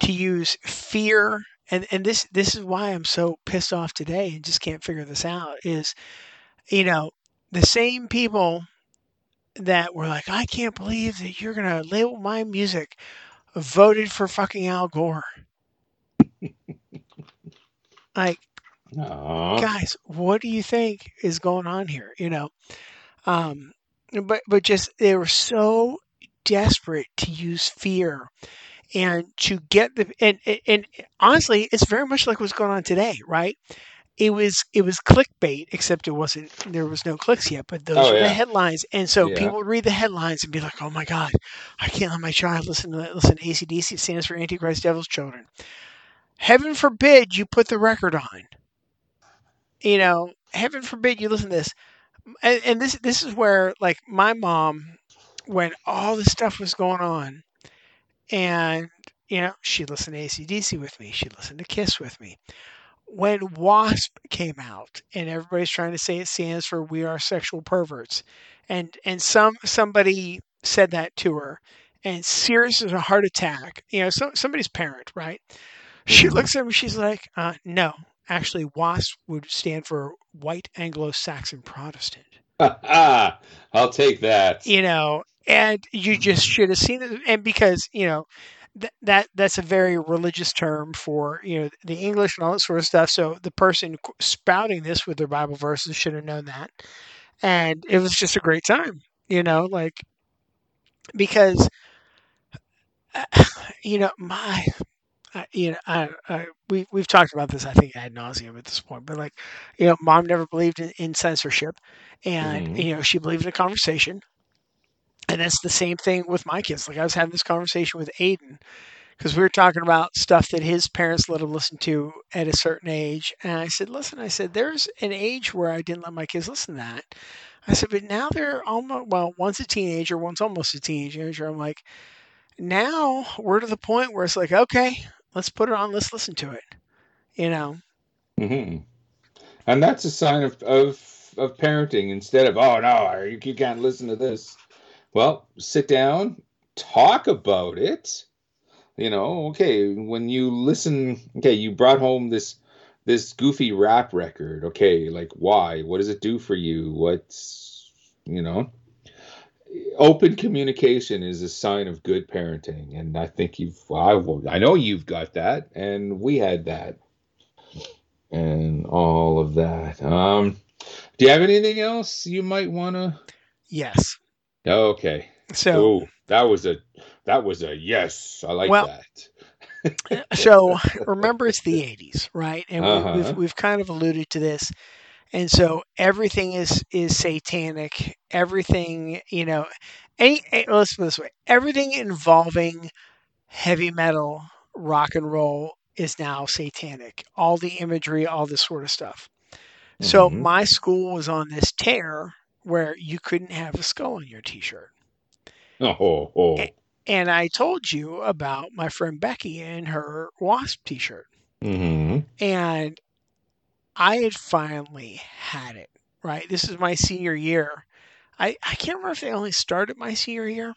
Speaker 4: to use fear. And, and this this is why I'm so pissed off today and just can't figure this out is, you know, the same people that were like, I can't believe that you're going to label my music voted for fucking Al Gore. like,
Speaker 3: Aw.
Speaker 4: guys, what do you think is going on here? You know, um, but but just they were so desperate to use fear and to get the and, and honestly, it's very much like what's going on today, right? It was it was clickbait, except it wasn't. There was no clicks yet, but those
Speaker 3: Oh,
Speaker 4: were
Speaker 3: yeah.
Speaker 4: the headlines, and so
Speaker 3: Yeah.
Speaker 4: people would read the headlines and be like, "Oh my god, I can't let my child listen to that. Listen, ACDC stands for Antichrist Devil's Children." Heaven forbid you put the record on. You know, heaven forbid you listen to this. And, and this this is where like my mom, when all this stuff was going on, and you know she listened to ACDC with me, she listened to Kiss with me. When Wasp came out, and everybody's trying to say it stands for "We Are Sexual Perverts," and and some somebody said that to her, and serious as a heart attack. You know, so, somebody's parent, right? She
Speaker 3: Mhm.
Speaker 4: looks at me. She's like, uh, "No, actually, WASP would stand for White Anglo-Saxon Protestant." [laughs]
Speaker 3: I'll take that.
Speaker 4: You know, and you just should have seen it. And because you know th- that that's a very religious term for you know the English and all that sort of stuff. So the person spouting this with their Bible verses should have known that, and it was just a great time. You know, like because [sighs] you know my I- you know, I, I we we've talked about this. I think ad nauseum at this point, but like, you know, mom never believed in, in censorship, and
Speaker 3: Mhm.
Speaker 4: you know, she believed in a conversation, and that's the same thing with my kids. Like, I was having this conversation with Aiden because we were talking about stuff that his parents let him listen to at a certain age, and I said, listen, I said, there's an age where I didn't let my kids listen to that. I said, but now they're almost well, one's a teenager, one's almost a teenager. I'm like, now we're to the point where it's like, okay, let's put it on, let's listen to it. You know,
Speaker 3: hmm And that's a sign of, of of parenting instead of oh no you, you can't listen to this. Well, sit down, talk about it. You know, okay, when you listen, okay, you brought home this this goofy rap record. Okay, like why? What does it do for you? What's you know? Open communication is a sign of good parenting, and I think you've. I, I know you've got that, and we had that and all of that. Um, do you have anything else you might want to?
Speaker 4: yes.
Speaker 3: Okay.
Speaker 4: So,
Speaker 3: Oh, that was a that was a yes. I like
Speaker 4: Well,
Speaker 3: that. [laughs]
Speaker 4: so remember it's the 80s, right? And we,
Speaker 3: Uh-huh.
Speaker 4: we've we've kind of alluded to this. And so everything is is satanic. Everything, you know, any let's put this way. Everything involving heavy metal, rock and roll is now satanic. All the imagery, all this sort of stuff. So
Speaker 3: Mhm.
Speaker 4: my school was on this tear where you couldn't have a skull on your t-shirt.
Speaker 3: Oh, oh, oh.
Speaker 4: And I told you about my friend Becky and her wasp t-shirt.
Speaker 3: hmm
Speaker 4: And I had finally had it, right? This is my senior year. I, I can't remember if they only started my senior year,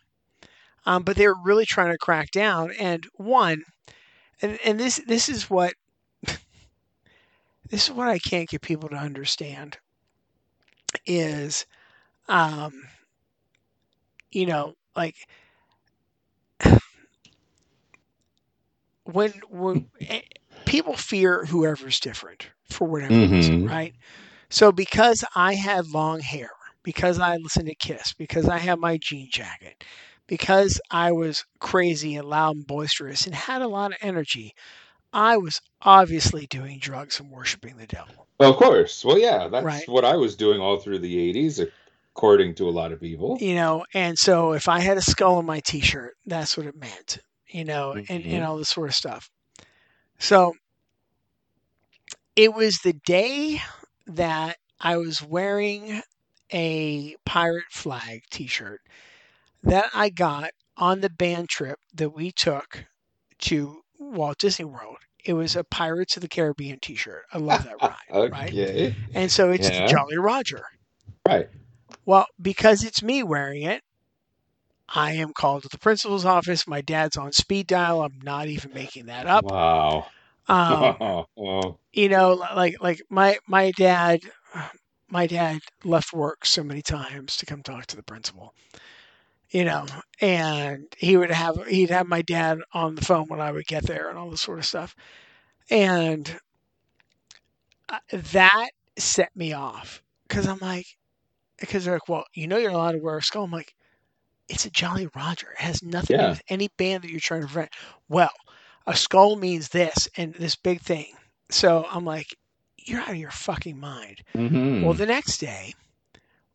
Speaker 4: um, but they were really trying to crack down. And one, and, and this this is what [laughs] this is what I can't get people to understand is, um, you know, like [sighs] when when [laughs] eh, people fear whoever's different for whatever reason,
Speaker 3: Mhm.
Speaker 4: right? So because I had long hair, because I listened to Kiss, because I had my jean jacket, because I was crazy and loud and boisterous and had a lot of energy, I was obviously doing drugs and worshiping the devil.
Speaker 3: Of course. Well, yeah, that's
Speaker 4: Right.
Speaker 3: what I was doing all through the '80s, according to a lot of people.
Speaker 4: You know, and so if I had a skull on my t-shirt, that's what it meant, you know, and,
Speaker 3: Mhm.
Speaker 4: and all this sort of stuff. So it was the day that I was wearing a pirate flag T-shirt that I got on the band trip that we took to Walt Disney World. It was a Pirates of the Caribbean T-shirt. I love that [laughs] ride. Right.
Speaker 3: Okay.
Speaker 4: And so it's
Speaker 3: Yeah.
Speaker 4: Jolly Roger.
Speaker 3: Right.
Speaker 4: Well, because it's me wearing it, I am called to the principal's office. My dad's on speed dial. I'm not even making that up.
Speaker 3: Wow.
Speaker 4: Um, [laughs]
Speaker 3: oh,
Speaker 4: you know, like like my my dad, my dad left work so many times to come talk to the principal. You know, and he would have he'd have my dad on the phone when I would get there and all this sort of stuff, and that set me off because I'm like, because they're like, well, you know, you're allowed to wear a skull. I'm like, it's a Jolly Roger. It has nothing to do with any band that you're trying to prevent. Well, a skull means this and this big thing. So I'm like, you're out of your fucking mind.
Speaker 3: hmm
Speaker 4: Well, the next day,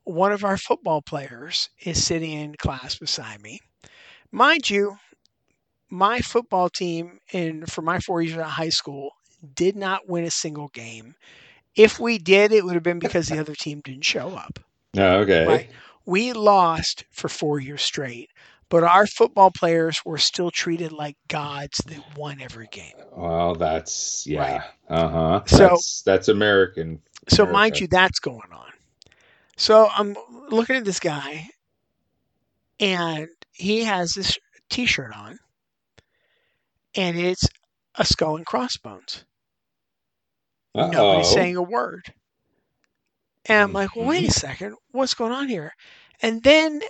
Speaker 4: one of our football players is sitting in class beside me. Mind you, my football team in for my four years at high school did not win a single game. If we did, it would have been because the other team didn't show up.
Speaker 3: Oh, okay.
Speaker 4: Right. We lost for four years straight, but our football players were still treated like gods that won every game.
Speaker 3: Well, that's yeah.
Speaker 4: Right.
Speaker 3: Uh huh.
Speaker 4: So-
Speaker 3: that's, that's American.
Speaker 4: So mind you, that's going on. So I'm looking at this guy, and he has this T-shirt on, and it's a skull and crossbones. Nobody's
Speaker 3: Uh-oh.
Speaker 4: saying a word. And I'm like, well, wait a mm-hmm. second, what's going on here? And then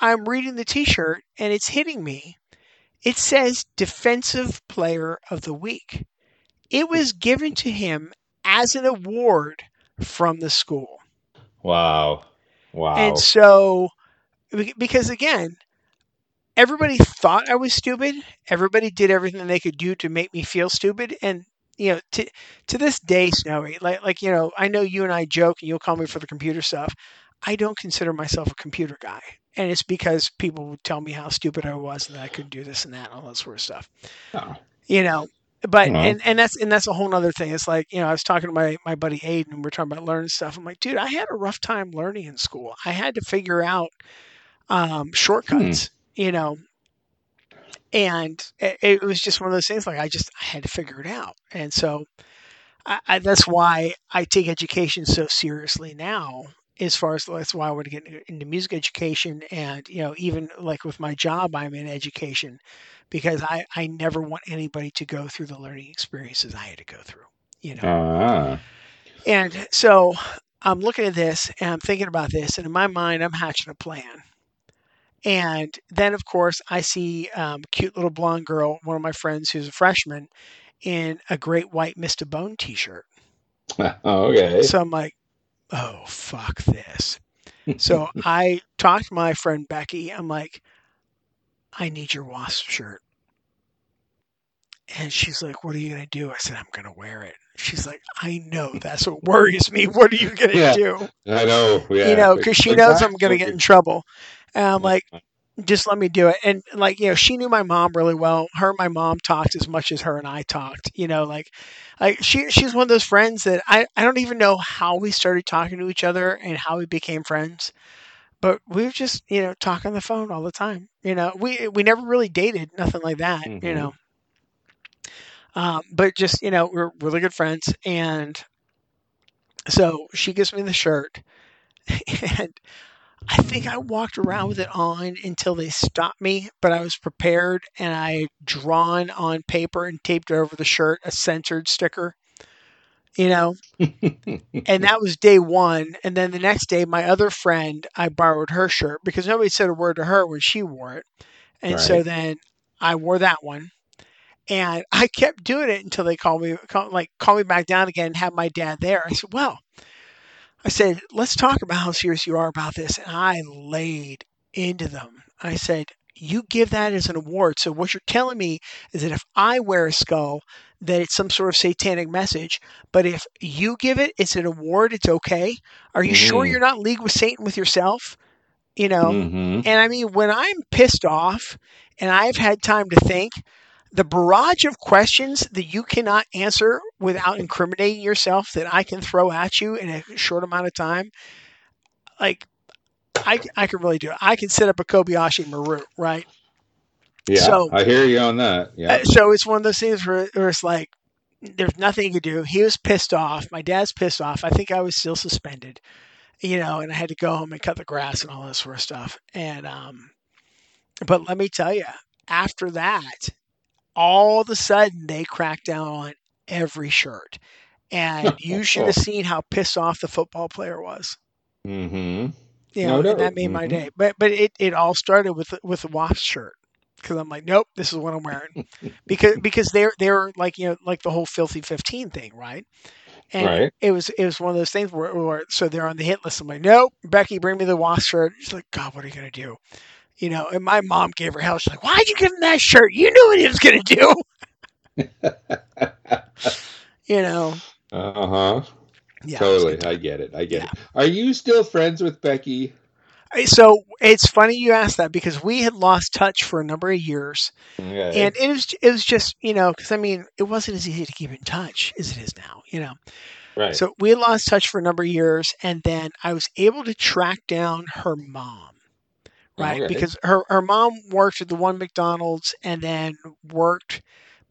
Speaker 4: I'm reading the T-shirt, and it's hitting me. It says Defensive Player of the Week. It was given to him as an award from the school.
Speaker 3: Wow. Wow.
Speaker 4: And so, because again, everybody thought I was stupid. Everybody did everything they could do to make me feel stupid. And you know, to to this day, Snowy, like like you know, I know you and I joke, and you'll call me for the computer stuff. I don't consider myself a computer guy, and it's because people would tell me how stupid I was and that I couldn't do this and that and all that sort of stuff.
Speaker 3: Oh.
Speaker 4: You know, but and, and that's and that's a whole other thing. It's like you know, I was talking to my my buddy Aiden, and we're talking about learning stuff. I'm like, dude, I had a rough time learning in school. I had to figure out um, shortcuts, you know, and it, it was just one of those things. Like I just I had to figure it out, and so I, I, that's why I take education so seriously now. As far as that's why I want to get into- music education, and you know, even like with my job, I'm in education because I I never want anybody to go through the learning experiences I had to go through. You know,
Speaker 3: Ah.
Speaker 4: and so I'm looking at this and I'm thinking about this, and in my mind, I'm hatching a plan. And then, of course, I see um, a cute little blonde girl, one of my friends who's a freshman, in a great white Mr. Bone t shirt. [laughs]
Speaker 3: okay.
Speaker 4: So I'm like, oh, fuck this. So [laughs] I talked to my friend Becky. I'm like, I need your wasp shirt. And she's like, What are you going to do? I said, I'm going to wear it. She's like, I know that's what worries me. What are you going to
Speaker 3: Yeah.
Speaker 4: do?
Speaker 3: I know. Yeah.
Speaker 4: you know, because she knows I'm going to get in trouble. And I'm like, just let me do it. And like, you know, she knew my mom really well. Her and my mom talked as much as her and I talked. You know, like, like she she's one of those friends that I I don't even know how we started talking to each other and how we became friends. But we were just you know talk on the phone all the time. You know, we we never really dated, nothing like that. You
Speaker 3: Mhm.
Speaker 4: know. Um, but just you know, we're really good friends, and so she gives me the shirt, [laughs] and I think I walked around with it on until they stopped me, but I was prepared and I drawn on paper and taped over the shirt a censored sticker, you know, and that was day one. And then the next day, my other friend, I borrowed her shirt because nobody said a word to her when she wore it. And so then I wore that one. And I kept doing it until they called me, call, like, call me back down again and have my dad there. I said, well, I said, let's talk about how serious you are about this. And I laid into them. I said, you give that as an award. So what you're telling me is that if I wear a skull, that it's some sort of satanic message. But if you give it, it's an award. It's okay. Are you sure
Speaker 3: Mhm.
Speaker 4: you're not league with Satan with yourself? You know.
Speaker 3: Mhm.
Speaker 4: And I mean, when I'm pissed off and I've had time to think, the barrage of questions that you cannot answer without incriminating yourself that I can throw at you in a short amount of time, like I, I can really do it. I can set up a Kobayashi Maru, right?
Speaker 3: Yeah,
Speaker 4: So-
Speaker 3: I hear you on that. Yeah.
Speaker 4: Uh, so it's one of those things where, where it's like there's nothing you could do. He was pissed off. My dad's pissed off. I think I was still suspended, you know, and I had to go home and cut the grass and all that sort of stuff. And um, but let me tell you, after that, all of a sudden they cracked down on every shirt, and [laughs] you should have seen how pissed off the football player was.
Speaker 3: mm-hmm.
Speaker 4: You know,
Speaker 3: doubt.
Speaker 4: and that made my
Speaker 3: Mhm.
Speaker 4: day. But but it, it all started with with the Wasp shirt because I'm like, nope, this is what I'm wearing [laughs] because because they're they're like you know like the whole filthy fifteen thing, right? And
Speaker 3: Right.
Speaker 4: it was it was one of those things where, where so they're on the hit list. I'm like, nope, Becky, bring me the Wasp shirt. She's like, God, what are you gonna do? You know, and my mom gave her hell. She's like, Why'd you give him that shirt? You knew what he was gonna do. [laughs] you know,
Speaker 3: Uh huh.
Speaker 4: yeah.
Speaker 3: totally. I get it. I get
Speaker 4: Yeah.
Speaker 3: it. Are you still friends with Becky?
Speaker 4: So it's funny you asked that because we had lost touch for a number of years.
Speaker 3: Okay.
Speaker 4: and it was it was just you know because I mean it wasn't as easy to keep in touch as it is now you know
Speaker 3: right.
Speaker 4: so we had lost touch for a number of years and then I was able to track down her mom right because her her mom worked at the one McDonald's and then worked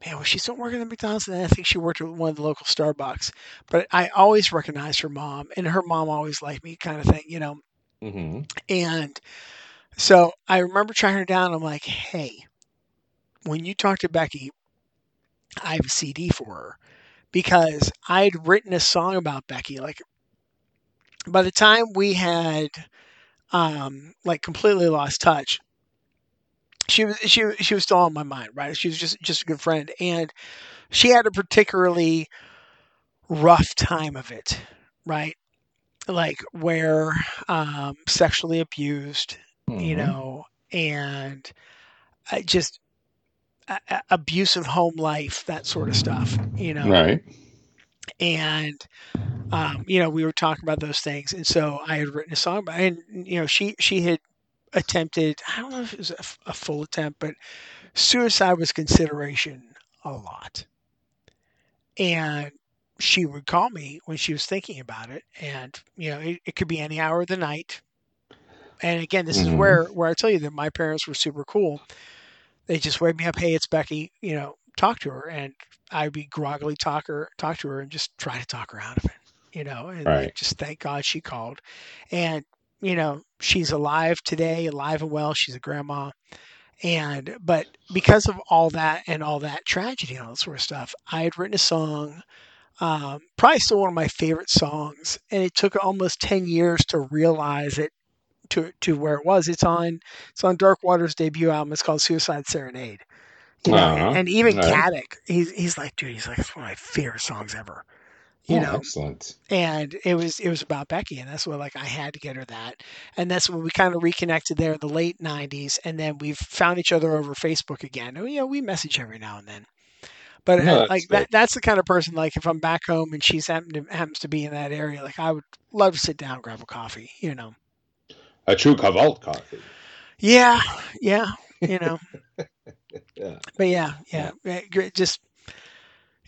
Speaker 4: man was she still working at McDonald's and then I think she worked at one of the local Starbucks but I always recognized her mom and her mom always liked me kind of thing you know
Speaker 3: hmm
Speaker 4: and so I remember tracking her down. I'm like, hey, when you talk to Becky, I have a CD for her because I had written a song about Becky. Like by the time we had um, like completely lost touch, she was she she was still on my mind, right? She was just just a good friend, and she had a particularly rough time of it, right? Like where um, sexually abused, you
Speaker 3: Mhm.
Speaker 4: know, and uh, just a- a- abusive home life, that sort of stuff, you know.
Speaker 3: Right.
Speaker 4: And um, you know, we were talking about those things, and so I had written a song about, and you know, she she had attempted. I don't know if it was a full attempt, but suicide was consideration a lot, and she would call me when she was thinking about it, and you know, it, it could be any hour of the night. And again, this is
Speaker 3: Mhm.
Speaker 4: where where I tell you that my parents were super cool. They just wake me up, hey, it's Becky, you know, talk to her, and I'd be groggily talk her talk to her and just try to talk her out of it, you know, and like, just thank God she called, and you know, she's alive today, alive and well. She's a grandma, and but because of all that and all that tragedy and all that sort of stuff, I had written a song. Um, probably still one of my favorite songs, and it took almost ten years to realize it to to where it was. It's on it's on Dark Water's debut album. It's called Suicide Serenade. You know,
Speaker 3: Uh-huh.
Speaker 4: and, even
Speaker 3: Right.
Speaker 4: Caddick, he's he's like, dude, he's like, it's one of my favorite songs ever. You
Speaker 3: Oh,
Speaker 4: know,
Speaker 3: excellent.
Speaker 4: and it was it was about Becky, and that's what like I had to get her that, and that's when we kind of reconnected there in the late '90s, and then we've found each other over Facebook again. And, you know, we message every now and then, but
Speaker 3: No,
Speaker 4: uh, like that that's the kind of person like if I'm back home and she's happen to, happens to be in that area, like I would love to sit down grab a coffee, you know.
Speaker 3: A Trve Kvlt coffee.
Speaker 4: Yeah, yeah, you know. [laughs] [laughs]
Speaker 3: Yeah.
Speaker 4: But yeah, yeah, yeah, great, just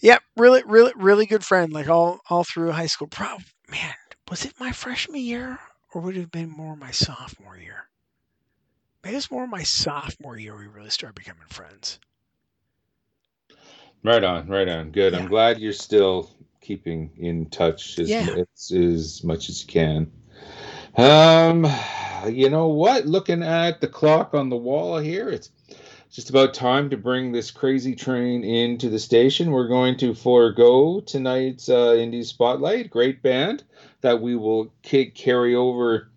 Speaker 4: yeah, really, really, really good friend. Like all all through high school. Pro man, was it my freshman year or would it have been more my sophomore year? Maybe it was more my sophomore year we really started becoming friends.
Speaker 3: Right on, right on. Good.
Speaker 4: Yeah.
Speaker 3: I'm glad you're still keeping in touch as,
Speaker 4: Yeah.
Speaker 3: as, as much as you can. Um, you know what? Looking at the clock on the wall here, it's just about time to bring this crazy train into the station. We're going to forego tonight's uh, Indie Spotlight. Great band that we will carry over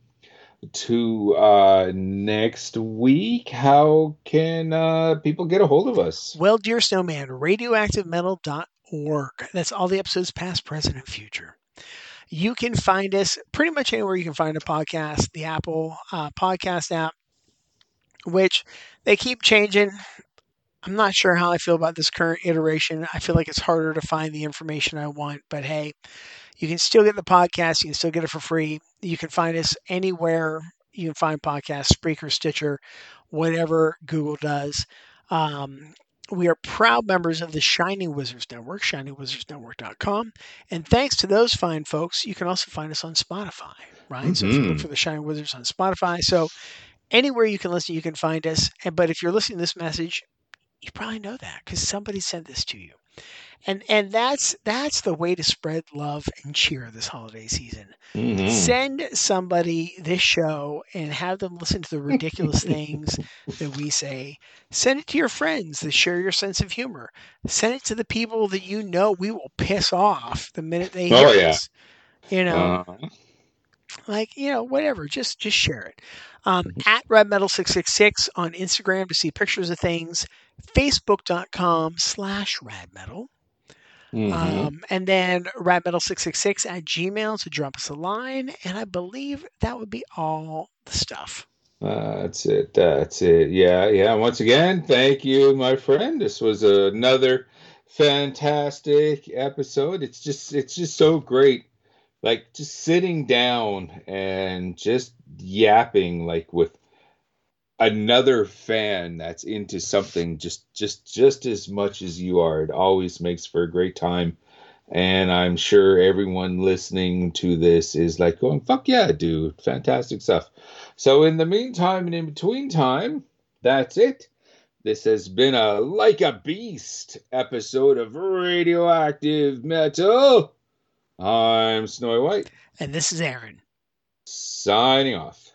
Speaker 3: to uh, next week. How can uh, people get a hold of us?
Speaker 4: Well, dear snowman, radioactivemetal.org. That's all the episodes past, present, and future. You can find us pretty much anywhere you can find a podcast, the Apple uh, podcast app, which they keep changing. I'm not sure how I feel about this current iteration. I feel like it's harder to find the information I want, but hey, you can still get the podcast. You can still get it for free. You can find us anywhere you can find podcasts, Spreaker, Stitcher, whatever Google does. Um, we are proud members of the Shining Wizards Network, shiningwizardsnetwork.com. And thanks to those fine folks, you can also find us on Spotify, right? Mm-hmm. So if you look
Speaker 3: Mhm.
Speaker 4: for the Shining Wizards on Spotify. So anywhere you can listen, you can find us. And but if you're listening to this message, you probably know that because somebody sent this to you. And and that's that's the way to spread love and cheer this holiday season.
Speaker 3: Mhm.
Speaker 4: Send somebody this show and have them listen to the ridiculous [laughs] things that we say. Send it to your friends that share your sense of humor. Send it to the people that you know we will piss off the minute they hear
Speaker 3: Oh, yeah.
Speaker 4: us. You know,
Speaker 3: Uh,
Speaker 4: like you know whatever just just share it um, at red metal 666 on instagram to see pictures of things facebook.com slash rad metal
Speaker 3: mhm.
Speaker 4: um, and then rad metal 666 at gmail to drop us a line and i believe that would be all the stuff
Speaker 3: That's it. That's it. Yeah, yeah. Once again, thank you, my friend. This was another fantastic episode. It's just it's just so great. Like just sitting down and just yapping like with another fan that's into something just just just as much as you are. It always makes for a great time. And I'm sure everyone listening to this is like going, fuck yeah, dude. Fantastic stuff. So, in the meantime and in between time, that's it. This has been a Like a Beast episode of Radioactive Metal. I'm Snowy White,
Speaker 4: and this is aaron
Speaker 3: signing off.